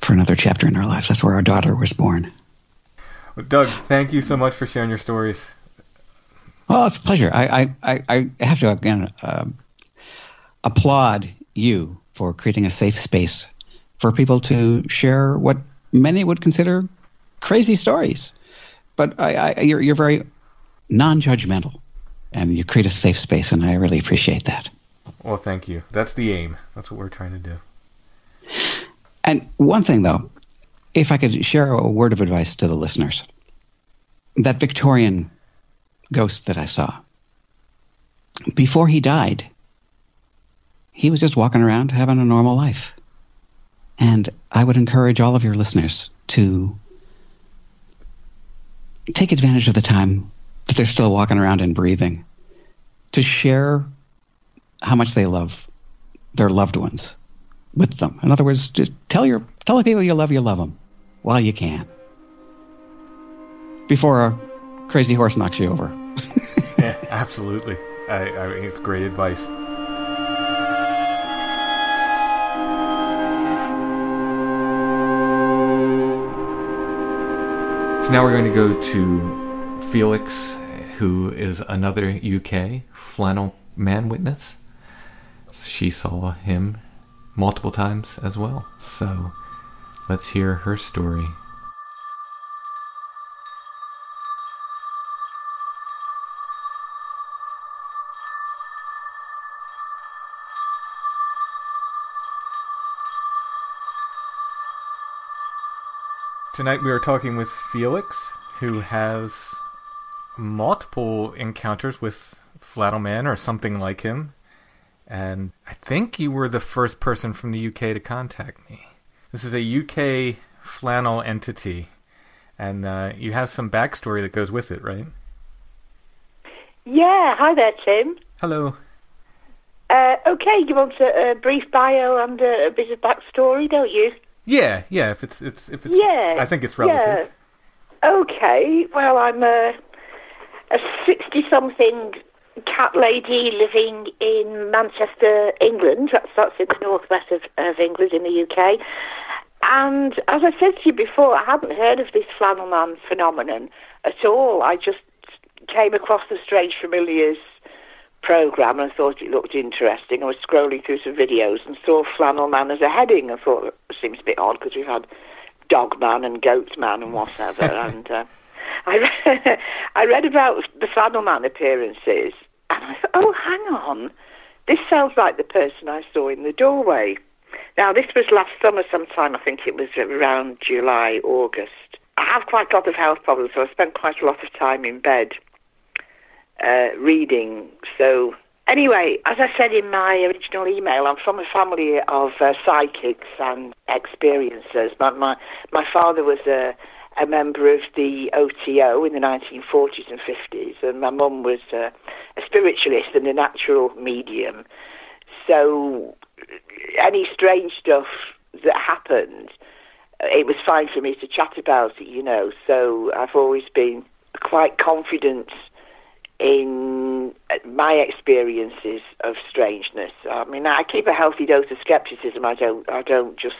for another chapter in our lives. That's where our daughter was born. Well, Doug, thank you so much for sharing your stories. Well, it's a pleasure. I I, I have to again uh, applaud you for creating a safe space for people to share what many would consider crazy stories. But I, I, you're, you're very non-judgmental and you create a safe space, and I really appreciate that. Well, thank you. That's the aim. That's what we're trying to do. And one thing, though, if I could share a word of advice to the listeners that Victorian ghost that I saw, before he died, he was just walking around having a normal life. And I would encourage all of your listeners to take advantage of the time that they're still walking around and breathing, to share how much they love their loved ones with them. In other words, just tell your tell the people you love you love them while you can. Before a crazy horse knocks you over. yeah, absolutely. I, I mean, it's great advice. So now we're going to go to Felix, who is another UK flannel man witness. She saw him multiple times as well. So let's hear her story. Tonight we are talking with Felix, who has multiple encounters with Flannel Man or something like him. And I think you were the first person from the UK to contact me. This is a UK flannel entity, and uh, you have some backstory that goes with it, right? Yeah. Hi there, Tim. Hello. Uh, okay, you want a, a brief bio and a, a, bit of backstory, don't you? Yeah, yeah. If it's, it's if it's, yeah, I think it's relative. Yeah. Okay. Well, I'm a a 60 something cat lady living in Manchester, England. That's, that's in the northwest of, of England in the UK. And as I said to you before, I hadn't heard of this flannel man phenomenon at all. I just came across the Strange Familiars program and I thought it looked interesting. I was scrolling through some videos and saw flannel man as a heading. I thought it seems a bit odd because we've had dog man and goat man and whatever. and uh, I read, I read about the Flannel Man appearances, and I thought, oh, hang on, this sounds like the person I saw in the doorway. Now, this was last summer sometime, I think it was around July, August. I have quite a lot of health problems, so I spent quite a lot of time in bed uh, reading. So, anyway, as I said in my original email, I'm from a family of uh, psychics and experiencers. My, my, my father was a a member of the OTO in the 1940s and 50s, and my mum was uh, a spiritualist and a natural medium. So any strange stuff that happened, it was fine for me to chat about it, you know. So I've always been quite confident in my experiences of strangeness. I mean, I keep a healthy dose of skepticism. I don't, I don't just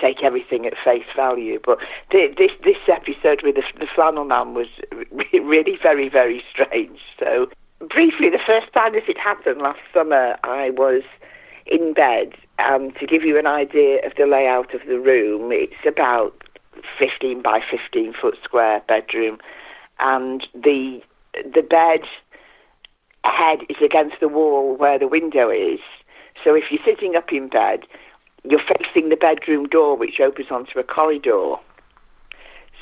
take everything at face value. But th- this this episode with the, the flannel man was really very very strange. So briefly, the first time this had happened last summer, I was in bed. Um, to give you an idea of the layout of the room, it's about 15 by 15 foot square bedroom, and the the bed head is against the wall where the window is. So if you're sitting up in bed, you're facing the bedroom door, which opens onto a corridor.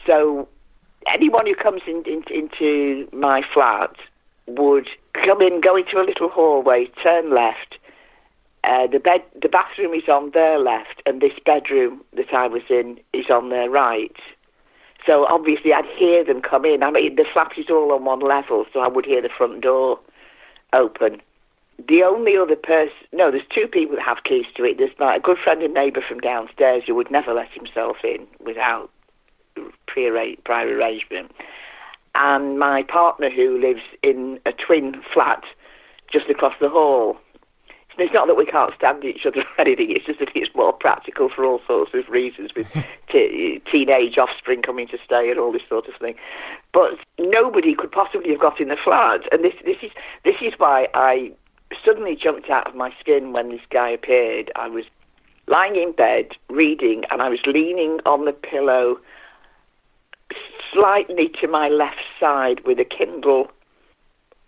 So anyone who comes in, in, into my flat would come in, go into a little hallway, turn left. Uh, the bed, the bathroom is on their left, and this bedroom that I was in is on their right. So obviously, I'd hear them come in. I mean, the flat is all on one level, so I would hear the front door open. The only other person, no, there's two people that have keys to it. There's my a good friend and neighbour from downstairs who would never let himself in without pre prior arrangement, and my partner who lives in a twin flat just across the hall. It's not that we can't stand each other or anything. It's just that it's more practical for all sorts of reasons, with t- teenage offspring coming to stay and all this sort of thing. But nobody could possibly have got in the flat, and this this is this is why I suddenly jumped out of my skin when this guy appeared. I was lying in bed reading, and I was leaning on the pillow slightly to my left side with a Kindle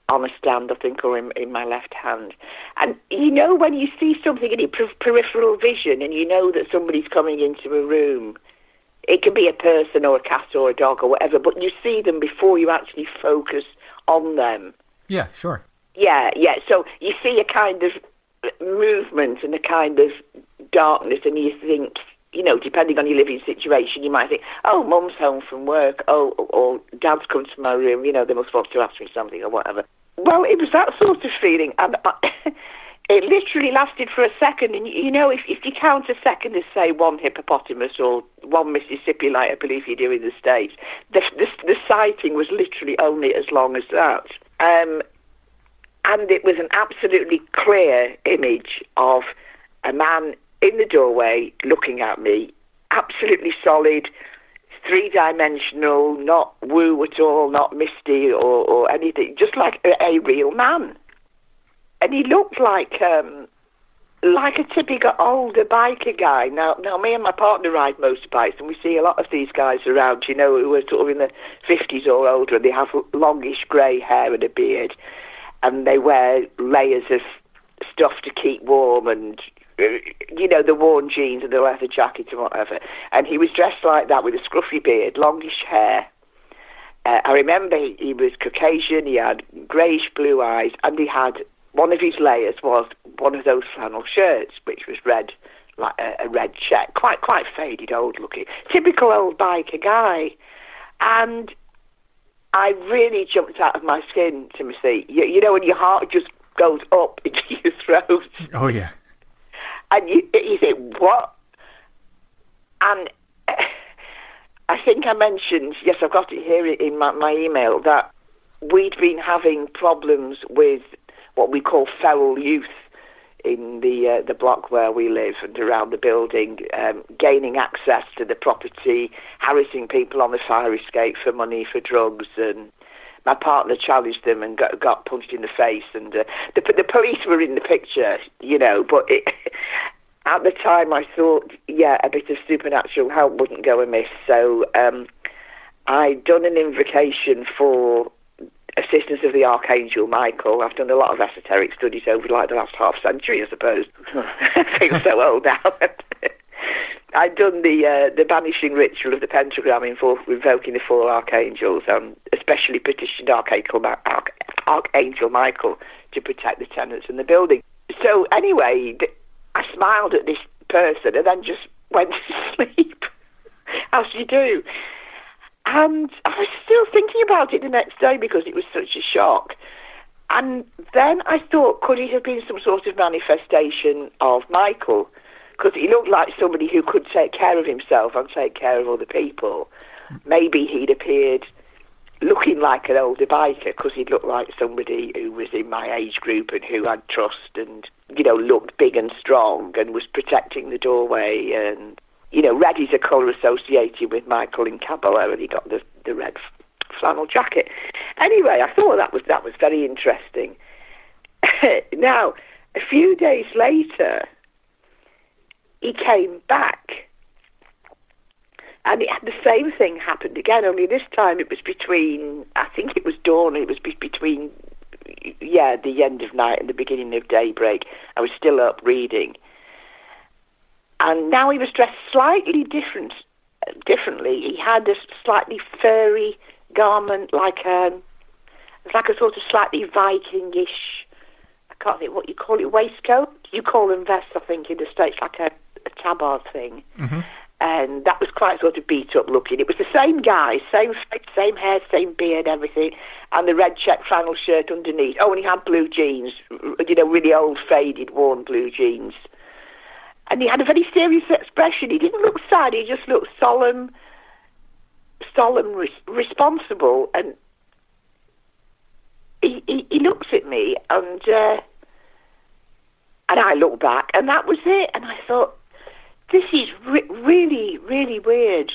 on a stand, I think, or in, in my left hand. And you know when you see something in your peripheral vision and you know that somebody's coming into a room, it can be a person or a cat or a dog or whatever, but you see them before you actually focus on them. Yeah, sure. Yeah, yeah. So you see a kind of movement and a kind of darkness, and you think, you know, depending on your living situation, you might think, oh, mum's home from work, oh, or dad's come to my room, you know, they must want to ask me something or whatever. Well, it was that sort of feeling, and I, it literally lasted for a second. And you know, if, if you count a second as say one hippopotamus or one Mississippi, like I believe you do in the states, the the, the sighting was literally only as long as that. Um, and it was an absolutely clear image of a man in the doorway looking at me, absolutely solid, three dimensional, not woo at all, not misty or, or anything, just like a, a real man. And he looked like um, like a typical older biker guy. Now, now, me and my partner ride motorbikes, and we see a lot of these guys around, you know, who are sort of in the fifties or older, and they have longish grey hair and a beard, and they wear layers of stuff to keep warm and you know, the worn jeans and the leather jacket and whatever. And he was dressed like that with a scruffy beard, longish hair. Uh, I remember he, he was Caucasian, he had greyish blue eyes, and he had one of his layers was one of those flannel shirts, which was red, like a, a red check, quite quite faded, old looking, typical old biker guy. And I really jumped out of my skin, Timothy. You, you know, when your heart just goes up into your throat. Oh yeah. And you, you think, what? And eh, I think I mentioned, yes, I've got it here in my, my email, that we'd been having problems with what we call feral youth in the uh, the block where we live and around the building, um, gaining access to the property, harassing people on the fire escape for money for drugs, and my partner challenged them and got, got punched in the face. And uh, the the police were in the picture, you know, but it, at the time I thought, yeah, a bit of supernatural help wouldn't go amiss. So um, I'd done an invocation for assistance of the Archangel Michael. I've done a lot of esoteric studies over like the last half century, I suppose. I feel so old now. I'd done the uh, the banishing ritual of the pentagram invoking the four archangels, and especially petitioned Archangel, Arch- Archangel Michael to protect the tenants in the building. So anyway, I smiled at this person and then just went to sleep, as you do. And I was still thinking about it the next day because it was such a shock. And then I thought, could it have been some sort of manifestation of Michael? Because he looked like somebody who could take care of himself and take care of other people. Maybe he'd appeared looking like an older biker because he looked like somebody who was in my age group and who I'd trust and, you know, looked big and strong and was protecting the doorway. And, you know, red is a colour associated with Michael in Kabbalah and he got the, the red flannel jacket. Anyway, I thought that was, that was very interesting. now, a few days later, he came back and it, the same thing happened again, only this time it was between, I think it was dawn, it was be- between, yeah, the end of night and the beginning of daybreak. I was still up reading. And now he was dressed slightly different, differently. He had a slightly furry garment, like a, like a sort of slightly Vikingish, I can't think what you call it, waistcoat? You call them vests, I think, in the States, like a, a tabard thing. Mm-hmm and that was quite sort of beat up looking. It was the same guy, same face, same hair, same beard, everything, and the red check flannel shirt underneath. Oh, and he had blue jeans, you know, really old, faded, worn blue jeans. And he had a very serious expression. He didn't look sad. He just looked solemn, solemn, re- responsible, and he, he, he looks at me, and uh, and I look back, and that was it. And I thought this is re- really, really weird.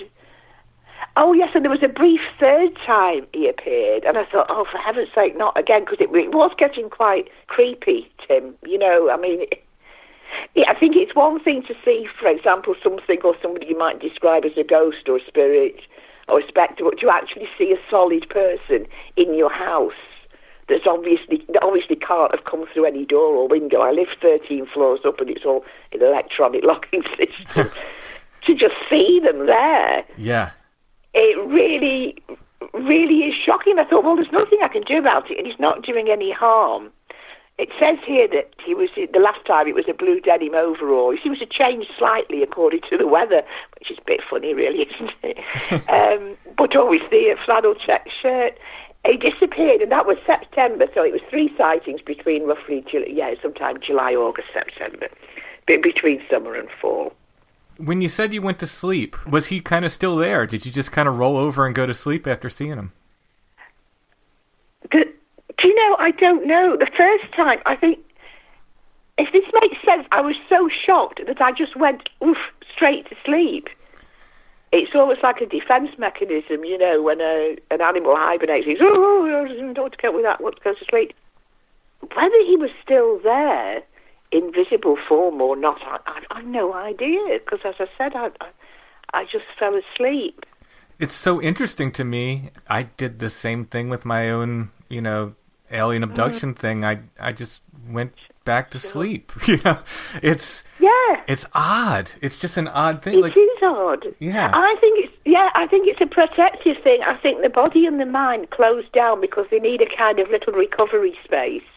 Oh, yes, and there was a brief third time he appeared, and I thought, oh, for heaven's sake, not again, because it, it, was getting quite creepy, Tim. You know, I mean, it, I think it's one thing to see, for example, something or somebody you might describe as a ghost or a spirit or a spectre, but to actually see a solid person in your house that's obviously that obviously can't have come through any door or window. I live 13 floors up and it's all an electronic locking system. to just see them there, yeah, it really, really is shocking. I thought, well, there's nothing I can do about it, and it's not doing any harm. It says here that he was the last time it was a blue denim overall. He seems to change slightly according to the weather, which is a bit funny, really, isn't it? um, but always the flannel check shirt he disappeared, and that was September. So it was three sightings between roughly, yeah, sometime July, August, September, between summer and fall. When you said you went to sleep, was he kind of still there? Did you just kind of roll over and go to sleep after seeing him? The, do you know? I don't know. The first time, I think, if this makes sense, I was so shocked that I just went oof straight to sleep it's almost like a defence mechanism, you know, when a, an animal hibernates, he's, oh, I don't want to cope with that, want to go to sleep. Whether he was still there in visible form or not, I, I've no idea, because as I said, I, I, I just fell asleep. It's so interesting to me. I did the same thing with my own, you know, alien mm. abduction mm. thing. I I just went back to sleep. You know, it's yeah, it's odd. It's just an odd thing. It like, is odd. Yeah, I think it's yeah. I think it's a protective thing. I think the body and the mind close down because they need a kind of little recovery space,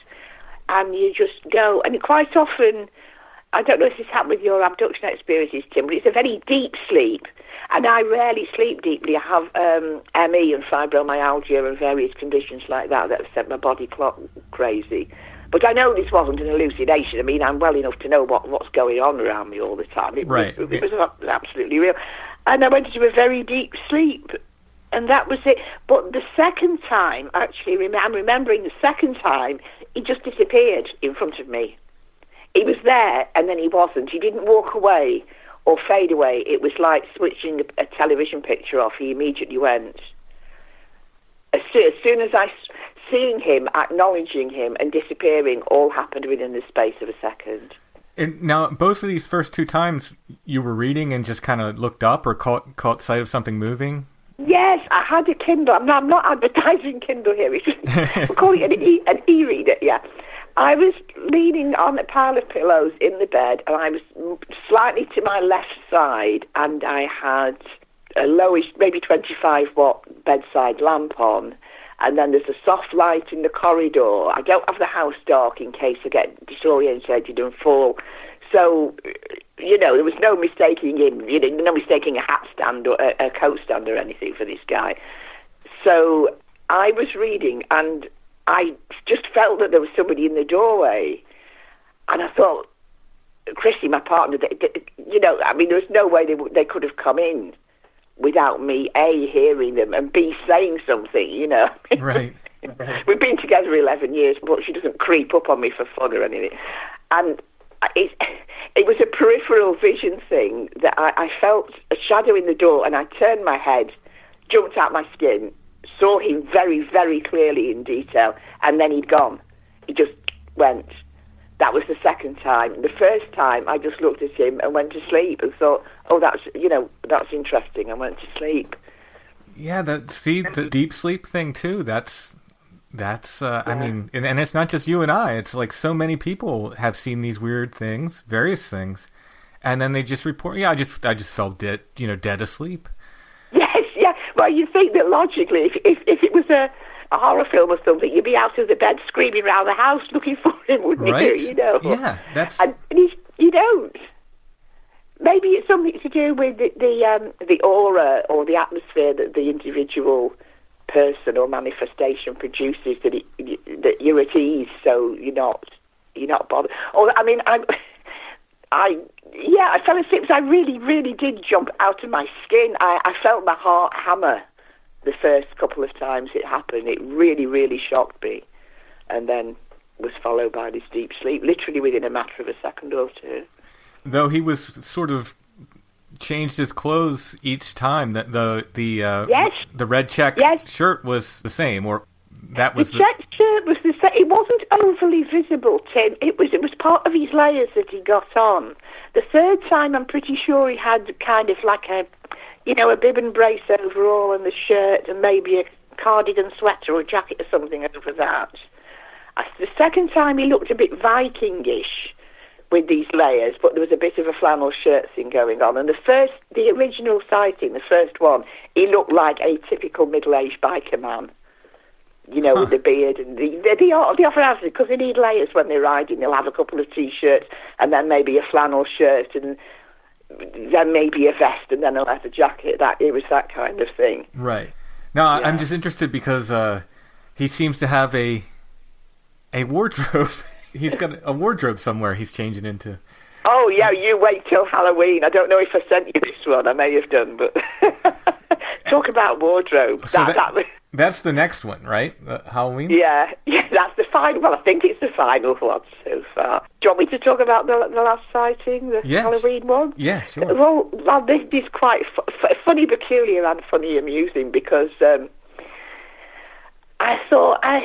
and you just go. And quite often, I don't know if this happened with your abduction experiences, Tim, but it's a very deep sleep. And I rarely sleep deeply. I have um, ME and fibromyalgia and various conditions like that that have set my body clock crazy. But I know this wasn't an hallucination. I mean, I'm well enough to know what, what's going on around me all the time. It, right. was, it was absolutely real. And I went into a very deep sleep. And that was it. But the second time, actually, I'm remembering the second time, he just disappeared in front of me. He was there and then he wasn't. He didn't walk away or fade away. It was like switching a, a television picture off. He immediately went. As soon, as soon as I seeing him, acknowledging him, and disappearing all happened within the space of a second. And now, both of these first two times, you were reading and just kind of looked up or caught caught sight of something moving. Yes, I had a Kindle. I'm not, I'm not advertising Kindle here. We're calling it an, e, an e-reader. Yeah, I was leaning on a pile of pillows in the bed, and I was slightly to my left side, and I had a lowish, maybe 25 watt bedside lamp on and then there's a soft light in the corridor. I don't have the house dark in case I get disorientated and fall. So, you know, there was no mistaking him, you know, no mistaking a hat stand or a, a coat stand or anything for this guy. So I was reading and I just felt that there was somebody in the doorway. And I thought, Chrissy, my partner, they, they, you know, I mean, there was no way they, they could have come in without me a hearing them and b saying something. You know. Right. We've been together 11 years, but she doesn't creep up on me for fun or anything. And it, it was a peripheral vision thing that I, I felt a shadow in the door, and I turned my head, jumped out my skin, saw him very, very clearly in detail, and then he'd gone. He just went. That was the second time. The first time, I just looked at him and went to sleep and thought, "Oh, that's you know, that's interesting." I went to sleep. Yeah, that see the deep sleep thing too. That's that's uh, I mean, and, and it's not just you and I. It's like so many people have seen these weird things, various things, and then they just report. Yeah, I just I just felt dead, you know, dead asleep. Yes, yeah. Well, you think that logically, if if, if it was a, a horror film or something, you'd be out of the bed screaming around the house looking for him, wouldn't Right. you? You know. Yeah, that's And, and you, you don't. Maybe it's something to do with the the, um, the aura or the atmosphere that the individual person or manifestation produces that it, that you're at ease, so you're not you're not bothered. Or I mean, I I yeah, I fell asleep. because I really, really did jump out of my skin. I, I felt my heart hammer the first couple of times it happened. It really, really shocked me, and then was followed by this deep sleep, literally within a matter of a second or two. though he was sort of changed his clothes each time. The the the uh, Yes. the red check Yes. shirt was the same, or that was the the, shirt was the same. It wasn't overly visible, Tim. It was it was part of his layers that he got on. The third time, I'm pretty sure he had kind of like a, you know, a bib and brace overall and the shirt and maybe a cardigan sweater or jacket or something over that. The second time, he looked a bit Vikingish with these layers, but there was a bit of a flannel shirt thing going on. And the first, the original sighting, the first one, he looked like a typical middle-aged biker man you know, with the beard and the the the, the often have because they need layers when they're riding. They'll have a couple of t-shirts and then maybe a flannel shirt and then maybe a vest and then a leather jacket. That it was that kind of thing. right. Now I I'm just interested because uh, he seems to have a a wardrobe. he's got a wardrobe somewhere. He's changing into. Oh yeah, you wait till Halloween. I don't know if I sent you this one. I may have done, but talk about wardrobe. So that, that- that, That's the next one, right? Uh, Halloween. yeah, yeah, that's the final. Well, I think it's the final one so far. Do you want me to talk about the the last sighting, the Yes. Halloween one? Yeah, sure. Well, well, this is quite f- f- funny, peculiar, and funny, amusing because um, I thought I,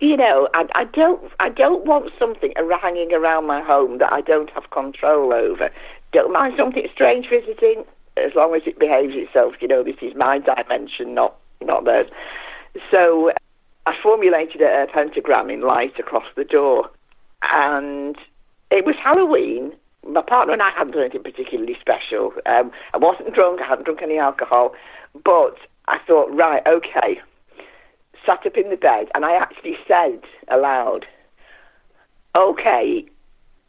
you know, I, I don't, I don't want something hanging around my home that I don't have control over. Don't mind something strange visiting, as long as it behaves itself. You know, this is my dimension, not not theirs. So I formulated a, pentagram in light across the door, and it was Halloween. My partner and I hadn't done anything particularly special. Um, I wasn't drunk. I hadn't drunk any alcohol, but I thought, right, okay. Sat up in the bed, and I actually said aloud, "Okay,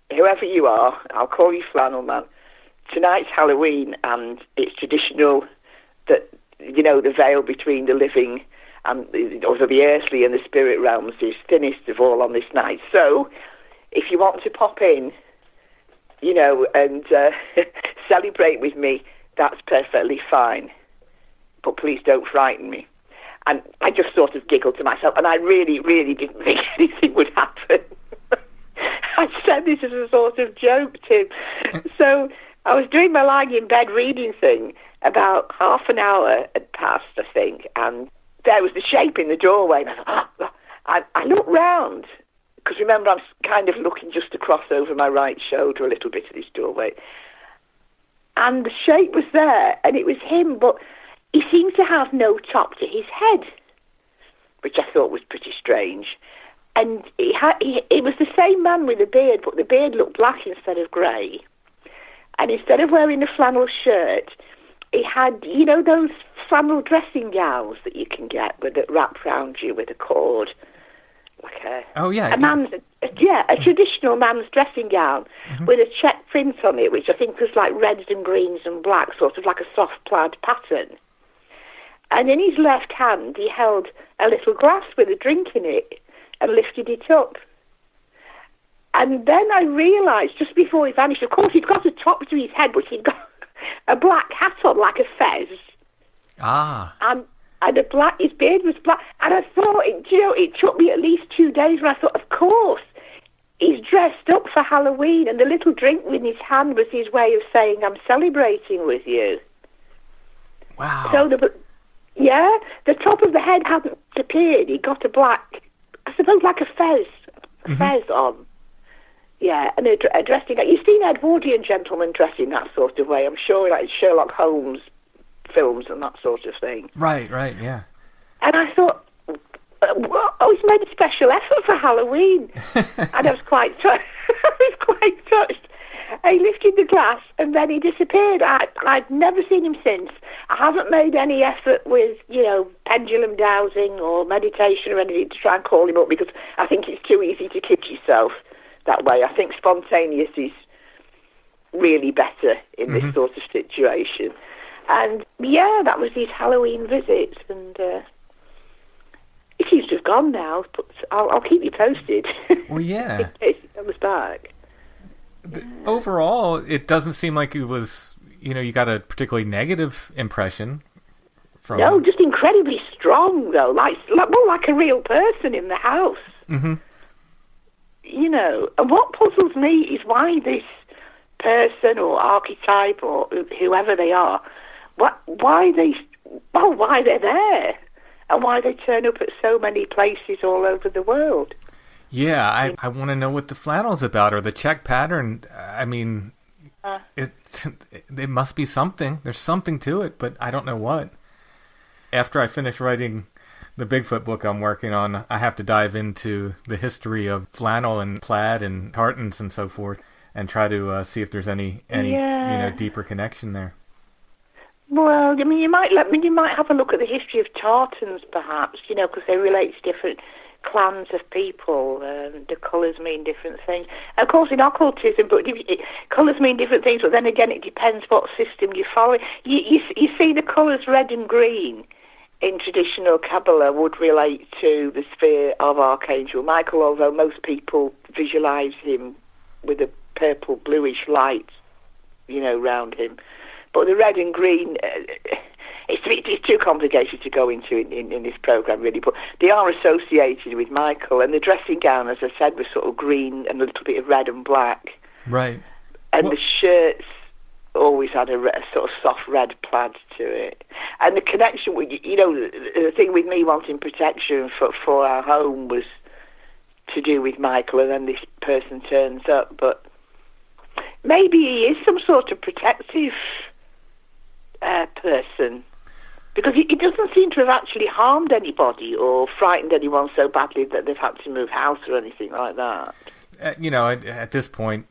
whoever you are, I'll call you Flannel Man. Tonight's Halloween, and it's traditional that you know the veil between the living and the, or the earthly and the spirit realms is thinnest of all on this night. So, if you want to pop in, you know, and uh, celebrate with me, that's perfectly fine. But please don't frighten me." And I just sort of giggled to myself, and I really, really didn't think anything would happen. I said this as a sort of joke, Tim. So I was doing my lying in bed reading thing. About half an hour had passed, I think, and there was the shape in the doorway. And I thought, oh, I, I looked round because remember I'm kind of looking just across over my right shoulder a little bit at this doorway, and the shape was there, and it was him, but he seemed to have no top to his head, which I thought was pretty strange. And he had, he, it was the same man with the beard, but the beard looked black instead of grey. And instead of wearing a flannel shirt, he had, you know, those flannel dressing gowns that you can get with it wrapped round you with a cord, like a Oh yeah. a man's, yeah, a traditional man's dressing gown mm-hmm. with a check print on it, which I think was like reds and greens and black, sort of like a soft plaid pattern. And in his left hand, he held a little glass with a drink in it and lifted it up. And then I realised just before he vanished, of course, he'd got a top to his head, but he'd got a black hat on like a fez. Ah. and and a black his beard was black and I thought it you know it took me at least two days and I thought of course he's dressed up for Halloween and the little drink in his hand was his way of saying I'm celebrating with you. Wow. So the yeah the top of the head hadn't appeared. He got a black I suppose like a fez a fez on. Yeah, and a, a dressing. You've seen Edwardian gentlemen dressing that sort of way. I'm sure, like Sherlock Holmes films and that sort of thing. Right, right, yeah. And I thought, uh, well, oh, he's made a special effort for Halloween, and I was quite, tou- I was quite touched. He lifted the glass and then he disappeared. I, I'd never seen him since. I haven't made any effort with, you know, pendulum dowsing or meditation or anything to try and call him up because I think it's too easy to kid yourself that way. I think spontaneous is really better in this sort of situation. And yeah, that was his Halloween visit, and uh, he seems to have gone now. But I'll, I'll keep you posted. Well, yeah. in case he comes back. Overall, it doesn't seem like it was, you know, you got a particularly negative impression from. No, just incredibly strong though, like, like more like a real person in the house. hmm You know, and what puzzles me is why this person or archetype or whoever they are, what, why they, well, why they're there, and why they turn up at so many places all over the world. Yeah, I, I want to know what the flannel's about or the check pattern. I mean, Uh. it it must be something. There's something to it, but I don't know what. After I finish writing the Bigfoot book I'm working on, I have to dive into the history of flannel and plaid and tartans and so forth, and try to uh, see if there's any any you know deeper connection there. Well, I mean, you might let I mean, you might have a look at the history of tartans, perhaps, you know, because they relate to different clans of people. Um, the colours mean different things. Of course, in occultism, but colours mean different things. But then again, it depends what system you follow. You you, you see the colours red and green in traditional Kabbalah would relate to the sphere of Archangel Michael, although most people visualize him with a purple bluish light, you know, round him. But the red and green, uh, it's, it's too complicated to go into in, in, in this program, really. But they are associated with Michael, and the dressing gown, as I said, was sort of green and a little bit of red and black, Right. and the shirts always had a, a sort of soft red plaid to it. And the connection with you know the, the thing with me wanting protection for for our home was to do with Michael, and then this person turns up, but maybe he is some sort of protective uh, person because he, he doesn't seem to have actually harmed anybody or frightened anyone so badly that they've had to move house or anything like that. Uh, you know, at, at this point,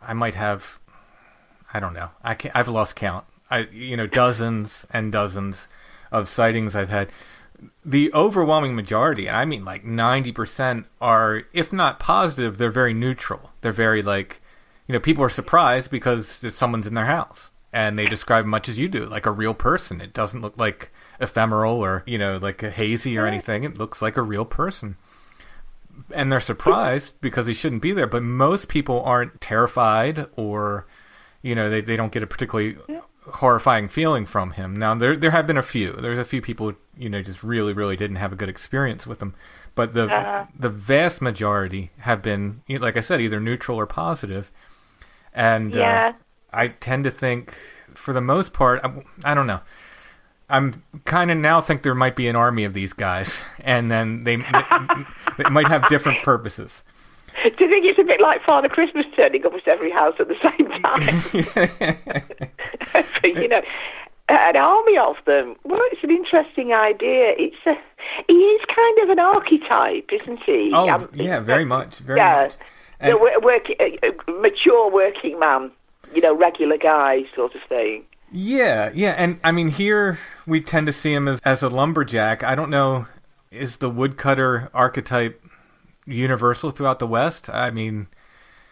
I might have, I don't know, I can't, I've lost count. I, you know, dozens and dozens of sightings I've had. The overwhelming majority, and I mean like ninety percent, are if not positive, they're very neutral. They're very like, you know, people are surprised because someone's in their house, and they describe much as you do, like a real person. It doesn't look like ephemeral or you know like a hazy or anything. It looks like a real person and they're surprised because he shouldn't be there. But most people aren't terrified or, you know, they, they don't get a particularly horrifying feeling from him. Now there there have been a few. There's a few people, you know, just really really didn't have a good experience with him. But the Uh-huh. the vast majority have been, like I said, either neutral or positive. And Yeah. uh, I tend to think, for the most part, I, I don't know. I'm kind of now think there might be an army of these guys, and then they they might have different purposes. Do you think it's a bit like Father Christmas turning up at every house at the same time? you know, an army of them. Well, it's an interesting idea. It's a, he is kind of an archetype, isn't he? Oh, Um, yeah, very much, very yeah, much. the And- wo- work, a, a mature working man. You know, regular guy sort of thing. Yeah, yeah, and I mean here we tend to see him as as a lumberjack. I don't know, is the woodcutter archetype universal throughout the West? I mean,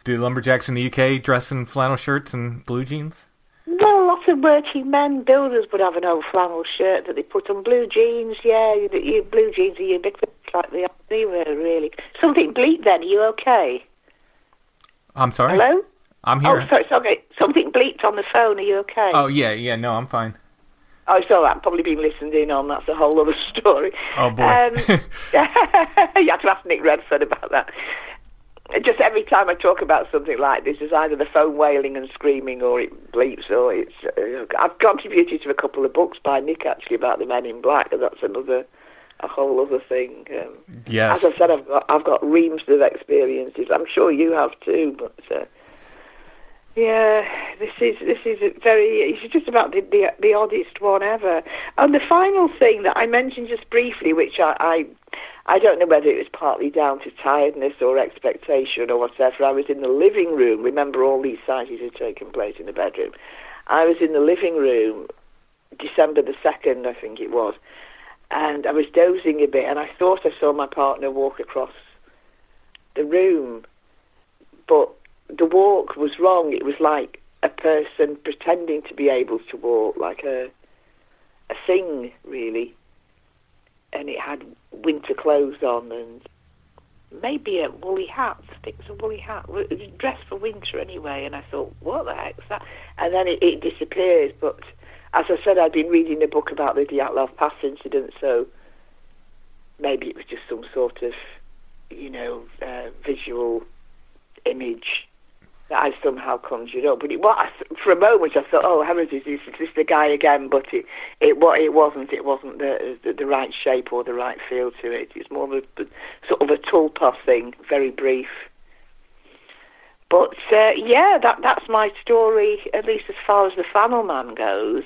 do lumberjacks in the UK dress in flannel shirts and blue jeans? Well, lots of working men, builders would have an old flannel shirt that they put on blue jeans. Yeah, you, you, blue jeans are ubiquitous like they are anywhere, really. Something bleak then, are you okay? I'm sorry. Hello? I'm here. Oh, sorry, sorry. Something bleeped on the phone, are you okay? Oh yeah, yeah. No, I'm fine. Oh, it's all right. Probably been listened in on. That's a whole other story. Oh boy. Um, you have to ask Nick Redfern about that. Just every time I talk about something like this, there's either the phone wailing and screaming, or it bleeps, or it's. Uh, I've contributed to a couple of books by Nick actually about the Men in Black, and that's another, a whole other thing. Um, Yes. As I said, I've got I've got reams of experiences. I'm sure you have too, but. Uh, yeah, this is this is very. It's just about the, the the oddest one ever. And the final thing that I mentioned just briefly, which I, I I don't know whether it was partly down to tiredness or expectation or whatever. I was in the living room. Remember, all these sightings had taken place in the bedroom. I was in the living room, December the second, I think it was, and I was dozing a bit, and I thought I saw my partner walk across the room, but the walk was wrong. It was like a person pretending to be able to walk, like a a thing, really. And it had winter clothes on and maybe a woolly hat. I think it was a woolly hat. Dressed for winter anyway. And I thought, what the heck's that? And then it, it disappeared. But as I said, I'd been reading a book about the Dyatlov Pass incident, so maybe it was just some sort of, you know, uh, visual image that I somehow conjured up. But it was for a moment I thought, oh, heavens, is this, is this the guy again? But it it what it wasn't. It wasn't the, the the right shape or the right feel to it. It's more of a sort of a tulpa thing, very brief. But uh, yeah, that that's my story, at least as far as the Flannel Man goes.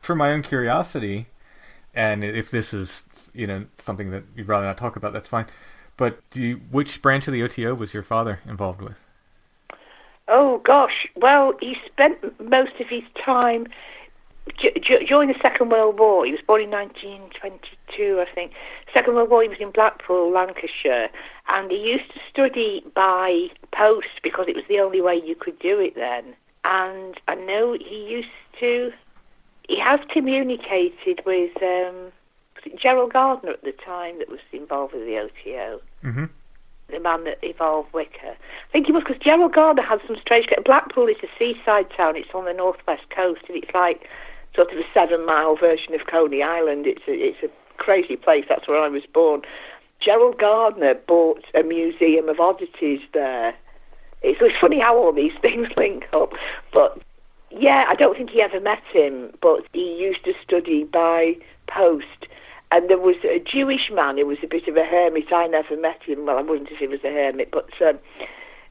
For my own curiosity, and if this is you know something that you'd rather not talk about, that's fine. But you, which branch of the OTO was your father involved with? Oh gosh, well, he spent most of his time during the Second World War. He was born in 1922, I think. Second World War, he was in Blackpool, Lancashire, and he used to study by post because it was the only way you could do it then. And I know he used to. He has communicated with um, Gerald Gardner at the time that was involved with the OTO Mm-hmm. The man that evolved Wicca. I think it was because Gerald Gardner had some strange. Blackpool is a seaside town. It's on the northwest coast, and it's like sort of a seven-mile version of Coney Island. It's a, it's a crazy place. That's where I was born. Gerald Gardner bought a museum of oddities there. It's, it's funny how all these things link up, but yeah, I don't think he ever met him, but he used to study by post. And there was a Jewish man who was a bit of a hermit. I never met him. Well, I wouldn't if he was a hermit, but um,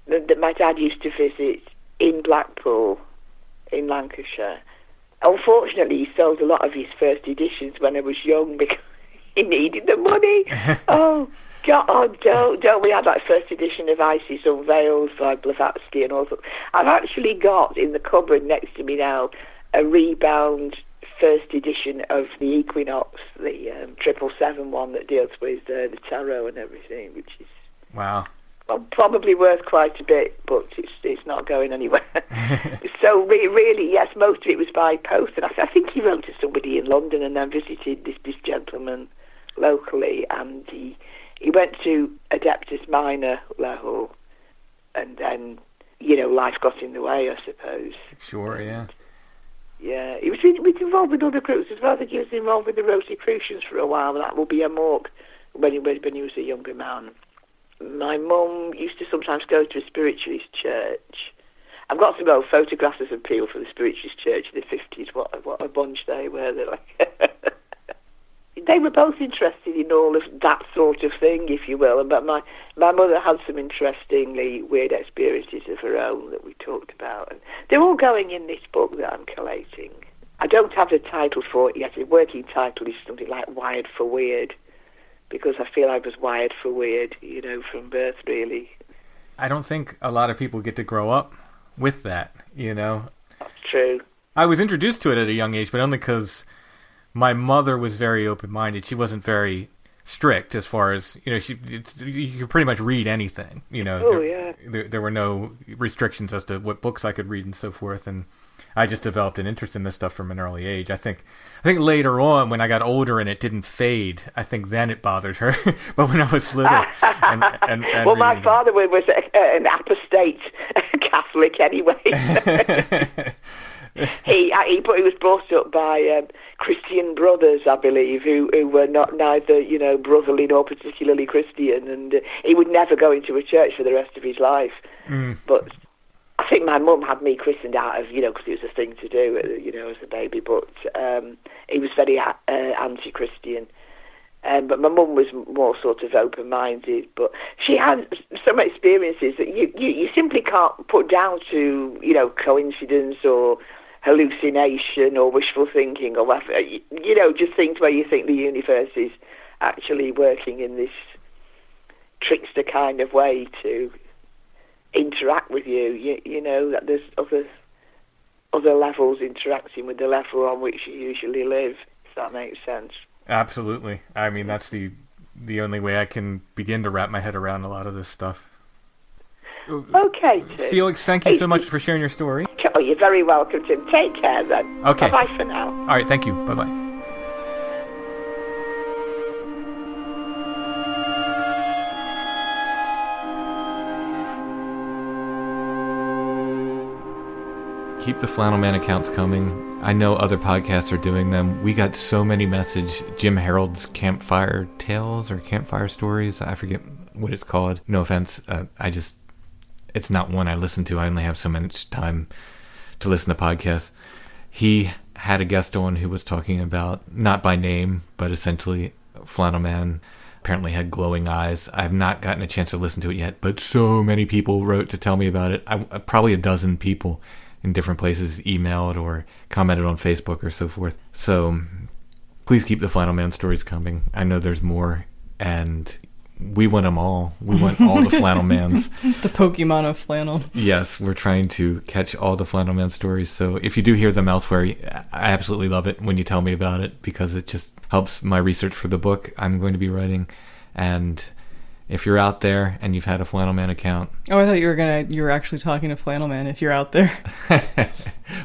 that that my dad used to visit in Blackpool, in Lancashire. Unfortunately, he sold a lot of his first editions when I was young because he needed the money. oh God, oh, don't, don't. We had that first edition of Isis Unveiled by Blavatsky and all that. I've actually got in the cupboard next to me now a rebound first edition of the Equinox, the um, triple seven one that deals with uh, the tarot and everything, which is Wow. well, probably worth quite a bit, but it's it's not going anywhere. so re- really, yes, most of it was by post, and I, th- I think he wrote to somebody in London and then visited this this gentleman locally, and he he went to Adeptus Minor level, and then you know life got in the way, I suppose. Sure. Yeah. Yeah, he was, he was involved with other groups as well. I think he was involved with the Rosicrucians for a while, and that will be AMORC when he, was- when he was a younger man. My mum used to sometimes go to a spiritualist church. I've got some old photographs of people from the spiritualist church in the 50s. What, what a bunch they were. They're like they were both interested in all of that sort of thing, if you will. But my my mother had some interestingly weird experiences of her own that we talked about, and they're all going in this book that I'm collating. I don't have the title for it yet. The working title is something like "Wired for Weird," because I feel I was wired for weird, you know, from birth, really. I don't think a lot of people get to grow up with that. You know. True. I was introduced to it at a young age, but only because my mother was very open-minded. She wasn't very strict as far as you know. She you could pretty much read anything. You know. Oh, there, yeah. There, there were no restrictions as to what books I could read and so forth, and I just developed an interest in this stuff from an early age. I think. I think later on, when I got older and it didn't fade, I think then it bothered her. but when I was little, and, and, and well, my father was was a, an apostate Catholic anyway. he he, but he was brought up by um, Christian brothers, I believe, who who were not neither you know brotherly nor particularly Christian, and uh, he would never go into a church for the rest of his life. Mm. But I think my mum had me christened out of you know because it was a thing to do, uh, you know, as a baby. But um, he was very uh, anti-Christian. Um, but my mum was more sort of open-minded. But she had some experiences that you, you, you simply can't put down to, you know, coincidence or hallucination or wishful thinking or. You, uh, you know, just things where you think the universe is actually working in this trickster kind of way to interact with you. You, you know that there's other other levels interacting with the level on which you usually live. If that makes sense. Absolutely. I mean, that's the the only way I can begin to wrap my head around a lot of this stuff. Okay, Tim. Felix, thank you so much for sharing your story. Oh, you're very welcome, Tim. Take care then. Okay. Bye bye for now. All right, thank you. Bye bye. Keep the Flannel Man accounts coming. I know other podcasts are doing them. We got so many messages. Jim Harold's Campfire Tales or Campfire Stories. I forget what it's called. No offense. Uh, I just, it's not one I listen to. I only have so much time to listen to podcasts. He had a guest on who was talking about, not by name, but essentially Flannel Man apparently had glowing eyes. I have not gotten a chance to listen to it yet, but so many people wrote to tell me about it. I, uh, probably a dozen people in different places emailed or commented on Facebook or so forth. So please keep the Flannel Man stories coming. I know there's more, and we want them all. We want all the Flannel Mans. the Pokemon of flannel. Yes, we're trying to catch all the Flannel Man stories. So if you do hear them elsewhere, I absolutely love it when you tell me about it because it just helps my research for the book I'm going to be writing. And if you're out there and you've had a Flannel Man account, Oh, I thought you were gonna. You were actually talking to Flannel Man. If you're out there,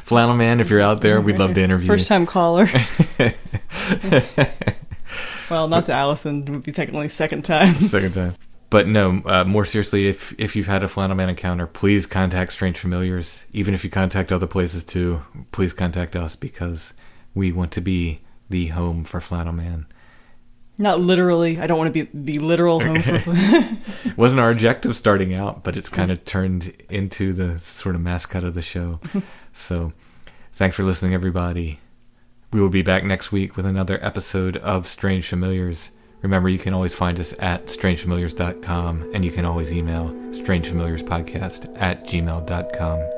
Flannel Man, if you're out there, we'd love to interview first you. time caller. Well, not to Allison. It would be technically second time. Second time. But no, uh, more seriously, if if you've had a Flannel Man encounter, please contact Strange Familiars. Even if you contact other places too, please contact us because we want to be the home for Flannel Man. Not literally. I don't want to be the literal home for. Wasn't our objective starting out, but it's kind of turned into the sort of mascot of the show. so, thanks for listening, everybody. We will be back next week with another episode of Strange Familiars. Remember, you can always find us at strangefamiliars.com, and you can always email strangefamiliarspodcast at gmail.com.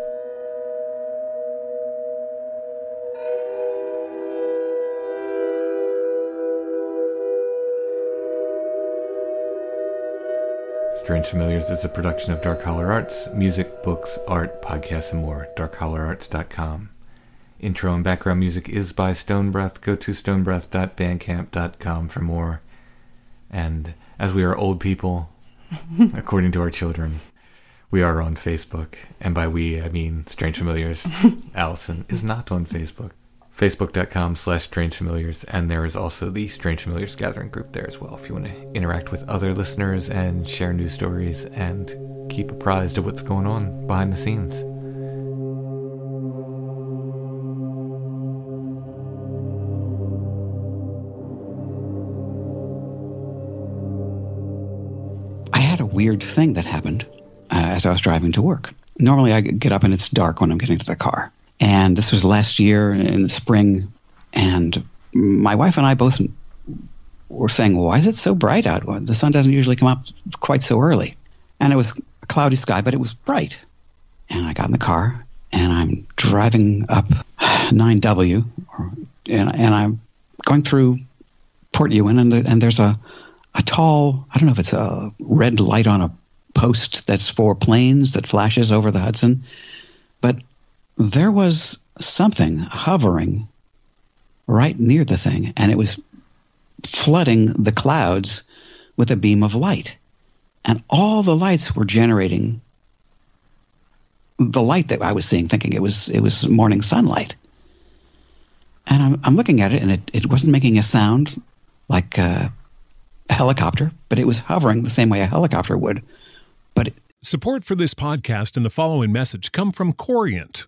Strange Familiars is a production of Dark Holler Arts, music, books, art, podcasts, and more. DarkHollerArts.com. Intro and background music is by Stone Breath. Go to stonebreath.bandcamp.com for more. And as we are old people, according to our children, we are on Facebook. And by we, I mean Strange Familiars. Allison is not on Facebook. Facebook.com slash Strange Familiars. And there is also the Strange Familiars Gathering group there as well if you want to interact with other listeners and share news stories and keep apprised of what's going on behind the scenes. Weird thing that happened uh, as I was driving to work. Normally, I get up and it's dark when I'm getting to the car. And this was last year in the spring. And my wife and I both were saying, Why is it so bright out? The sun doesn't usually come up quite so early. And it was a cloudy sky, but it was bright. And I got in the car and I'm driving up 9W, and, and I'm going through Port Ewen, and, and there's a, a tall, I don't know if it's a red light on a post that's for planes that flashes over the Hudson, but there was something hovering right near the thing, and it was flooding the clouds with a beam of light. And all the lights were generating the light that I was seeing, thinking it was it was morning sunlight. And I'm, I'm looking at it, and it, it wasn't making a sound like uh, helicopter, but it was hovering the same way a helicopter would. But it, Support for this podcast and the following message come from Corient.